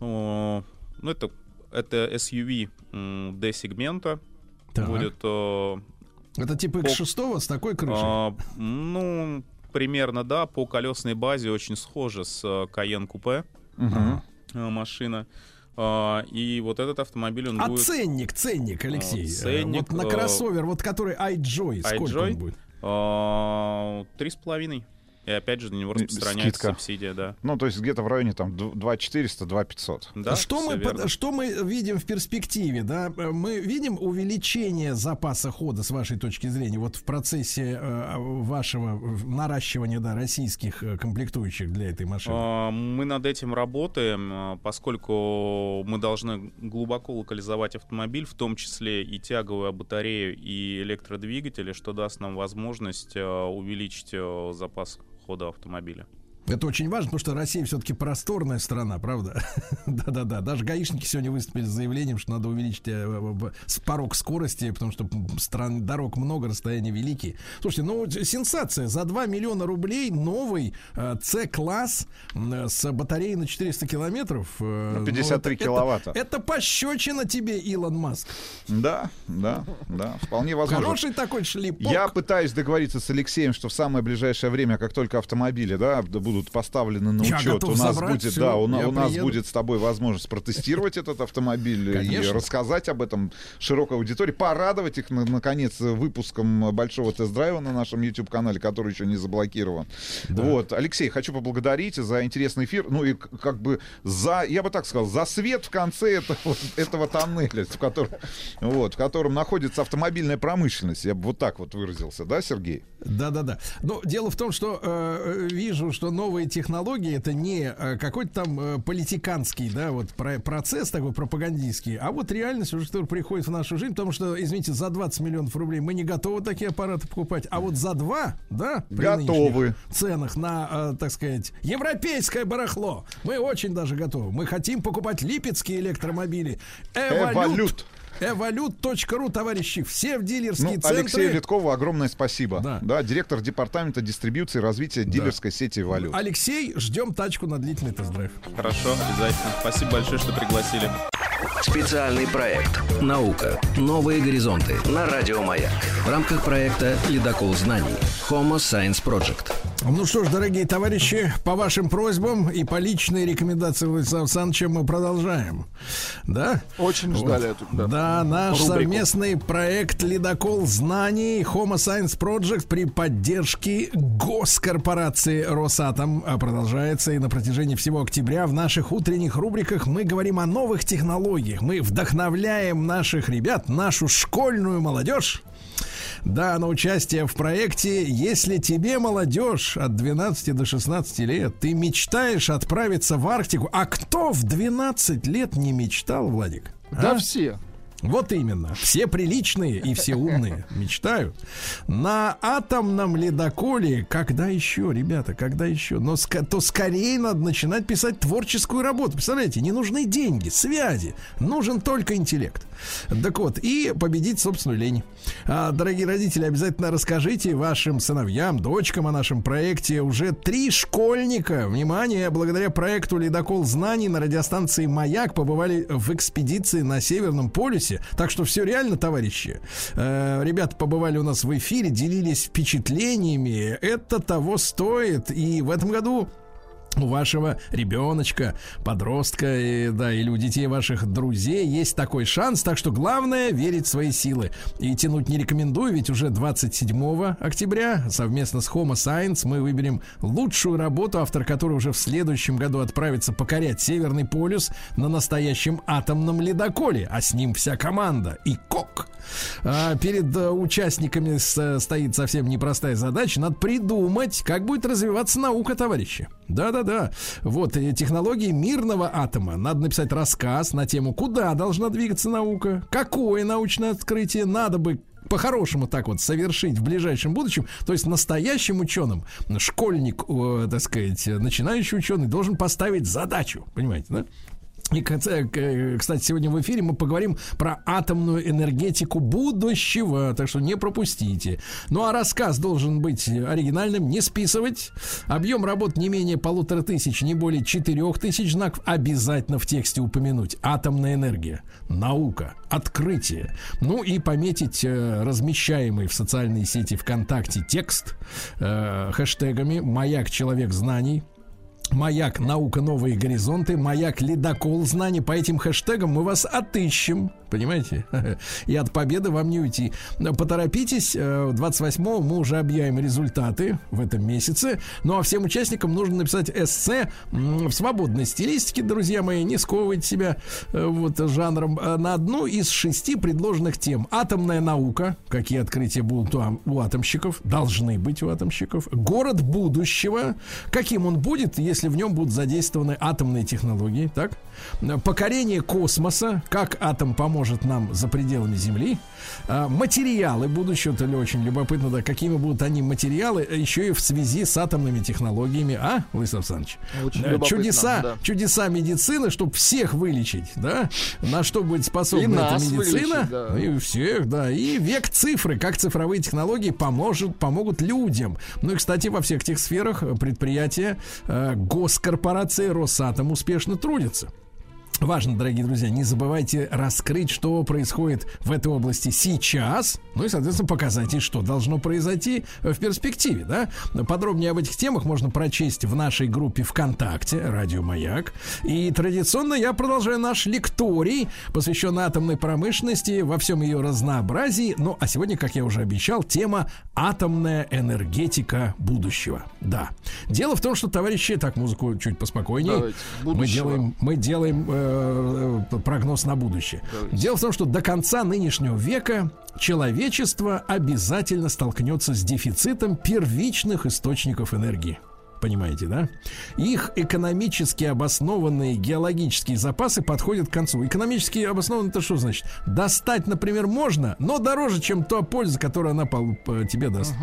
I: э, ну это это SUV D-сегмента.
A: Так.
I: Будет э,
A: Это типа
I: по-
A: X6 с такой крышей?
I: а, ну примерно да по колесной базе очень схоже с э, Cayenne Coupe
H: Мгм.
I: э, машина. А, и вот этот автомобиль он
A: А
I: будет
A: ценник, ценник, Алексей.
I: А,
A: э,
I: ценник,
A: вот на
I: э,
A: кроссовер, вот который iJoy, сколько
I: iJoy?
A: он будет?
I: А, Три с половиной. И опять же на него распространяется
H: скидка.
I: субсидия, да.
H: Ну, то есть где-то в районе там 2400, 2500.
I: Да,
A: что,
I: всё
A: мы,
I: верно.
A: под- что мы видим в перспективе, да? Э, Мы видим увеличение запаса хода с вашей точки зрения, вот в процессе э, вашего э, наращивания, да, российских э, комплектующих для этой машины.
I: А, Мы над этим работаем, а, поскольку мы должны глубоко локализовать автомобиль, в том числе и тяговую батарею, и электродвигатели, что даст нам возможность а, увеличить а, запас хода автомобиля.
A: Это очень важно, потому что Россия все-таки просторная страна, правда? (laughs) Да-да-да. Даже гаишники сегодня выступили с заявлением, что надо увеличить э, порог скорости, потому что стран, дорог много, расстояния великие. Слушайте, ну сенсация. За 2 миллиона рублей новый э, C-класс м, э, с батареей на 400 километров. ну,
H: 53
A: это-
H: киловатта.
A: Это, это пощечина тебе, Илон Маск.
H: Да, да, да, вполне возможно.
A: Хороший такой шлипок.
H: Я пытаюсь договориться с Алексеем, что в самое ближайшее время, как только автомобили да, будут поставлены на
A: Я
H: учет, у нас
A: забрать
H: будет, да, у, у нас
A: приеду.
H: будет с тобой возможность протестировать этот автомобиль и
A: Конечно.
H: рассказать об этом широкой аудитории, порадовать их на- наконец выпуском большого тест-драйва на нашем YouTube канале, который еще не заблокирован. Вот, Алексей, хочу поблагодарить за интересный эфир, ну и как бы за, я бы так сказал, за свет в конце этого, этого тоннеля, в котором, вот, в котором находится автомобильная промышленность. Я бы вот так вот выразился, да, Сергей?
A: Да-да-да. Но дело в том, что э, вижу, что новые технологии это не э, какой-то там э, политиканский, да, вот про- процесс такой пропагандистский, а вот реальность уже, которая приходит в нашу жизнь, потому что, извините, за 20 миллионов рублей мы не готовы такие аппараты покупать, а вот за 2, да, при
H: Готовы.
A: ценах на, э, так сказать, европейское барахло, мы очень даже готовы. Мы хотим покупать липецкие электромобили.
H: Эволют.
A: Эволют.ру, товарищи, все в дилерские
H: Ну,
A: центры.
H: Алексею Литкову огромное спасибо.
A: Да.
H: директор департамента дистрибьюции и развития дилерской сети «Валют».
A: Алексей, ждем тачку на длительный тест-драйв.
I: Хорошо, обязательно. Спасибо большое, что пригласили.
C: Специальный проект «Наука. Новые горизонты» на Радио Маяк. В рамках проекта «Ледокол знаний» Homo Science Project.
A: Ну что ж, дорогие товарищи, по вашим просьбам и по личной рекомендации Владислава Александровича мы продолжаем. Да?
B: Очень ждали эту да,
A: Да, наш
B: рубрику.
A: совместный проект «Ледокол знаний» Homo Science Project при поддержке госкорпорации «Росатом» а, продолжается. И на протяжении всего октября в наших утренних рубриках мы говорим о новых технологиях. Мы вдохновляем наших ребят, нашу школьную молодежь да, на участие в проекте «Если тебе, молодежь, от 12 до 16 лет, ты мечтаешь отправиться в Арктику, а кто в 12 лет не мечтал, Владик?
B: Да
A: А?
B: все.
A: Вот именно. Все приличные и все умные (laughs) мечтают. На атомном ледоколе, когда еще, ребята, когда еще? Но ска- то скорее надо начинать писать творческую работу. Представляете, не нужны деньги, связи. Нужен только интеллект. Так вот, и победить собственную лень. А, дорогие родители, обязательно расскажите вашим сыновьям, дочкам о нашем проекте. Уже три школьника, внимание, благодаря проекту «Ледокол знаний» на радиостанции «Маяк» побывали в экспедиции на Северном полюсе. Так что все реально, товарищи. Э, ребята побывали у нас в эфире, делились впечатлениями. Это того стоит. И в этом году у вашего ребеночка, подростка, и, да, или у детей ваших друзей есть такой шанс, так что главное верить в свои силы. И тянуть не рекомендую, ведь уже 27 октября совместно с Homo Science мы выберем лучшую работу, автор которой уже в следующем году отправится покорять Северный полюс на настоящем атомном ледоколе, а с ним вся команда и кок. А, перед э, участниками с- стоит совсем непростая задача. Надо придумать, как будет развиваться наука, товарищи. Да-да-да. Вот э, технологии мирного атома. Надо написать рассказ на тему, куда должна двигаться наука, какое научное открытие надо бы по-хорошему так вот совершить в ближайшем будущем, то есть настоящим ученым, школьник, э, так сказать, начинающий ученый должен поставить задачу, понимаете, да? И, кстати, к- кстати, сегодня в эфире мы поговорим про атомную энергетику будущего, так что не пропустите. Ну а рассказ должен быть оригинальным, не списывать. Объем работ не менее полутора тысяч, не более четырех тысяч знаков. Обязательно в тексте упомянуть. Атомная энергия, наука, открытие. Ну и пометить э, размещаемый в социальной сети ВКонтакте текст э, хэштегами «Маяк человек знаний», Маяк «Наука. Новые горизонты», Маяк «Ледокол знаний». По этим хэштегам мы вас отыщем, понимаете? (laughs) И от победы вам не уйти. Поторопитесь, э, 28-го мы уже объявим результаты в этом месяце. Ну а всем участникам нужно написать эссе в свободной стилистике, друзья мои, не сковывайте себя э, вот жанром. Э, На одну из шести предложенных тем. Атомная наука, какие открытия будут у атомщиков, должны быть у атомщиков. Город будущего, каким он будет, если в нем будут задействованы атомные технологии, так? Покорение космоса, как атом поможет нам за пределами Земли. А, Материалы будущего, это ли очень любопытно, да, какими будут они материалы, э, еще и в связи с атомными технологиями, а, Владислав Александрович?
B: Очень
A: Э, чудеса,
B: да.
A: чудеса медицины, чтобы всех вылечить, да? На что будет
B: И
A: способна эта
B: нас
A: медицина?
B: вылечить, да.
A: И всех, да. И век цифры, как цифровые технологии поможет, помогут людям. Ну и, кстати, во всех тех сферах предприятия э, госкорпорации Росатом успешно трудятся. Важно, дорогие друзья, не забывайте раскрыть, что происходит в этой области сейчас, ну и, соответственно, показать, и что должно произойти в перспективе, да. Подробнее об этих темах можно прочесть в нашей группе ВКонтакте «Радио Маяк». И традиционно я продолжаю наш лекторий, посвященный атомной промышленности во всем ее разнообразии. Ну, а сегодня, как я уже обещал, тема «Атомная энергетика будущего». Да. Дело в том, что, товарищи, так, музыку чуть поспокойнее.
B: Давайте,
A: Мы делаем, мы делаем э, прогноз на будущее. Дело в том, что до конца нынешнего века человечество обязательно столкнется с дефицитом первичных источников энергии. Понимаете, да? Их экономически обоснованные геологические запасы подходят к концу. Экономически обоснованно это что значит? Достать, например, можно, но дороже, чем та польза, которую она э, тебе даст.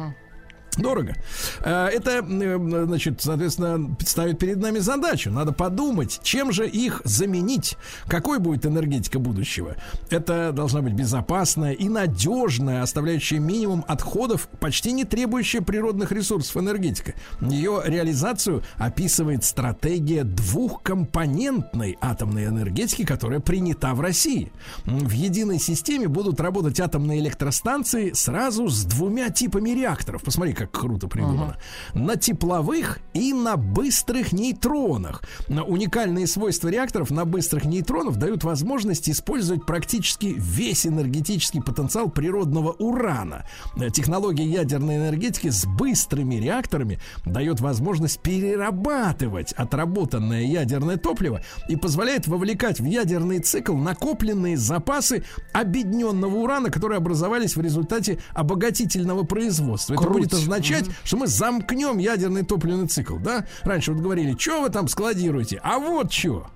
A: Дорого. Э, Это, э, значит, соответственно, ставит перед нами задачу. Надо подумать, чем же их заменить. Какой будет энергетика будущего? Это должна быть безопасная и надежная, оставляющая минимум отходов, почти не требующая природных ресурсов энергетика. Ее реализацию описывает стратегия двухкомпонентной атомной энергетики, которая принята в России. В единой системе будут работать атомные электростанции сразу с двумя типами реакторов. Посмотри, как круто придумано. На тепловых и на быстрых нейтронах. На Уникальные свойства реакторов на быстрых нейтронов дают возможность использовать практически весь энергетический потенциал природного урана. Э, Технология ядерной энергетики с быстрыми реакторами дает возможность перерабатывать отработанное ядерное топливо и позволяет вовлекать в ядерный цикл накопленные запасы объединенного урана, которые образовались в результате обогатительного производства. Это
B: Круть.
A: будет означать, что мы замкнем ядерный топливный цикл, да? Раньше вот говорили, что вы там складируете, а вот что.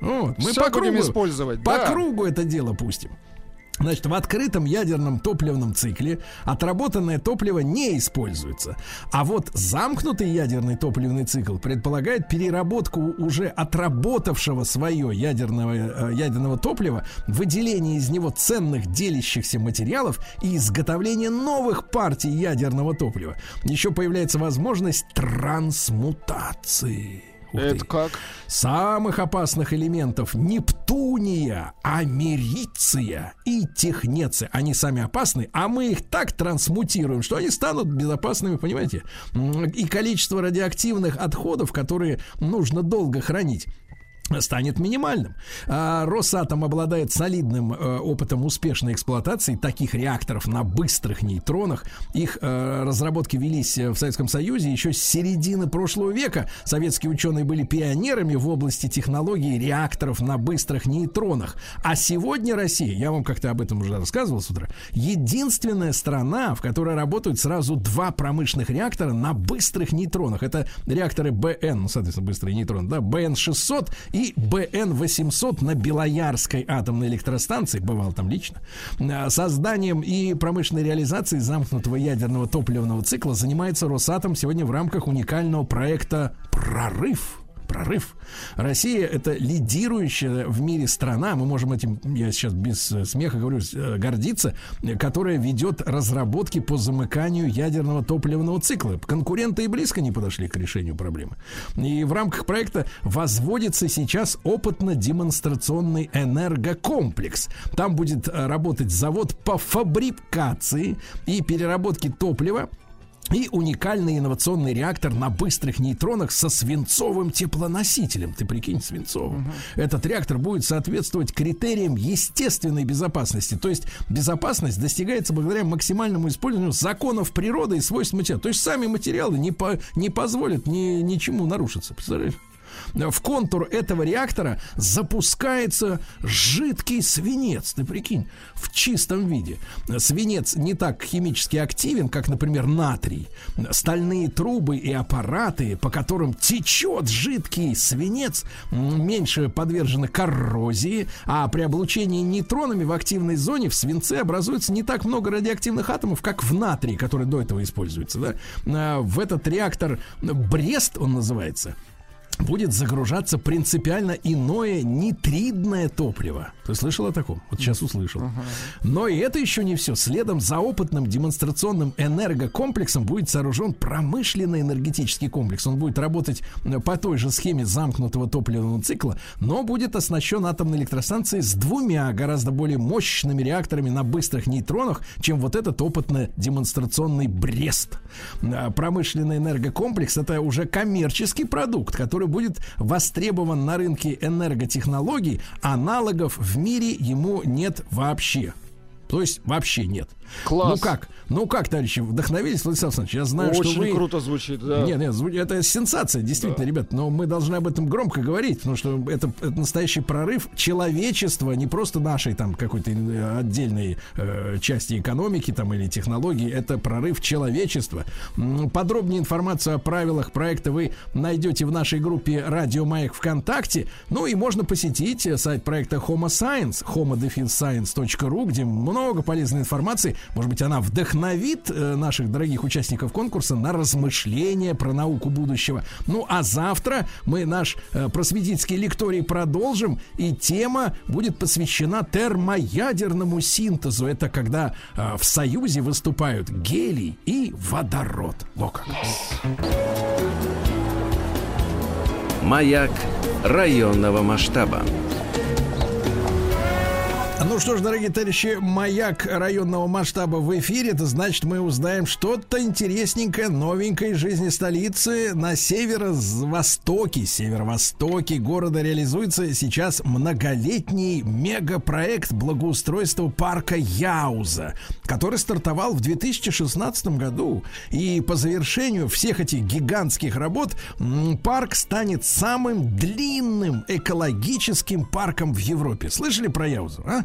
A: Вот, мы по
B: будем
A: кругу,
B: использовать,
A: по
B: да.
A: кругу это дело пустим. Значит, в открытом ядерном топливном цикле отработанное топливо не используется. А вот замкнутый ядерный топливный цикл предполагает переработку уже отработавшего свое ядерного, э, ядерного топлива, выделение из него ценных делящихся материалов и изготовление новых партий ядерного топлива. Еще появляется возможность трансмутации. Ты.
B: Это как?
A: Самых опасных элементов Нептуния, Америция и Технеция. Они сами опасны, а мы их так трансмутируем, что они станут безопасными, понимаете? И количество радиоактивных отходов, которые нужно долго хранить станет минимальным. А Росатом обладает солидным э, опытом успешной эксплуатации таких реакторов на быстрых нейтронах. Их э, разработки велись э, в Советском Союзе еще с середины прошлого века. Советские ученые были пионерами в области технологий реакторов на быстрых нейтронах. А сегодня Россия, я вам как-то об этом уже рассказывал с утра, единственная страна, в которой работают сразу два промышленных реактора на быстрых нейтронах. Это реакторы БН, ну, соответственно, быстрые нейтроны, да, БН-600 и БН-800 на Белоярской атомной электростанции, бывал там лично. А, Созданием и промышленной реализацией замкнутого ядерного топливного цикла занимается Росатом сегодня в рамках уникального проекта «Прорыв». Прорыв. Россия это лидирующая в мире страна, мы можем этим, я сейчас без э, смеха говорю, э, гордиться, э, которая ведет разработки по замыканию ядерного топливного цикла. Конкуренты и близко не подошли к решению проблемы. И в рамках проекта возводится сейчас опытно-демонстрационный энергокомплекс. Там будет работать завод по фабрикации и переработке топлива и уникальный инновационный реактор на быстрых нейтронах со свинцовым теплоносителем. Ты прикинь, свинцовым. Этот реактор будет соответствовать критериям естественной безопасности. То есть безопасность достигается благодаря максимальному использованию законов природы и свойств материала. То есть сами материалы не, по, не позволят ни, ничему нарушиться. Представляешь? В контур этого реактора запускается жидкий свинец. Ты прикинь, в чистом виде. Свинец не так химически активен, как, например, натрий. Стальные трубы и аппараты, по которым течет жидкий свинец, меньше подвержены коррозии, а при облучении нейтронами в активной зоне в свинце образуется не так много радиоактивных атомов, как в натрии, который до этого используется. Да? А, В этот реактор Брест, он называется, будет загружаться принципиально иное нитридное топливо. Ты слышал о таком? Вот сейчас услышал. Но и это еще не все. Следом за опытным демонстрационным энергокомплексом будет сооружен промышленный энергетический комплекс. Он будет работать э, по той же схеме замкнутого топливного цикла, но будет оснащен атомной электростанцией с двумя гораздо более мощными реакторами на быстрых нейтронах, чем вот этот опытно-демонстрационный Брест. А, Промышленный энергокомплекс это уже коммерческий продукт, который будет востребован на рынке энерготехнологий. Аналогов в мире ему нет вообще. То есть вообще нет.
B: Класс.
A: Ну как? Ну как, товарищи, вдохновились, Владислав Александрович? Я знаю,
B: Очень
A: что вы...
B: круто звучит, да.
A: Нет, нет, это сенсация, действительно, ребят, но мы должны об этом громко говорить, потому что это, это настоящий прорыв человечества, не просто нашей там какой-то э, отдельной э, части экономики там или технологии, это прорыв человечества. Подробнее информацию о правилах проекта вы найдете в нашей группе Радио Маяк ВКонтакте, ну и можно посетить э, сайт проекта Homo Science, homo-science.ru, где много полезной информации. Может быть, она вдохновит э, наших дорогих участников конкурса на размышления про науку будущего. Ну, а завтра мы наш э, просветительский лекторий продолжим, и тема будет посвящена термоядерному синтезу. Это когда э, в союзе выступают гелий и водород. Во как.
C: Маяк районного масштаба.
A: Ну что ж, дорогие товарищи, маяк районного масштаба в эфире. Это значит, мы узнаем что-то интересненькое, новенькое из жизни столицы. На северо-востоке, северо-востоке города реализуется сейчас многолетний мегапроект благоустройства парка Яуза, который стартовал в 2016 году. И по завершению всех этих гигантских работ парк станет самым длинным экологическим парком в Европе. Слышали про Яузу, а?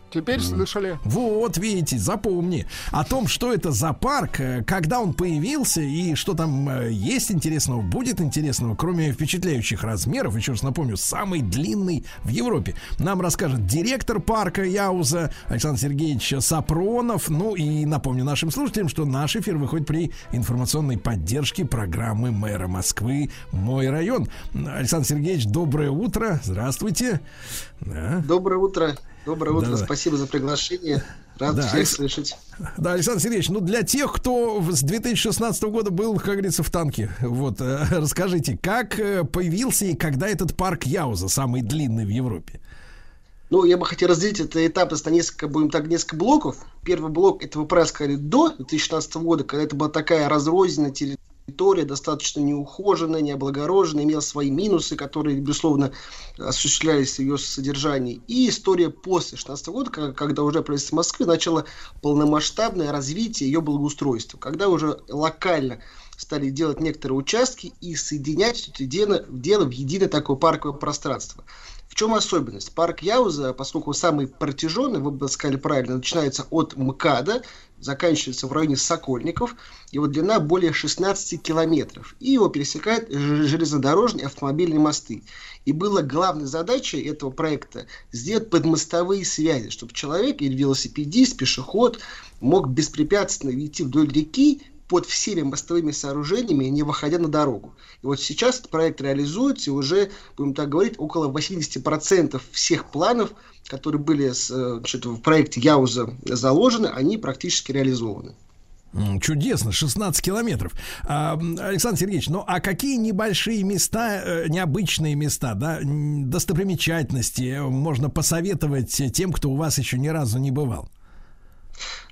B: Теперь слышали.
A: Вот, видите, запомни. О том, что это за парк, э, когда он появился и что там э, есть интересного, будет интересного, кроме впечатляющих размеров, еще раз напомню, самый длинный в Европе. Нам расскажет директор парка Яуза Александр Сергеевич Сапронов. Ну и напомню нашим слушателям, что наш эфир выходит при информационной поддержке программы мэра Москвы «Мой район». Александр Сергеевич, доброе утро. Здравствуйте. Да.
J: Доброе утро. Доброе утро.
A: Да-да.
J: Спасибо за приглашение. Рад
A: Да,
J: всех слышать. (laughs)
A: Да, Александр Сергеевич, ну для тех, кто с 2016 года был, как говорится, в танке, вот, э, (laughs) расскажите, как э, появился и когда этот парк Яуза, самый длинный в Европе?
J: Ну, я бы хотел разделить это этап на несколько, будем так, несколько блоков. Первый блок, это вы правильно сказали, до 2016 года, когда это была такая разрозненная территория, достаточно неухоженная, необлагороженная, имела свои минусы, которые, безусловно, осуществлялись в ее содержании. И история после 2016 года, когда уже правительство Москвы начало полномасштабное развитие ее благоустройства, когда уже локально стали делать некоторые участки и соединять это дело, дело в единое такое парковое пространство. В чем особенность? Парк Яуза, поскольку самый протяженный, вы бы сказали правильно, начинается от МКАДа, заканчивается в районе Сокольников, его длина более 16 километров, и его пересекают железнодорожные автомобильные мосты. И была главной задачей этого проекта сделать подмостовые связи, чтобы человек или велосипедист, пешеход мог беспрепятственно идти вдоль реки под всеми мостовыми сооружениями, не выходя на дорогу. И вот сейчас этот проект реализуется, и уже, будем так говорить, около 80% всех планов, которые были э, значит, в проекте Яуза заложены, они практически реализованы.
A: Чудесно, 16 километров. А, Александр Сергеевич, ну а какие небольшие места, э, необычные места, да, достопримечательности можно посоветовать тем, кто у вас еще ни разу не бывал?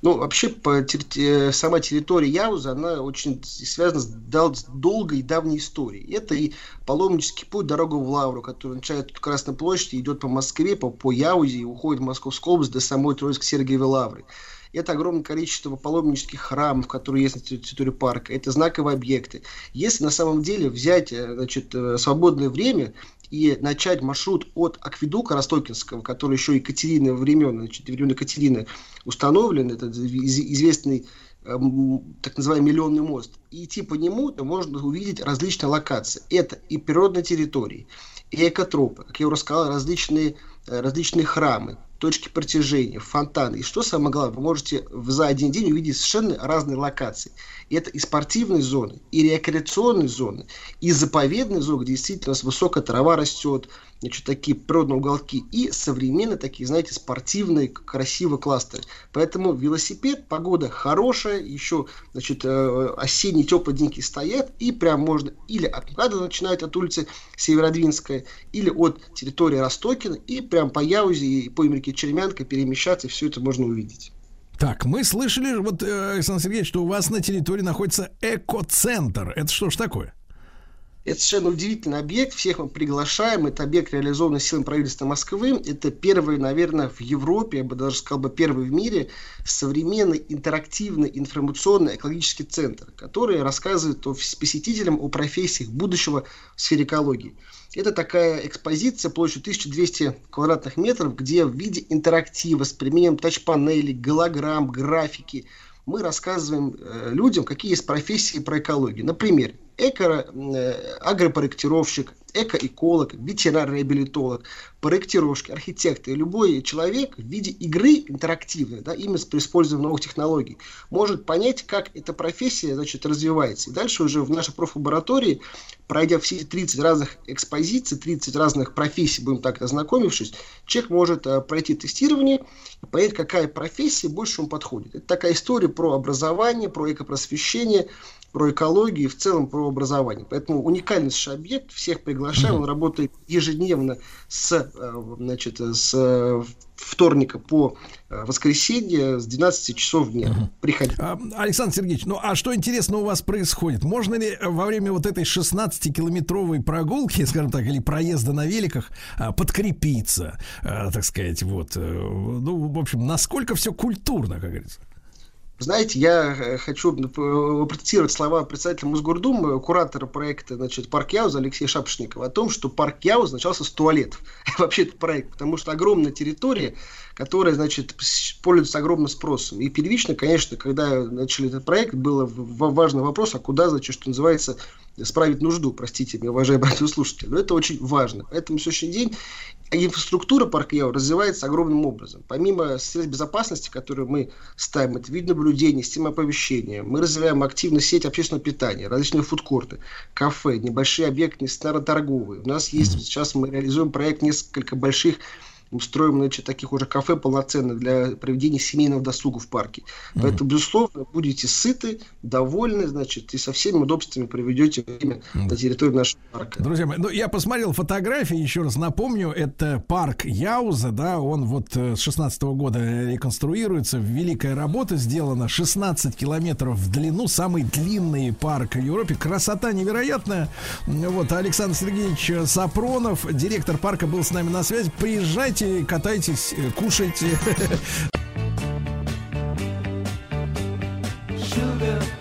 J: Ну, вообще, по э, сама территория Яуза, она очень связана с, с долгой и давней историей. Это и паломнический путь, дорога в Лавру, который начинает от Красной площади, идет по Москве, по, по Яузе и уходит в Московскую область до самой Троицко-Сергиевой Лавры. Это огромное количество паломнических храмов, которые есть на терри- территории парка. Это знаковые объекты. Если на самом деле взять э, значит, э, свободное время и начать маршрут от Акведука Ростокинского, который еще Екатерины времен, значит, времен Екатерины установлен, это из- известный эм, так называемый миллионный мост, и идти по нему, то можно увидеть различные локации. Это и природные территории, и экотропы, как я уже сказал, различные, э, различные храмы, точки притяжения, фонтаны. И что самое главное, вы можете за один день увидеть совершенно разные локации. И это и спортивные зоны, и рекреационные зоны, и заповедные зоны, где действительно у нас высокая трава растет, значит, такие природные уголки, и современные такие, знаете, спортивные, красивые кластеры. Поэтому велосипед, погода хорошая, еще, значит, э, осенние теплые деньки стоят, и прям можно или от МКАДа начинать от улицы Северодвинская, или от территории Ростокина, и прям по Яузе и по Емельке Черемянка перемещаться, и все это можно увидеть.
A: Так, мы слышали, вот, э, Александр Сергеевич, что у вас на территории находится экоцентр. Это что ж такое?
J: Это совершенно удивительный объект, всех мы приглашаем. Это объект, реализованный силами правительства Москвы. Это первый, наверное, в Европе, я бы даже сказал бы первый в мире, современный интерактивный информационный экологический центр, который рассказывает о, посетителям о профессиях будущего в сфере экологии. Это такая экспозиция площадью 1200 квадратных метров, где в виде интерактива с применением тач-панелей, голограмм, графики мы рассказываем э, людям, какие есть профессии про экологию. Например, эко, э, экоэколог, ветеринар-реабилитолог, проектировщик, архитектор, любой человек в виде игры интерактивной, да, именно при использовании новых технологий, может понять, как эта профессия значит, развивается. И дальше уже в нашей профлаборатории, пройдя все эти 30 разных экспозиций, 30 разных профессий, будем так ознакомившись, человек может э, пройти тестирование и понять, какая профессия больше ему подходит. Это такая история про образование, про экопросвещение, про экологию и в целом про образование. Поэтому уникальнейший объект, всех приглашаем, он работает ежедневно с, э, значит, с э, вторника по э, воскресенье с 12 часов дня. Приходите.
A: А, Александр Сергеевич, ну а что интересно у вас происходит? Можно ли во время вот этой 16-километровой прогулки, (laughs) скажем так, или проезда на великах, а, подкрепиться, а, так сказать, вот, ну, в общем, насколько все культурно, как говорится?
J: Знаете, я э, хочу э, процитировать слова председателя Мосгордумы, куратора проекта значит, «Парк Яуза» Алексея Шапошникова о том, что парк Яуза начался с туалетов. (laughs) Вообще это проект, потому что огромная территория, которая, значит, пользуется огромным спросом. И первично, конечно, когда начали этот проект, был в- важный вопрос, а куда, значит, что называется, справить нужду, простите меня, уважаемые (laughs) радиослушатели. Но это очень важно. Поэтому сегодняшний день инфраструктура парка Яу развивается огромным образом. Помимо средств безопасности, которые мы ставим, это видеонаблюдение, система оповещения, мы развиваем активно сеть общественного питания, различные фудкорты, кафе, небольшие объекты торговые. У нас есть, сейчас мы реализуем проект несколько больших мы строим, значит, таких уже кафе полноценных для проведения семейного досуга в парке. Поэтому, безусловно, будете сыты, довольны, значит, и со всеми удобствами проведете время на территории нашего парка.
A: Друзья мои, ну я посмотрел фотографии, еще раз напомню, это парк Яуза, да, он вот э, с 16 года реконструируется, великая работа сделана, 16 километров в длину, самый длинный парк в Европе, красота невероятная. Вот Александр Сергеевич Сапронов, директор парка, был с нами на связи. Приезжайте, катайтесь, э, кушайте. (laughs)
D: Sugar.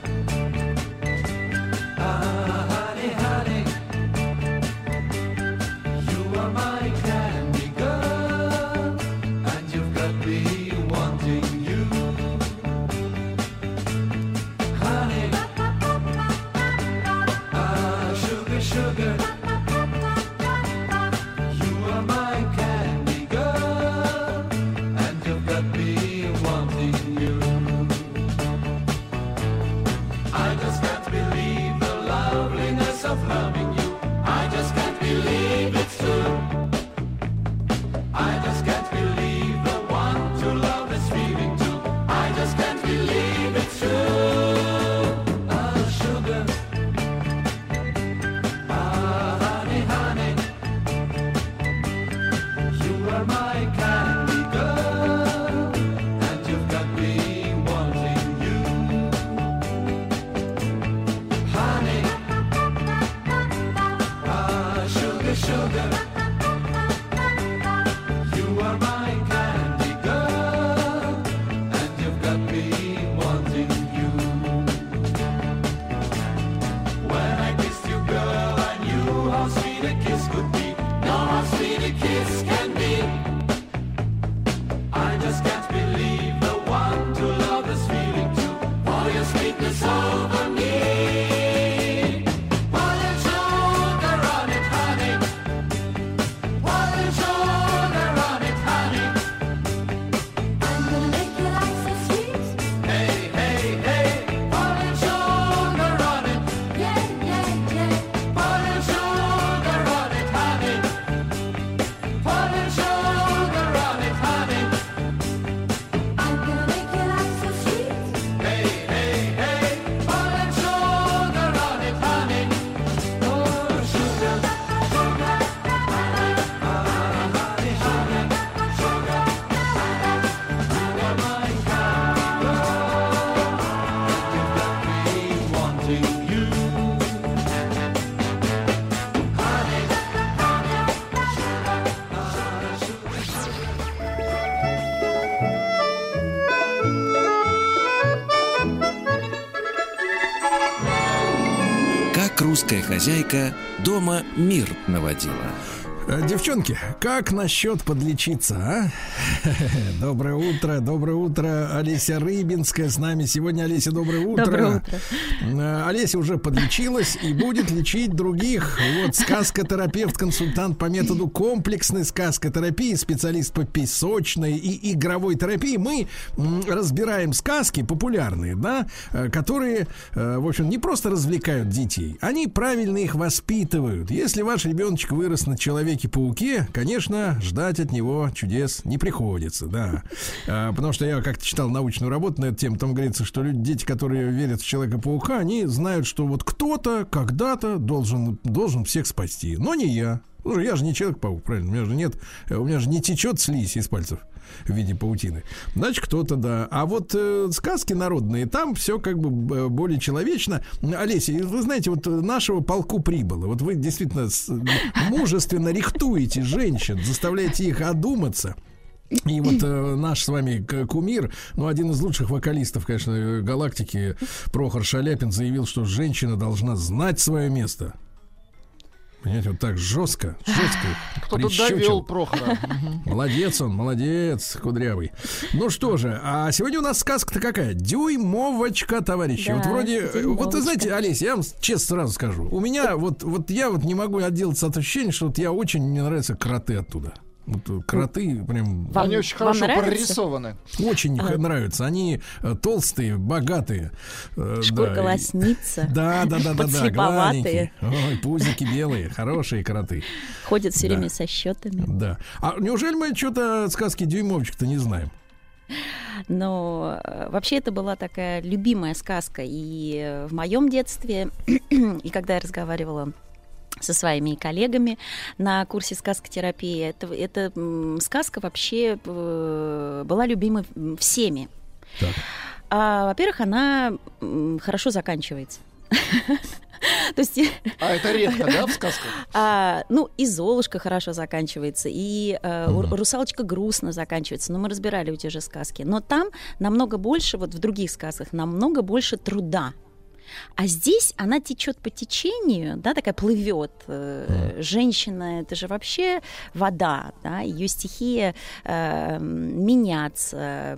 C: Хозяйка дома мир наводила.
A: Э, Девчонки, как насчет подлечиться, а? (laughs) Доброе утро, доброе утро. Олеся Рыбинская с нами сегодня. Олеся, доброе утро.
K: Доброе утро.
A: Э, Олеся уже подлечилась и будет лечить других. Вот сказкотерапевт, консультант по методу комплексной сказкотерапии, специалист по песочной и игровой терапии. Мы разбираем сказки популярные, да, э, которые, в общем, не просто развлекают детей, они правильно их воспитывают. Если ваш ребеночек вырос на Человеке-пауке, конечно, ждать от него чудес не приходится, да. А, Потому что я как-то читал научную работу на эту тему, там говорится, что люди, дети, которые верят в Человека-паука, они знают, что вот кто-то когда-то должен, должен всех спасти, но не я. Слушай, я же не Человек-паук, правильно? У меня же нет, у меня же не течет слизь из пальцев в виде паутины. Значит, кто-то, да. А вот э, сказки народные, там все как бы более человечно. Олеся, вы знаете, вот нашего полку прибыло. Вот вы действительно с- мужественно рихтуете женщин, заставляете их одуматься. И вот э, наш с вами кумир, ну, один из лучших вокалистов, конечно, галактики, Прохор Шаляпин, заявил, что женщина должна знать свое место. Понимаете, вот так жестко, жестко.
B: Кто-то довел Прохора.
A: Молодец он, молодец, кудрявый. Ну что же, а сегодня у нас сказка-то какая? Дюймовочка, товарищи.
K: Да,
A: вот вроде, э, вот вы
K: дюймовочка.
A: знаете, Олесь, я вам честно сразу скажу. У меня вот, вот я вот не могу отделаться от ощущения, что вот я очень, мне нравятся кроты оттуда. Вот э, кроты прям
K: Вам-
B: Они очень
K: вам
B: хорошо
K: нравится?
B: прорисованы.
A: очень
K: А.
A: нравятся. Они э, толстые, богатые. э,
K: Шкурка
A: да, и-
K: лосница. (laughs)
A: Да, да, да, да, да, гладенькие. Ой, пузики белые, хорошие кроты.
K: Ходят все
A: Да.
K: время со счетами.
A: Да. А неужели мы что-то сказки дюймовочек-то не знаем?
K: Но вообще это была такая любимая сказка и в моем детстве, (clears throat) и когда я разговаривала со своими коллегами на курсе сказкотерапии, это, это сказка вообще э, была любима всеми.
A: Так.
K: А, во-первых, она хорошо заканчивается. (laughs) То есть
B: А это редко, да, в сказках?
K: а, ну, и Золушка хорошо заканчивается, и э, у-
A: Мгм.
K: Русалочка грустно заканчивается. Но мы разбирали эти же сказки. Но там намного больше, вот в других сказках, намного больше труда. А здесь она течет по течению, да, такая плывет. Э, Женщина это же вообще вода, да, ее стихия э, меняться,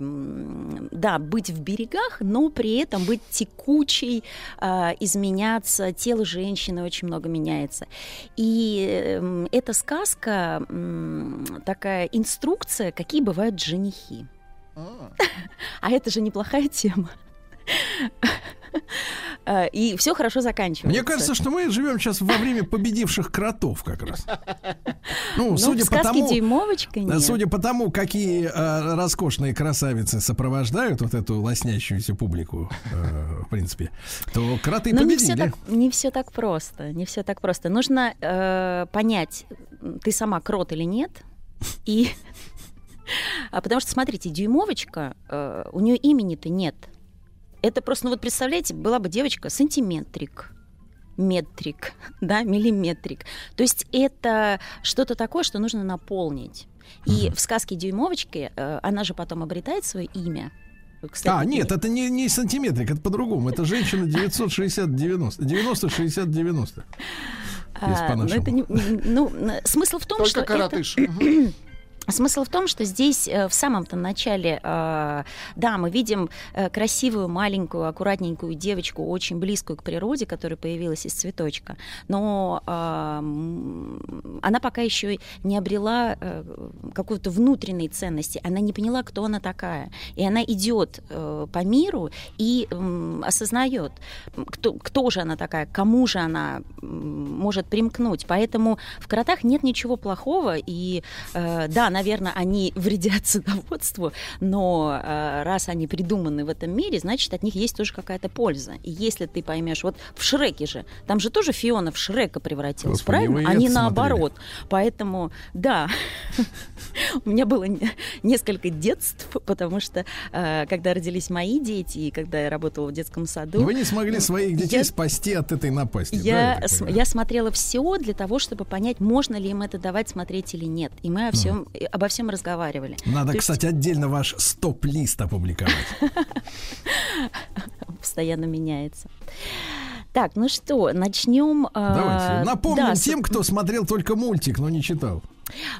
K: да, быть в берегах, но при этом быть текучей, э, изменяться. Тело женщины очень много меняется. И эм, эта сказка м, такая инструкция, какие бывают женихи.
B: А, (laughs)
K: А это же неплохая тема. Э, И все хорошо заканчивается.
A: Мне кажется, что мы живем сейчас во время победивших кротов как раз. Ну,
K: ну,
A: судя по тому,
K: нет.
A: судя по тому, какие э, роскошные красавицы сопровождают вот эту лоснящуюся публику, э, в принципе, то кроты
K: Но не все,
A: победили.
K: так, не все так просто. Не все так просто. Нужно э, понять, ты сама крот или нет. И (laughs) а потому что, смотрите, дюймовочка, э, у нее имени-то нет. Это просто, ну вот представляете, была бы девочка сантиметрик, метрик, (laughs) да, миллиметрик. То есть это что-то такое, что нужно наполнить. И в сказке дюймовочки э, она же потом обретает свое имя. Кстати,
A: А, нет, это не, не сантиметрик, это по-другому. Это женщина 960-90. 90-60-90. Если
K: а, ну, это не- ну, смысл в том,
B: Только
K: что это-
B: коротыш. (clears throat) Мгм.
K: Смысл в том, что здесь э, в самом-то начале, э, да, мы видим э, красивую, маленькую, аккуратненькую девочку, очень близкую к природе, которая появилась из цветочка, но она пока еще не обрела какой-то внутренней ценности, она не поняла, кто она такая, и она идет по миру и осознает, кто, кто же она такая, кому же она может примкнуть, поэтому в кротах нет ничего плохого, и да, наверное, они (laughs) вредят садоводству, но э, раз они придуманы в этом мире, значит, от них есть тоже какая-то польза. И если ты поймешь, вот в Шреке же, там же тоже Фиона в Шрека превратилась, правильно?
A: и
K: А
A: это
K: наоборот. Поэтому, да, (laughs) у меня было не- несколько детств, потому что э, когда родились мои дети, и когда я работала в детском саду,
A: Вы не смогли своих детей спасти от этой напасти.
K: я, я смотрела все для того, чтобы понять, можно ли им это давать смотреть или нет. И мы о всем, обо всем разговаривали.
A: Надо,
K: То есть
A: кстати, отдельно ваш стоп-лист опубликовать. (laughs)
K: постоянно меняется. Так, ну что, начнем. а,
A: Давайте. Напомним
K: да,
A: тем, кто смотрел только мультик, но не читал.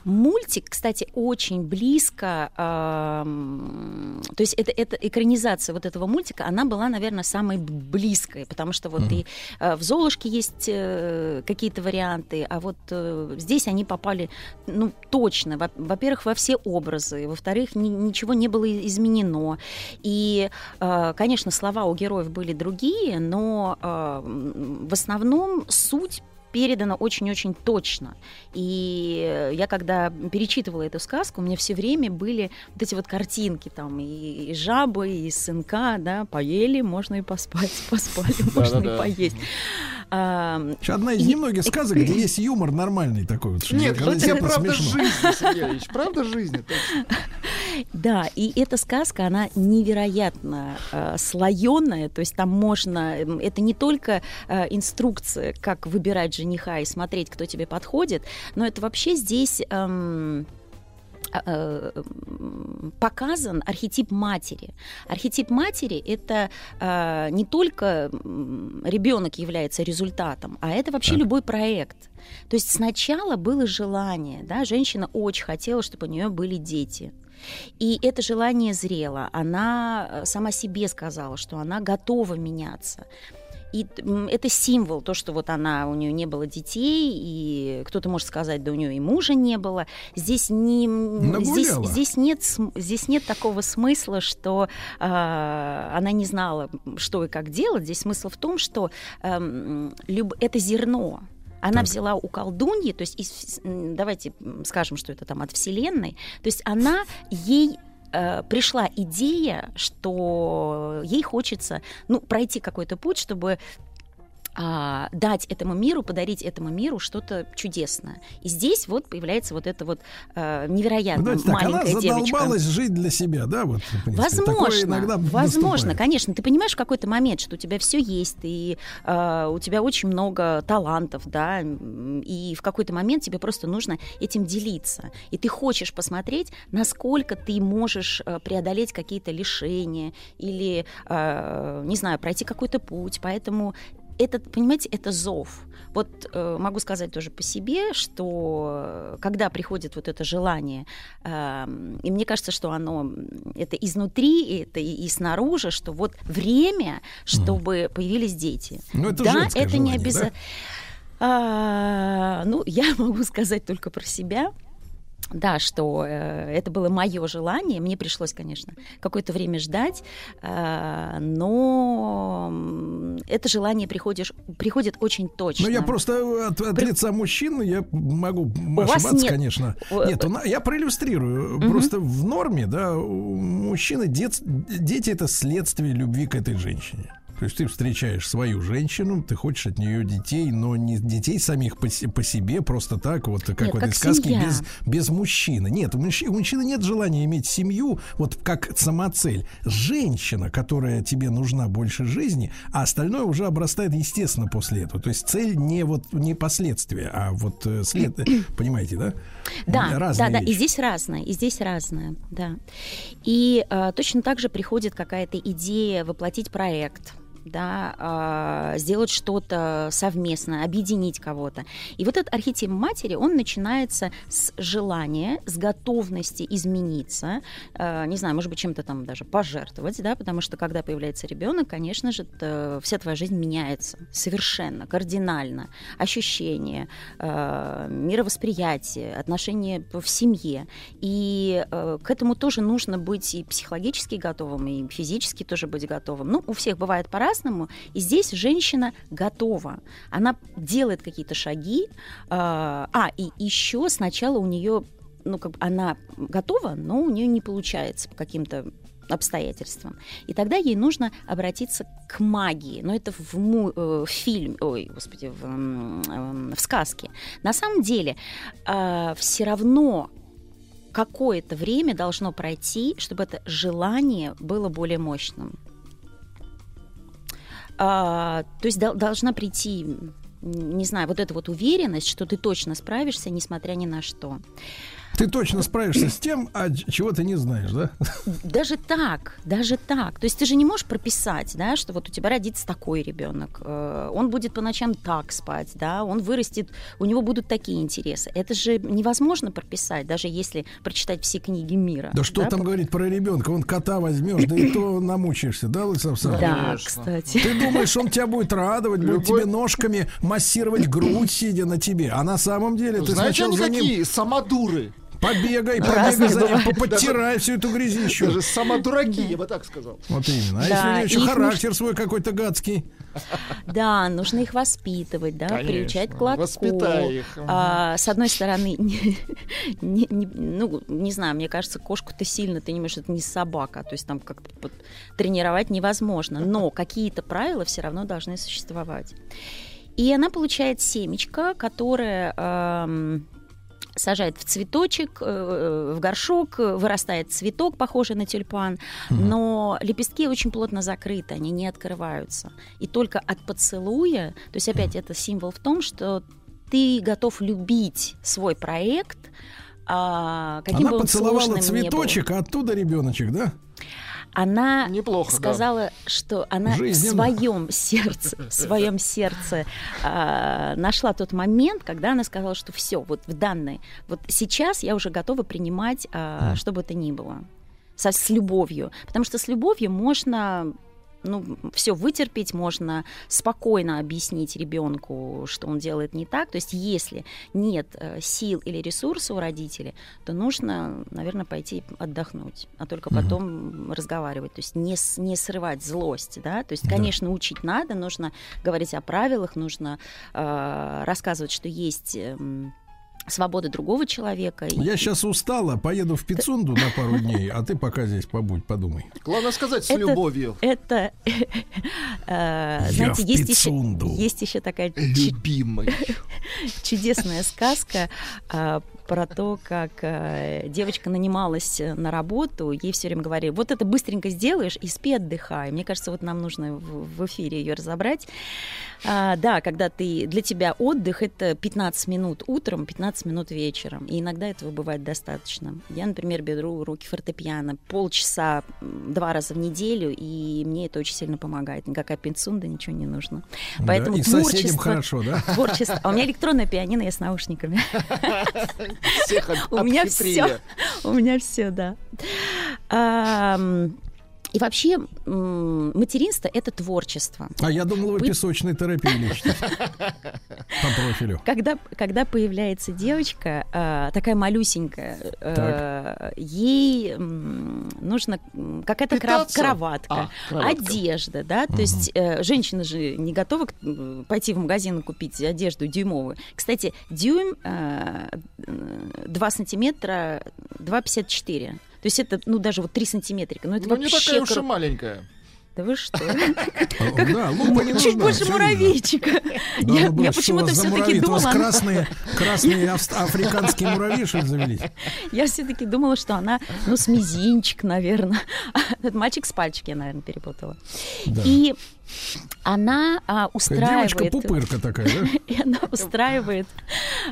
K: Мультик, кстати, очень близко, ам, то есть это, это экранизация вот этого мультика, она была, наверное, самой близкой, потому что вот и э, в Золушке есть э, какие-то варианты, а вот э, здесь они попали, ну, точно, во- во-первых, во все образы, во-вторых, ни- ничего не было изменено, и, э, конечно, слова у героев были другие, но э, в основном суть передано очень-очень точно. И я когда перечитывала эту сказку, у меня все время были вот эти вот картинки там и, и жабы, и сынка, да, поели, можно и поспать, (laughs) поспали, можно и поесть. А,
A: Одна из немногих сказок, где (laughs) есть юмор нормальный такой вот.
B: Нет, это правда Ильич, правда точно.
K: Да, и эта сказка, она невероятно э, слоеная, то есть там можно, эм, это не только э, инструкция, как выбирать жениха и смотреть, кто тебе подходит, но это вообще здесь... эм, а, э, показан архетип матери. Архетип матери это а, не только ребенок является результатом, а это вообще
L: Так.
K: любой проект. То есть сначала было желание, да, женщина очень хотела, чтобы у нее были дети. И это желание зрело. Она э, сама себе сказала, что она готова меняться. И это символ, то, что вот она, у нее не было детей, и кто-то может сказать, да у нее и мужа не было. Здесь, не, здесь, здесь, нет, здесь нет такого смысла, что а, она не знала, что и как делать. Здесь смысл в том, что эм, люб- это зерно. Она взяла у колдуньи, то есть из- давайте скажем, что это там от Вселенной, то есть она ей э, пришла идея, что ей хочется ну, пройти какой-то путь, чтобы а, дать этому миру, подарить этому миру что-то чудесное. И здесь вот появляется вот эта вот э, невероятно
A: Давайте так, она
K: маленькая девочка.
A: задолбалась жить для себя, да? Вот. Такое
K: Возможно,
A: иногда
K: возможно,
A: наступает.
K: конечно. Ты понимаешь в какой-то момент, что у тебя все есть, и э, у тебя очень много талантов, да, и в какой-то момент тебе просто нужно этим делиться. И ты хочешь посмотреть, насколько ты можешь э, преодолеть какие-то лишения или, э, не знаю, пройти какой-то путь. Поэтому это, понимаете, это зов. Вот э, могу сказать тоже по себе, что э, когда приходит вот это желание, эм, и мне кажется, что оно это изнутри, и это и, и снаружи, что вот время, чтобы появились дети.
L: Ну, это
K: да, это не
L: желание,
K: обязательно. ну, я (laughs) могу сказать только про себя. Да, что э, это было мое желание. Мне пришлось, конечно, какое-то время ждать, э, но это желание приходишь, приходит очень точно.
A: Ну, я просто от, от лица мужчин, я могу ошибаться,
K: нет.
A: конечно.
K: О,
A: Нет, у на- я проиллюстрирую.
K: Мгм.
A: Просто в норме, да, у мужчины дет- дети это следствие любви к этой женщине. То есть ты встречаешь свою женщину, ты хочешь от нее детей, но не детей самих по, по себе, просто так, вот как
K: Нет,
A: в этой
K: как
A: сказке,
K: семья.
A: без, без мужчины. Нет, у мужчины, у мужчины нет желания иметь семью, вот как самоцель. Женщина, которая тебе нужна больше жизни, а остальное уже обрастает естественно после этого. То есть цель не вот не последствия, а вот э, след, (clears throat) понимаете, да?
K: Да,
A: Разные
K: да, да, и
A: вещи.
K: здесь разное, и здесь разное, да. И э, точно так же приходит какая-то идея воплотить проект, да, а, сделать что-то совместно, объединить кого-то. И вот этот архетип матери, он начинается с желания, с готовности измениться, э, не знаю, может быть, чем-то там даже пожертвовать, да, потому что когда появляется ребенок, конечно же, вся твоя жизнь меняется совершенно, кардинально. Ощущения, э, мировосприятие, отношения в семье. И к этому тоже нужно быть и психологически готовым, и физически тоже быть готовым. Ну, у всех бывает по-разному. И здесь женщина готова. Она делает какие-то шаги. э, а, и еще сначала у нее, ну, как бы она готова, но у нее не получается по каким-то обстоятельствам. И тогда ей нужно обратиться к магии. Но это в, му- э, в фильме, ой, господи, в, эм, в сказке. На самом деле все равно какое-то время должно пройти, чтобы это желание было более мощным. А, то есть дол- должна прийти, не знаю, вот эта вот уверенность, что ты точно справишься, несмотря ни на что.
A: Ты точно справишься с тем, а чего ты не знаешь, да?
K: Даже так, даже так. То есть ты же не можешь прописать, да, что вот у тебя родится такой ребенок, э, он будет по ночам так спать, да, он вырастет, у него будут такие интересы. Это же невозможно прописать, даже если прочитать все книги мира.
A: Да что там говорить про ребенка? Он кота возьмешь, да и то (clears throat) намучаешься, да, Владислав
K: Да,
A: Александрович?
K: кстати.
A: Ты думаешь, он тебя будет радовать, будет тебе ножками массировать грудь, сидя на тебе. А на самом деле ты
B: Знаете,
A: сначала
B: они
A: за ним
B: какие? Самодуры.
A: Побегай, побегай за ним, подтирай всю эту грязищу.
B: Даже самодураки, я бы так сказал.
A: Вот именно. А если у еще характер свой какой-то гадский?
K: Да, нужно их воспитывать, да,
B: Конечно.
K: приучать к лотку.
B: Воспитай их.
K: А, с одной стороны, (laughs) не, не- не- ну, не знаю, мне кажется, кошку-то сильно, ты не можешь, это не собака, то есть там как-то под- тренировать невозможно, но какие-то правила все равно должны существовать. И она получает семечко, которое эм, сажает в цветочек, э, в горшок, э, вырастает цветок, похожий на тюльпан, но лепестки очень плотно закрыты, они не открываются. И только от поцелуя, то есть опять это символ в том, что ты готов любить свой проект, а, каким бы
A: Она
K: он
A: поцеловала цветочек, а оттуда ребеночек, да?
K: Она
B: Неплохо, да.
K: сказала, что она
A: Жизненно. (laughs)
K: в своем сердце, в своем сердце а, нашла тот момент, когда она сказала, что все, вот в данной, вот сейчас я уже готова принимать, а, что бы то ни было, со, с любовью, потому что с любовью можно ну, все вытерпеть, можно спокойно объяснить ребенку, что он делает не так. То есть, если нет э, сил или ресурса у родителей, то нужно, наверное, пойти отдохнуть, а только потом разговаривать. То есть не, не срывать злость, да. То есть,
A: Да.
K: конечно, учить надо, нужно говорить о правилах, нужно э, рассказывать, что есть эм, свобода другого человека. И-
A: Я сейчас устала, поеду в Пицунду на пару дней, а ты пока здесь побудь, подумай.
B: Главное сказать с
K: Это-
B: любовью.
K: Это, э,
A: Я
K: знаете,
A: в
K: есть еще, есть еще такая
B: Любимый. (laughs)
K: чудесная сказка а, про то, как а, девочка нанималась э, на работу, ей все время говорили, вот это быстренько сделаешь и спи, отдыхай. Мне кажется, вот нам нужно в, в эфире ее разобрать. А, да, когда ты для тебя отдых это 15 минут утром, 15 минут вечером, и иногда этого бывает достаточно. Я, например, беру руки фортепиано полчаса два раза в неделю, и мне это очень сильно помогает. Никакая пинцунда, ничего не нужно.
A: Да,
K: Поэтому
A: и соседям
K: творчество,
A: хорошо, да?
K: творчество. А у меня электронное пианино, я с наушниками. (laughs)
B: Всех
K: У меня все. У меня все, да. И вообще материнство это творчество.
A: А я думал, вы
K: Вы-
A: песочной терапией лечитесь. (laughs) По профилю.
K: Когда, когда появляется девочка, а, такая малюсенькая, э, ей м, нужно какая-то
B: Питаться?
K: кроватка,
B: А, кроватка.
K: одежда, да, то есть э, женщина же не готова пойти в магазин и купить одежду дюймовую. Кстати, дюйм э, э, 2 сантиметра 2,54. То есть это, ну, даже вот 3 сантиметрика. Ну, это
B: Ну, не
K: вообще
B: такая уж и маленькая.
K: Да вы что?
A: А, Да, лупа не
K: Чуть больше муравейчика. Я
A: у
K: почему-то все-таки
A: У
K: думала... она-
A: красные, красные африканские муравьи, что ли, завелись?
K: Я все-таки думала, что она, ну, с мизинчик, наверное. (laughs) Этот мальчик с пальчик я, наверное, перепутала. И она а, устраивает...
A: Девочка-пупырка такая, да? (laughs)
K: И она устраивает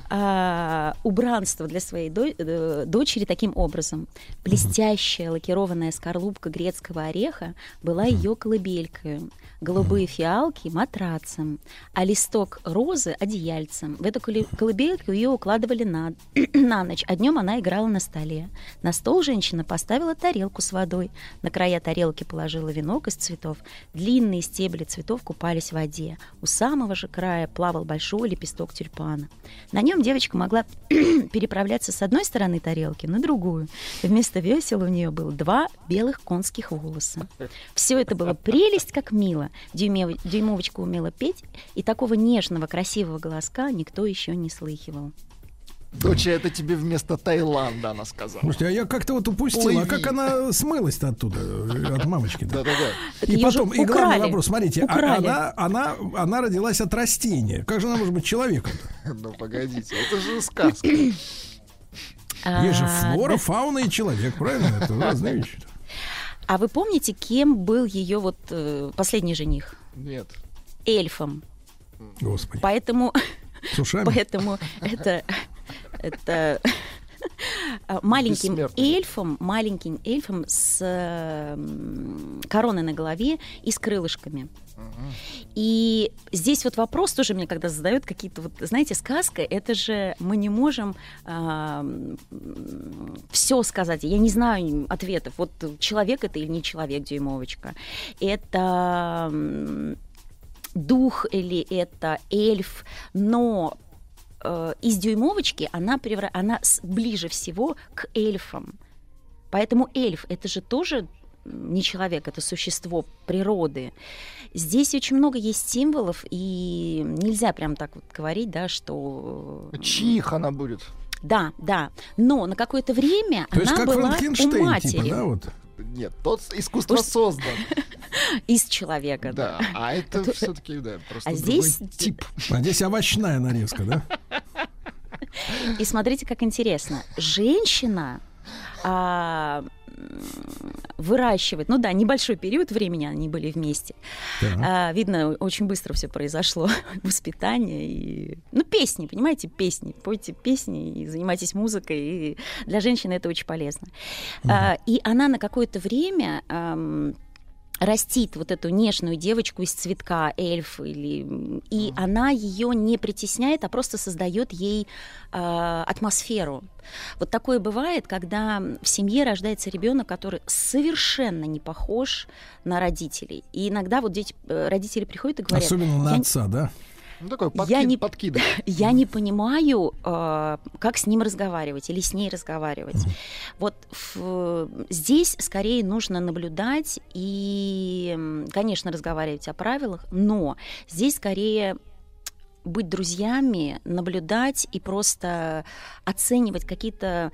K: а, убранство для своей до- э, дочери таким образом. Блестящая лакированная скорлупка грецкого ореха была ее колыбелькой. Голубые фиалки – матрацем, а листок розы – одеяльцем. В эту колыбельку ее укладывали на, (clears throat) на ночь, а днем она играла на столе. На стол женщина поставила тарелку с водой. На края тарелки положила венок из цветов. Длинные стебли цветов купались в воде. У самого же края плавал большой лепесток тюльпана. На нем девочка могла (clears throat) переправляться с одной стороны тарелки на другую. Вместо весел у нее было два белых конских волоса. Все это было прелесть, как мило. Дюймев- Дюймовочка умела петь, и такого нежного, красивого голоска никто еще не слыхивал.
B: Доча, это тебе вместо Таиланда, она сказала.
A: Слушайте, а я как-то вот упустил. А
B: Плыви.
A: как она смылась-то оттуда, э, от мамочки-то?
B: Да-да-да.
A: И потом, и главный вопрос, смотрите, а- она, она, она родилась от растения. Как же она может быть человеком? (laughs)
B: Ну, погодите, это же сказка.
A: Есть же
K: А,
A: флора, фауна и человек, правильно? Это разные вещи.
K: А вы помните, кем был ее вот э, последний жених?
B: Нет.
K: Эльфом.
A: Господи.
K: Поэтому,
A: С ушами? (laughs)
K: поэтому это, это маленьким
B: Бессмертный.
K: эльфом, маленьким эльфом с э, м, короной на голове и с крылышками. И здесь вот вопрос тоже мне, когда задают какие-то, вот, знаете, сказка, это же мы не можем все сказать. Я не знаю ответов. Вот человек это или не человек, дюймовочка. Это м, дух или это эльф, но э, из дюймовочки она, превра... она ближе всего к эльфам. Поэтому эльф это же тоже не человек, это существо природы. Здесь очень много есть символов, и нельзя прям так вот говорить, да, что...
B: Чьих она будет?
K: Да, да. Но на какое-то время
A: То есть
K: она
A: как
K: была у
A: Франкенштейн,
K: матери
A: типа, да, вот?
B: Нет, тот искусство
K: Уж-
B: создан. (laughs)
K: из человека.
B: Да, а это
K: Это-
B: все-таки, да, просто
K: А здесь
B: тип.
A: А здесь овощная нарезка, да?
K: И смотрите, как интересно. Женщина, а, выращивать. Ну да, небольшой период времени они были вместе.
A: Так.
K: А, видно, очень быстро все произошло. (laughs) Воспитание и... Ну, песни, понимаете, песни. Пойте песни и занимайтесь музыкой. И для женщины это очень полезно. А, и она на какое-то время... ам, растит вот эту нежную девочку из цветка эльф или и она ее не притесняет, а просто создает ей а, атмосферу. Вот такое бывает, когда в семье рождается ребенок, который совершенно не похож на родителей. И иногда вот дети, э, родители приходят и говорят:
A: Особенно на
K: «Я-
A: отца, да?
B: Ну, такой
K: Я
B: подкид-
K: не- (laughs)
B: подкидыш.
K: я не понимаю, э, как с ним разговаривать или с ней разговаривать. Вот в- здесь скорее нужно наблюдать и, конечно, разговаривать о правилах, но здесь скорее быть друзьями, наблюдать и просто оценивать какие-то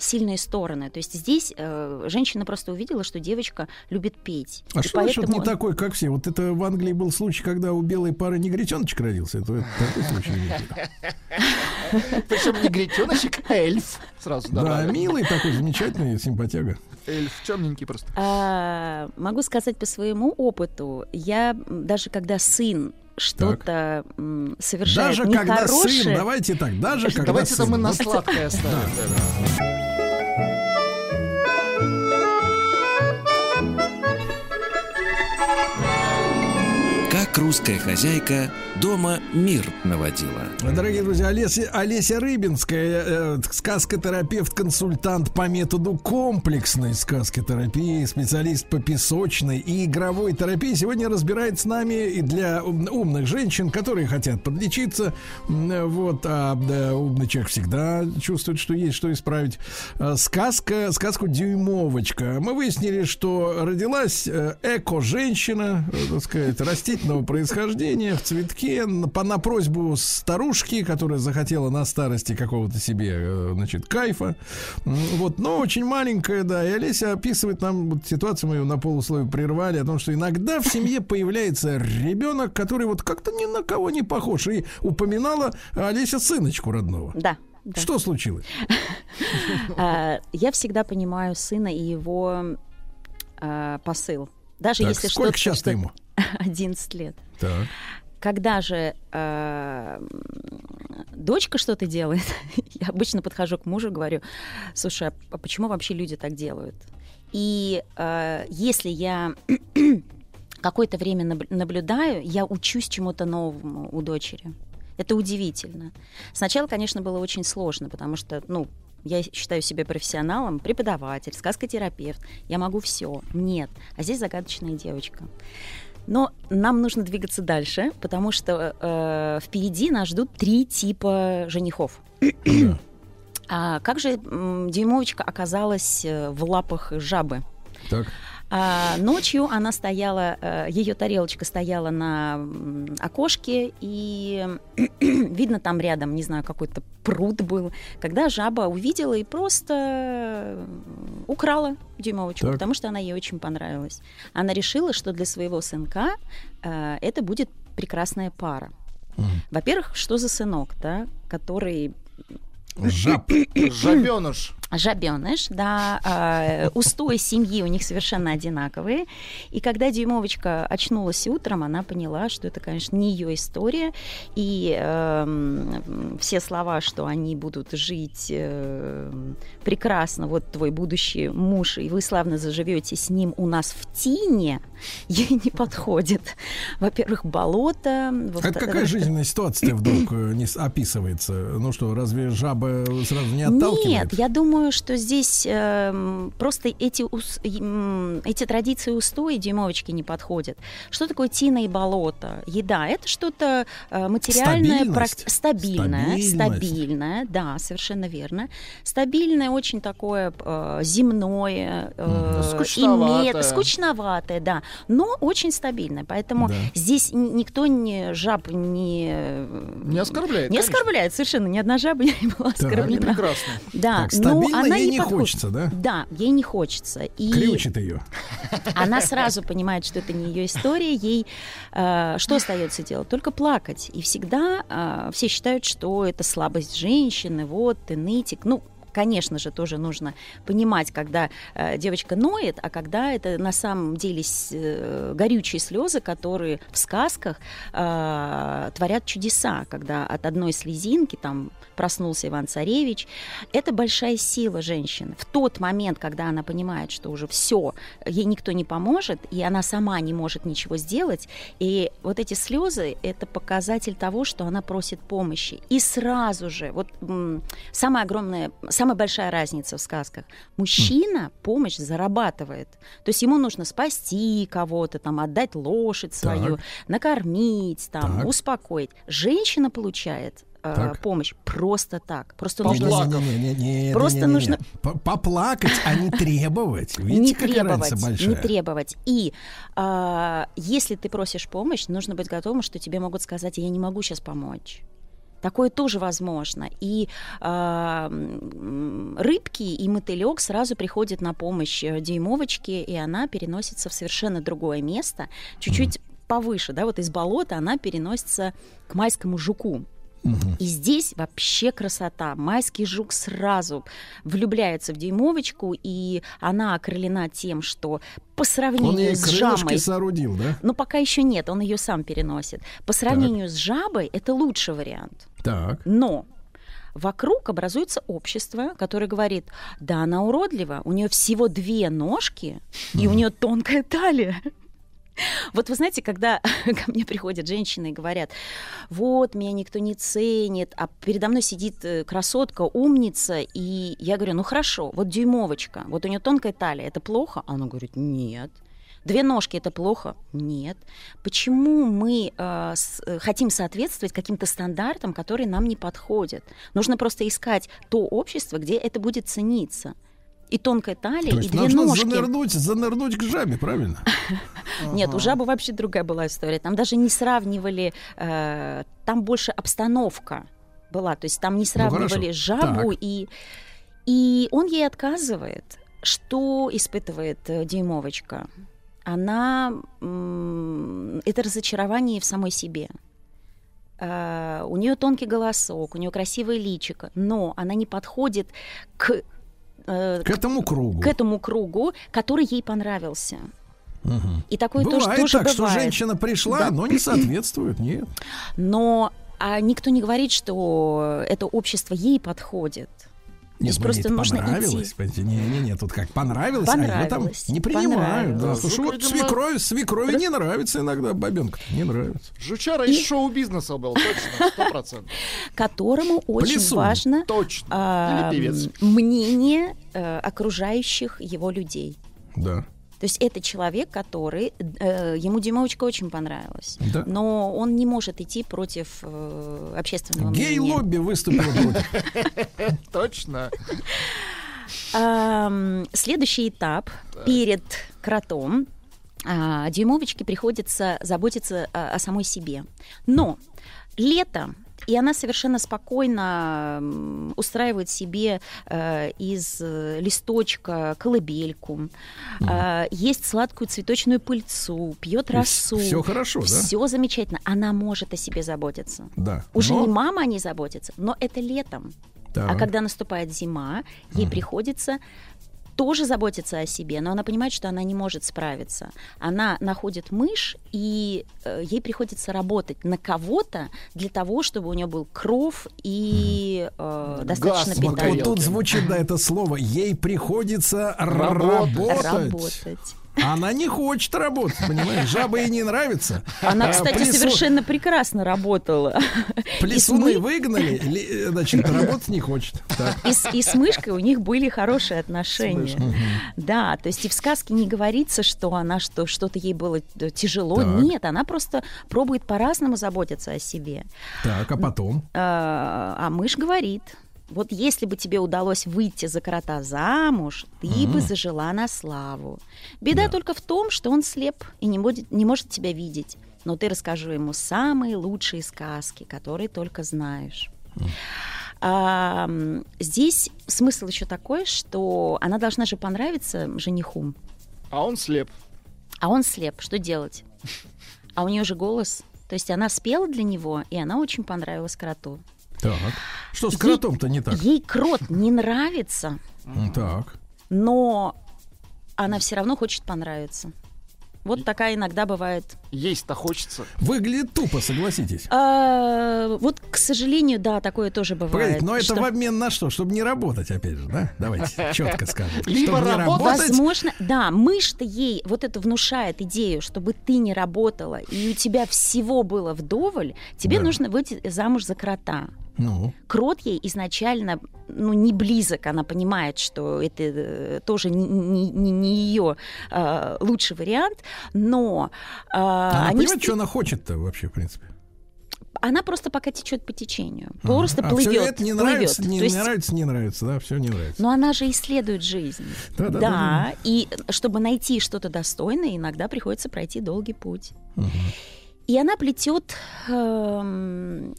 K: сильные стороны. То есть здесь э, женщина просто увидела, что девочка любит петь.
A: А
K: И
A: что
K: поэтому-
A: не такой, как все? Вот это в Англии был случай, когда у белой пары негритеночек родился. Это это такой случай.
B: Причем не (laughs) гретеночек, а эльф. Сразу
A: Да, милый такой, замечательный, симпатяга.
B: Эльф темненький просто.
K: А, могу сказать по своему опыту, я даже когда сын что-то совершает
A: Даже когда
K: нехорошее,
A: сын, давайте так, даже когда
B: Давайте это мы на сладкое оставим.
C: Русская хозяйка дома мир наводила.
A: Дорогие друзья, Олеся, Олеся Рыбинская, э, сказкотерапевт, консультант по методу комплексной сказкотерапии, специалист по песочной и игровой терапии, сегодня разбирает с нами и для ум- умных женщин, которые хотят подлечиться. М, Вот, а да, умный человек всегда чувствует, что есть что исправить. А, Сказка, сказку Дюймовочка. Мы выяснили, что родилась э, эко-женщина, э, так сказать, растительного происхождения в цветке по, на просьбу старушки, которая захотела на старости какого-то себе, э, значит, кайфа. Вот, но очень маленькая, да. И Олеся описывает нам вот ситуацию, мы ее на полусловие прервали, о том, что иногда в семье появляется ребенок, который вот как-то ни на кого не похож. И упоминала Олеся сыночку родного.
K: Да. да.
A: Что случилось? (laughs)
K: А, я всегда понимаю сына и его а, посыл. Даже
A: Так,
K: если
A: сколько сейчас
K: что-
A: ему? (laughs)
K: 11 лет.
A: Так.
K: Когда же м, дочка что-то делает, (laughs) я обычно подхожу к мужу и говорю, слушай, а почему вообще люди так делают? И а, если я (clears throat) какое-то время наб- наблюдаю, я учусь чему-то новому у дочери. Это удивительно. Сначала, конечно, было очень сложно, потому что, ну, я считаю себя профессионалом, преподаватель, сказкотерапевт. Я могу все. Нет. А здесь загадочная девочка. Но нам нужно двигаться дальше, потому что э, впереди нас ждут три типа женихов. А как же м, Дюймовочка оказалась э, в лапах жабы?
A: Так.
K: А, ночью она стояла, э, ее тарелочка стояла на окошке, и (clears throat) видно там рядом, не знаю, какой-то пруд был, когда жаба увидела и просто украла дюймовочку,
A: Так.
K: потому что она ей очень понравилась. Она решила, что для своего сынка э, это будет прекрасная пара. Во-первых, что за сынок, да, который
A: Жаб. (clears throat)
B: Жабеныш.
K: Жабеныш, да, э, устои семьи у них совершенно одинаковые. И когда Дюймовочка очнулась утром, она поняла, что это, конечно, не ее история. И эм, все слова, что они будут жить эм, прекрасно, вот твой будущий муж, и вы славно заживете с ним у нас в тине, ей не подходит. Во-первых, болото.
A: А
K: во-вторых-
A: это какая жизненная ситуация вдруг э, не описывается? Ну что, разве жаба сразу не отталкивает?
K: Нет, я думаю, что здесь эм, просто эти, ус- м, эти традиции устои Дюймовочки не подходят. Что такое тина и болото? Еда — это что-то э, материальное,
A: Стабильность.
K: прак- стабильное,
A: Стабильность.
K: стабильное, да, совершенно верно. Стабильное, очень такое э, земное, э,
B: Скучноватое.
K: имеет- скучноватое, да, но очень стабильное. Поэтому
A: Да.
K: здесь ни- никто не жаб не
B: Не оскорбляет,
K: не
B: конечно.
K: оскорбляет совершенно ни одна жаба (laughs) не была.
B: Они
K: оскорблена.
B: прекрасны.
K: Да,
A: Так,
K: но
A: стабильно
K: она
A: ей
K: не подходит.
A: хочется, да?
K: Да, ей не хочется. И
A: Ключит ее.
K: она сразу понимает, что это не ее история. Ей э, что остается делать? Только плакать. И всегда э, все считают, что это слабость женщины, вот ты нытик. Ну, конечно же, тоже нужно понимать, когда э, девочка ноет, а когда это на самом деле с- э, горючие слезы, которые в сказках э, творят чудеса, когда от одной слезинки там проснулся Иван Царевич. Это большая сила женщины. В тот момент, когда она понимает, что уже все, ей никто не поможет, и она сама не может ничего сделать, и вот эти слезы это показатель того, что она просит помощи. И сразу же, вот м, самая огромная, самая большая разница в сказках. Мужчина помощь зарабатывает. То есть ему нужно спасти кого-то, там, отдать лошадь свою,
A: Так.
K: накормить, там,
A: Так.
K: успокоить. Женщина получает э,
A: Так.
K: помощь просто так. Просто
A: Не,
K: нужно...
A: не, не, не, не, не,
K: Просто
A: не, не, не.
K: нужно-
A: поплакать, а не требовать. (laughs) Видите,
K: не
A: какая
K: требовать,
A: разница большая?
K: не требовать. И а, если ты просишь помощь, нужно быть готовым, что тебе могут сказать, я не могу сейчас помочь. Такое тоже возможно. И м, рыбки и мотылек сразу приходят на помощь э, дюймовочке, и она переносится в совершенно другое место, чуть-чуть повыше, да, вот из болота она переносится к майскому жуку. И здесь вообще красота. Майский жук сразу влюбляется в дюймовочку, и она окрылена тем, что по
A: Он
K: сравнению
A: ей
K: с жабой...
A: соорудил, да?
K: Но пока еще нет, он ее сам переносит. По сравнению с жабой это лучший вариант.
A: Так.
K: Но вокруг образуется общество, которое говорит, да, она уродлива, у нее всего две ножки, и у нее тонкая талия. Вот вы знаете, когда (laughs) ко мне приходят женщины и говорят, вот, меня никто не ценит, а передо мной сидит э, красотка, умница, и я говорю, ну хорошо, вот дюймовочка, вот у нее тонкая талия, это плохо? Она говорит, нет. Две ножки это плохо? Нет. Почему мы э, с- э, хотим соответствовать каким-то стандартам, которые нам не подходят? Нужно просто искать то общество, где это будет цениться. И тонкая талия,
A: То
K: и
A: есть
K: две
A: нужно
K: ножки.
A: занырнуть, занырнуть к жабе, правильно? (laughs)
K: Нет, у жабы вообще другая была история. Там даже не сравнивали, э, там больше обстановка была. То есть там не сравнивали
A: хорошо.
K: жабу и... И он ей отказывает. Что испытывает э, Дюймовочка? Она... это разочарование в самой себе. Э, у нее тонкий голосок, у нее красивое личико, но она не подходит к, э,
A: К этому кругу.
K: к этому кругу, который ей понравился.
A: Мгм.
K: И такое тоже,
A: Бывает
K: тоже
A: так, что
K: бывает.
A: женщина пришла,
K: Да.
A: но не соответствует, нет.
K: Но а никто не говорит, что это общество ей подходит.
A: Нет,
K: Здесь просто нужно
A: понравилось,
K: идти.
A: понимаете? Не-не-не, тут как понравилось, а ее там
K: Понравилось,
A: не принимают. Да,
K: понравилось.
A: слушай, вот
B: видимо,
A: свекрови, свекрови не нравится иногда бабенка, не нравится.
B: Жучара из шоу-бизнеса был, точно, сто процентов. (laughs)
K: Которому очень
A: Плесун.
K: важно
B: Точно.
K: а, мнение э, окружающих его людей.
A: Да.
K: То есть это человек, который э, ему Димовочка очень понравилась,
A: Да.
K: но он не может идти против э, общественного мнения.
A: Гей-лобби выступило против. (laughs)
B: Точно.
K: Следующий этап перед кротом а, Дюймовочке приходится заботиться о самой себе. Но лето, и она совершенно спокойно устраивает себе э, из э, листочка колыбельку, э, ест сладкую цветочную пыльцу, пьет росу.
A: всё хорошо, да?
K: Все замечательно. Она может о себе заботиться.
A: Да.
K: Уже
A: Но-
K: не мама о ней заботится, но это летом.
A: Так.
K: А когда наступает зима, ей приходится тоже заботиться о себе, но она понимает, что она не может справиться. Она находит мышь, и э, ей приходится работать на кого-то для того, чтобы у нее был кров и э, достаточно
B: Газ,
K: питания.
A: вот тут звучит, да, это слово. Ей приходится
B: Работать.
A: работать. Она не хочет работать, понимаешь? Жаба ей не нравится.
K: Она,
A: А
K: кстати,
A: плесу-
K: совершенно прекрасно работала.
A: Плесуны
K: И
A: выгнали, ли- значит, работать не хочет. Так.
K: И с, и с мышкой у них были хорошие отношения. Да, то есть и в сказке не говорится, что она что, что-то ей было э, тяжело.
A: Так.
K: Нет, она просто пробует по-разному заботиться о себе.
A: Так, а потом?
K: А, а мышь говорит, вот если бы тебе удалось выйти за крота замуж, ты бы зажила на славу. Беда только в том, что он слеп и не, будет, не может тебя видеть. Но ты расскажи ему самые лучшие сказки, которые только знаешь. А, м, здесь смысл еще такой, что она должна же понравиться жениху,
B: А он слеп.
K: а он слеп. Что делать? (laughs) А у нее же голос. То есть она спела для него, и она очень понравилась кроту.
A: Так. Что с кротом-то не так?
K: Ей крот не нравится,
A: Так.
K: но она все равно хочет понравиться. Вот такая иногда бывает.
B: Есть-то хочется.
A: Выглядит тупо, согласитесь.
K: А, вот, к сожалению, да, такое тоже бывает.
A: Погодите, но это
K: что-
A: в обмен на что? Чтобы не работать, опять же, да? Давайте (laughs) четко скажем.
B: Либо работать,
K: Возможно, да, мышь-то ей вот это внушает идею, чтобы ты не работала, и у тебя всего было вдоволь, тебе
A: Да.
K: нужно выйти замуж за крота.
A: Ну,
K: Крот ей изначально ну, не близок, она понимает, что это э, тоже не, не- не- не ее э, лучший вариант, но э,
A: она
K: они
A: понимает,
K: вст-
A: что она хочет-то вообще, в принципе.
K: она просто пока течет по течению, просто
A: а
K: плывет,
A: все это не
K: плывет.
A: нравится, не
K: То есть-
A: нравится, не нравится, да, все не нравится.
K: Но она же исследует жизнь.
A: Да, да,
K: да,
A: да,
K: и чтобы найти что-то достойное, иногда приходится пройти долгий путь. И она плетет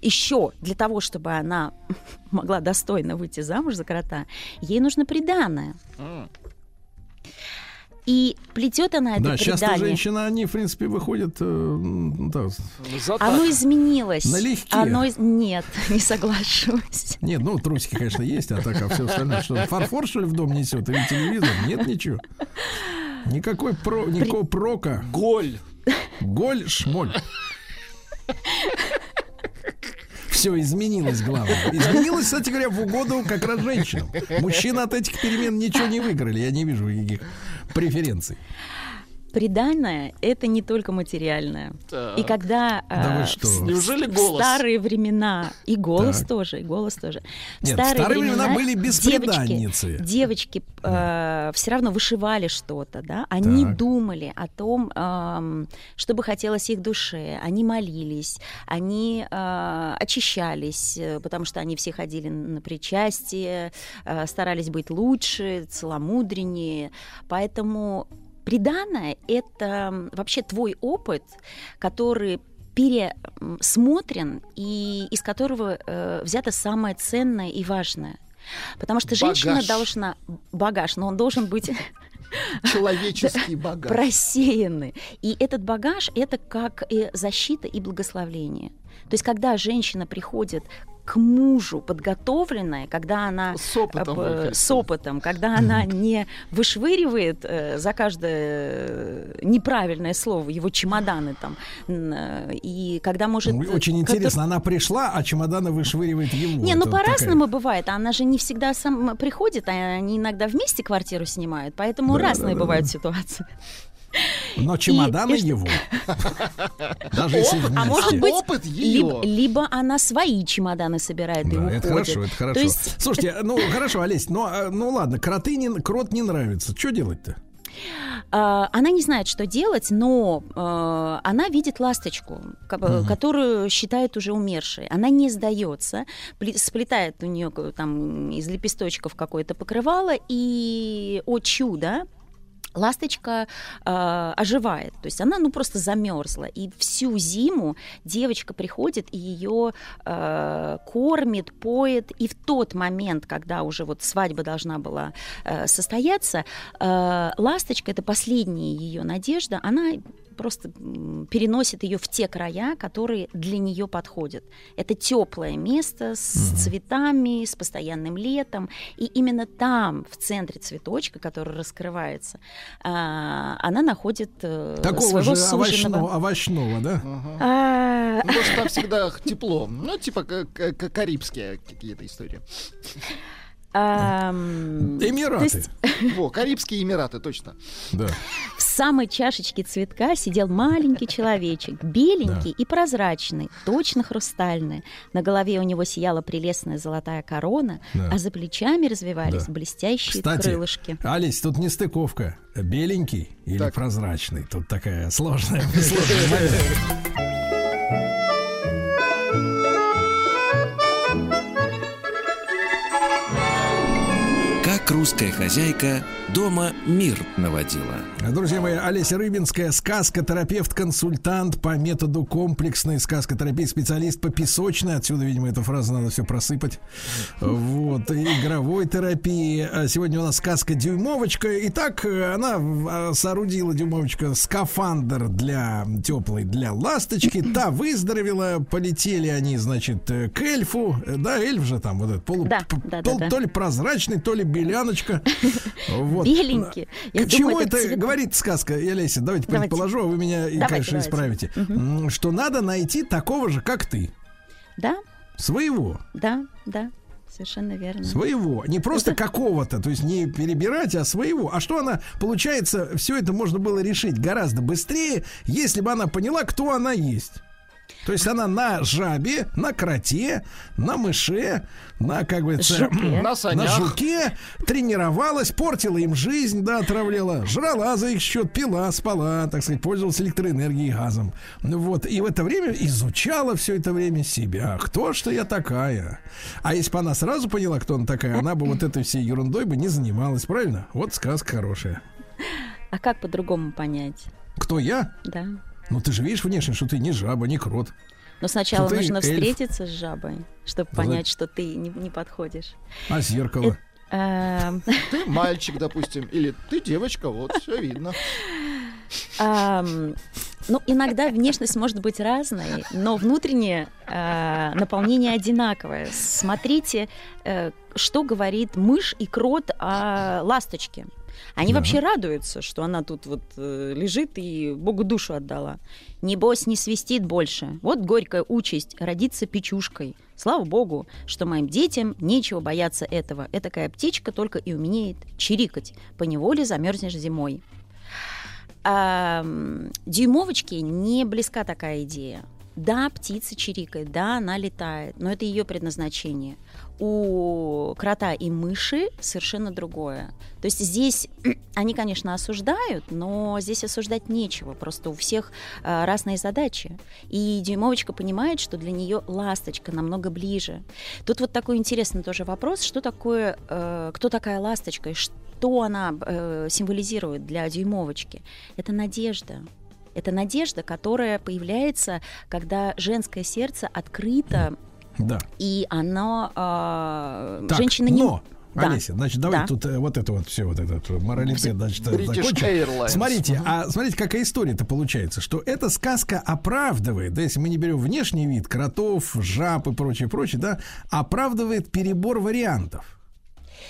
K: еще для того, чтобы она (laughs) могла достойно выйти замуж за крота, ей нужно приданное. И плетет она это
A: Да,
K: предание.
A: женщины, они, в принципе, выходят... э, м, да,
B: За
K: Оно
B: так.
K: изменилось.
A: Налегке.
K: Оно из- Нет, (laughs) не соглашусь.
A: Нет, ну, трусики, конечно, есть, а так, а все остальное, что, фарфор, что ли, в дом несет? Или телевизор? Нет, ничего. Никакой про, никакого прока.
B: Голь.
A: Голь, шмоль. Все изменилось, главное. Изменилось, кстати говоря, в угоду как раз женщинам. Мужчины от этих перемен ничего не выиграли. Я не вижу никаких преференций.
K: Приданное — это не только материальное.
B: Так.
K: И когда
A: Да
K: э,
A: что?
B: Неужели
K: в
B: голос?
K: старые времена и голос
A: Так.
K: тоже, и голос тоже. В
A: Нет, в старые времена были бесприданницы.
K: девочки, девочки все равно вышивали что-то, да? Они
A: Так.
K: думали о том, эм, что бы хотелось их душе. Они молились, они э, очищались, э, потому что они все ходили на причастие, э, старались быть лучше, целомудреннее. Поэтому приданное — это вообще твой опыт, который пересмотрен и из которого э, взято самое ценное и важное. Потому что женщина
B: Багаж.
K: должна багаж, но он должен быть (laughs)
B: Человеческий (laughs) багаж.
K: просеяны. И этот багаж это как и защита и благословление. То есть, когда женщина приходит к мужу подготовленная, когда она
B: С опытом,
K: э, с опытом, когда она не вышвыривает э, за каждое э, неправильное слово его чемоданы там, э, и когда может...
A: Ну, Очень интересно, она пришла, а чемоданы вышвыривает ему.
K: Не, ну по-разному бывает. Она же не всегда сам приходит, а они иногда вместе квартиру снимают, поэтому
A: Да,
K: разные
A: да, да,
K: бывают
A: да.
K: ситуации.
A: Но чемоданы
K: и
A: его. Даже если
K: А может быть,
B: Опыт ее.
K: либо, либо она свои чемоданы собирает и
A: Да,
K: уходит.
A: это хорошо, это хорошо.
K: То есть (laughs)
A: Слушайте, ну хорошо, Олесь, ну, ну ладно, кроты не, крот не нравится. Что делать-то?
K: а, она не знает, что делать, но а, она видит ласточку, ко- которую считает уже умершей. Она не сдается, сплетает у нее там из лепесточков какое-то покрывало, и, о чудо, ласточка э, оживает. То есть она ну просто замерзла. И всю зиму девочка приходит и ее э, кормит, поет. И в тот момент, когда уже вот свадьба должна была э, состояться, э, ласточка это последняя ее надежда. Она просто переносит ее в те края, которые для нее подходят. Это теплое место с цветами, с постоянным летом, и именно там, в центре цветочка, который раскрывается, а, она находит э,
A: Такого
K: своего
A: же
K: суженого.
A: овощного, овощного, да?
K: А,
B: Ну, Потому что там всегда тепло. Ну, типа к- к- к- карибские какие-то истории.
A: Эмираты.
B: Во, Карибские Эмираты, точно.
A: Да.
K: в самой чашечке цветка сидел маленький человечек, беленький и прозрачный, точно хрустальный. На голове у него сияла прелестная золотая корона,
A: Да.
K: а за плечами развивались
A: Да.
K: блестящие
A: Кстати,
K: крылышки.
A: Олесь, тут не стыковка. Беленький или
B: Так.
A: прозрачный? Тут такая сложная. (laughs) (laughs)
C: Как русская хозяйка дома мир наводила.
A: Друзья мои, Олеся Рыбинская, сказкотерапевт-консультант по методу комплексной сказкотерапии, специалист по песочной, отсюда, видимо, эту фразу надо все просыпать. Вот, и игровой терапии. А Сегодня у нас сказка Дюймовочка. Итак, она э, соорудила Дюймовочка скафандр для теплый для ласточки. Та выздоровела, полетели они, значит, к эльфу. Да, эльф же там вот этот полу,
K: Да, да, да,
A: то,
K: да.
A: то ли прозрачный, то ли беляночка. (laughs) Вот.
K: Беленький. Я
A: К чему это говорит сказка, я Леся? Давайте,
K: Давайте.
A: предположу, а вы меня,
K: Давайте,
A: конечно,
K: давайте.
A: исправите. Что надо найти такого же, как ты.
K: Да,
A: Своего.
K: да, да, совершенно верно.
A: Своего. Не просто
K: Это-
A: какого-то, то есть не перебирать, а своего. А что она, получается, все это можно было решить гораздо быстрее, если бы она поняла, кто она есть. То есть она на жабе, на кроте, на мыше, на, как бы,
K: Жуке.
B: На санях.
A: жуке тренировалась, портила им жизнь, да, отравляла, жрала за их счет, пила, спала, так сказать, пользовалась электроэнергией и газом. Ну Вот, и в это время изучала все это время себя. Кто, что я такая? А если бы она сразу поняла, кто она такая, она бы вот этой всей ерундой бы не занималась, правильно? Вот сказка хорошая.
K: А как по-другому понять?
A: Кто я?
K: Да.
A: Ну, ты же видишь внешне, что ты не жаба, не крот.
K: Но сначала
A: Что
K: нужно
A: эльф.
K: встретиться с жабой, чтобы
A: Да,
K: понять, что ты не, не подходишь.
A: А зеркало?
K: Эм,
B: Ты мальчик, допустим, или ты девочка, вот, все видно.
K: ам, Ну, иногда внешность может быть разной, но внутреннее э, наполнение одинаковое. Смотрите, э, что говорит мышь и крот о ласточке. Они
A: Да.
K: вообще радуются, что она тут вот э, лежит и Богу душу отдала. Небось, не свистит больше. Вот горькая участь родиться печушкой. Слава Богу, что моим детям нечего бояться этого. Этакая птичка только и умеет чирикать. Поневоле замерзнешь зимой. А, дюймовочке не близка такая идея. Да, птица чирикает, да, она летает, но это ее предназначение. У крота и мыши совершенно другое. То есть здесь (clears throat) они, конечно, осуждают, но здесь осуждать нечего. Просто у всех а, разные задачи. И дюймовочка понимает, что для нее ласточка намного ближе. Тут вот такой интересный тоже вопрос, что такое, э, кто такая ласточка и что она э, символизирует для дюймовочки. Это надежда. Это надежда, которая появляется, когда женское сердце открыто,
A: Да.
K: и оно... э,
A: Так,
K: женщина не...
A: но,
K: Да.
A: Олеся, значит, давайте
K: Да.
A: тут э, вот это вот все, вот этот моралитет, значит, закончим. Смотрите, а смотрите, какая история-то получается, что эта сказка оправдывает, да, если мы не берем внешний вид, кротов, жаб и прочее, прочее, да, оправдывает перебор вариантов.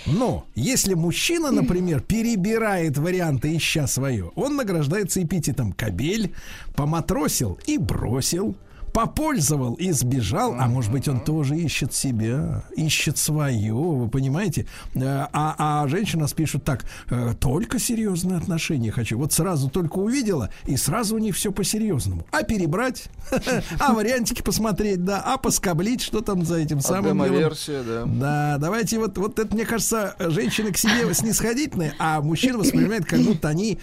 A: Но если мужчина, например, перебирает варианты, ища свое, он награждается эпитетом кобель, поматросил и бросил, попользовал и сбежал, а может быть он тоже ищет себя, ищет свое, вы понимаете? Э, А, а женщина пишет так, э, только серьезные отношения хочу. Вот сразу только увидела, и сразу у них все по-серьезному. А перебрать, (laughs) а вариантики посмотреть, да, а поскоблить, что там за этим самым
B: демо-версия, да.
A: Да, давайте вот, вот это, мне кажется, женщины к себе снисходительные, а мужчина воспринимает, как будто они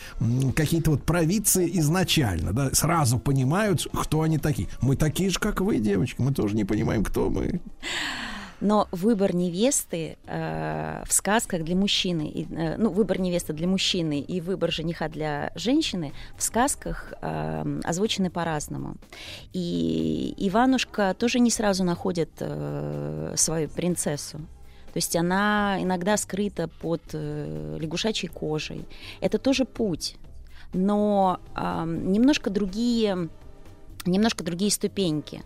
A: какие-то вот провидцы изначально, да, сразу понимают, кто они такие. Мы такие же, как вы, девочки, мы тоже не понимаем, кто мы.
K: Но выбор невесты э, в сказках для мужчины, и, э, ну, выбор невесты для мужчины и выбор жениха для женщины в сказках э, озвучены по-разному. И Иванушка тоже не сразу находит э, свою принцессу. То есть она иногда скрыта под э, лягушачьей кожей. Это тоже путь, но э, немножко другие немножко другие ступеньки.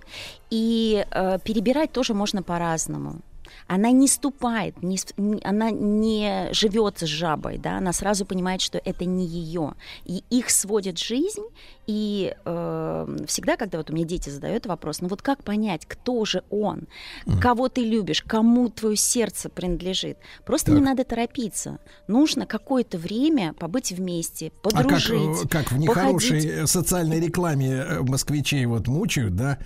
K: И э, перебирать тоже можно по-разному. Она не ступает, не, она не живет с жабой, да, она сразу понимает, что это не ее. И их сводит жизнь, и э, всегда, когда вот у меня дети задают вопрос, ну вот как понять, кто же он, кого ты любишь, кому твое сердце принадлежит, просто не
A: Так.
K: надо торопиться. Нужно какое-то время побыть вместе,
A: А как,
K: подружить.
A: э, как в
K: походить.
A: нехорошей э, социальной рекламе э, москвичей вот мучают, да,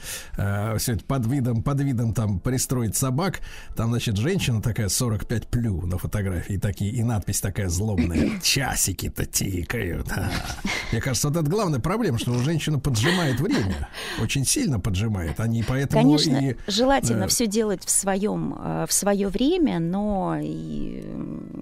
A: все это под видом, под видом там пристроить собак, Там, значит, женщина такая 45 плю на фотографии такие, и надпись такая злобная. (laughs) Часики-то тикают. а. Мне кажется, вот это главная проблема, что женщина поджимает время. Очень сильно поджимает. Они поэтому
K: Конечно,
A: и...
K: желательно
A: э,
K: все делать в своем э, в свое время, но и,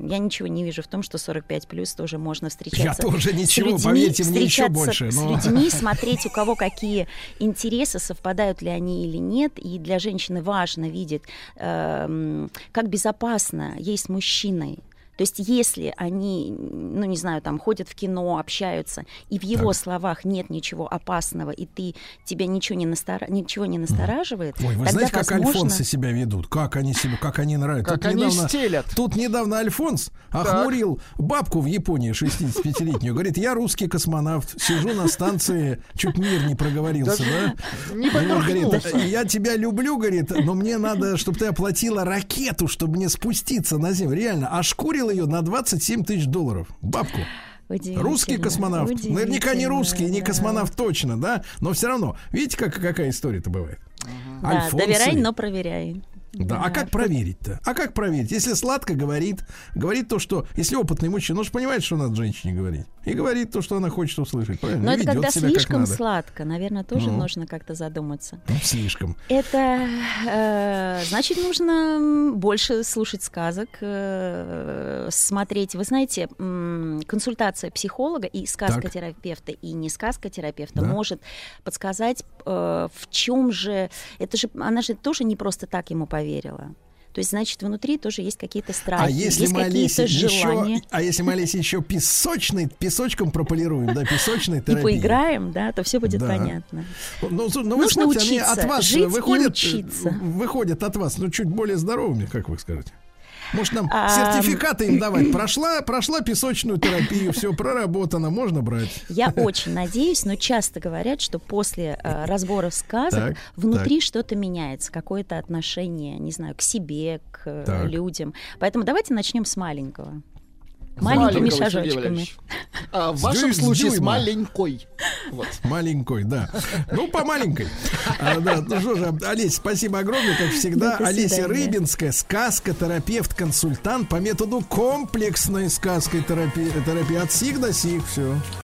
K: я ничего не вижу в том, что 45 плюс тоже можно встречаться.
A: Я тоже
K: с
A: ничего,
K: людьми,
A: поверьте мне, еще больше,
K: С
A: но-
K: людьми, смотреть, у кого какие интересы, совпадают ли они или нет. И для женщины важно видеть, эм, как безопасно ей с мужчиной. То есть, если они, ну, не знаю, там, ходят в кино, общаются, и в его словах нет ничего опасного, и ты, тебя ничего не, настора- ничего не настораживает,
A: Ой, вы
K: тогда,
A: знаете, как
K: возможно...
A: альфонсы себя ведут? Как они себя, как они нравятся?
B: Как они стелят.
A: Тут недавно Альфонс охмурил бабку в Японии 65-летнюю. Говорит, я русский космонавт, сижу на станции, чуть мир не проговорился, да?
B: Не
A: говорит, я тебя люблю, говорит, но мне надо, чтобы ты оплатила ракету, чтобы мне спуститься на Землю. Реально, ошкурил ее на 27 тысяч долларов. Бабку. Русский космонавт. Наверняка не русский, не
K: да.
A: космонавт точно, да? Но все равно. Видите, как, какая история-то бывает?
K: Да,
A: Альфонсы.
K: доверяй, но проверяй.
A: Да, а как проверить-то? А как проверить? Если сладко говорит, говорит то, что... Если опытный мужчина, он же понимает, что надо женщине говорить. И говорит то, что она хочет услышать, правильно?
K: Но
A: И
K: это когда слишком сладко, наверное, тоже
A: Ну.
K: нужно как-то задуматься.
A: Ну, слишком.
K: Это э, значит, нужно больше слушать сказок, э, смотреть. Вы знаете, м, консультация психолога и сказкотерапевта, и не сказкотерапевта
A: Да.
K: может подсказать, э, в чем же. Это же она же тоже не просто так ему поверила. То есть, значит, внутри тоже есть какие-то страхи,
A: А если
K: есть какие-то
A: еще,
K: желания.
A: а если мы Олесе еще песочный, песочком прополируем, да, песочной (laughs)
K: И
A: терапии.
K: поиграем, да, то все будет
A: Да.
K: понятно.
A: Ну, слу- ну, вы
K: Нужно
A: смотрите, они
K: учиться,
A: от вас
K: жить и
A: выходят,
K: учиться.
A: выходят от вас, ну, чуть более здоровыми, как вы скажете. Может, нам
K: А,
A: сертификаты им давать? Прошла, прошла песочную терапию, все проработано, можно брать.
K: Я очень надеюсь, но часто говорят, что после э, разборов сказок
A: Так,
K: внутри что-то меняется, какое-то отношение, не знаю, к себе, к э,
A: Так.
K: людям. Поэтому давайте начнем с маленького. Маленькими шажочками.
B: А в вашем
A: дюй- с
B: случае с маленькой. Вот.
A: Маленькой, да. Ну, по маленькой. А, да, ну что же, Олесь, спасибо огромное, как всегда.
K: До
A: Олеся
K: свидания.
A: Рыбинская, сказка-терапевт, консультант по методу комплексной сказкой терапии, терапии от сих до сих. Все.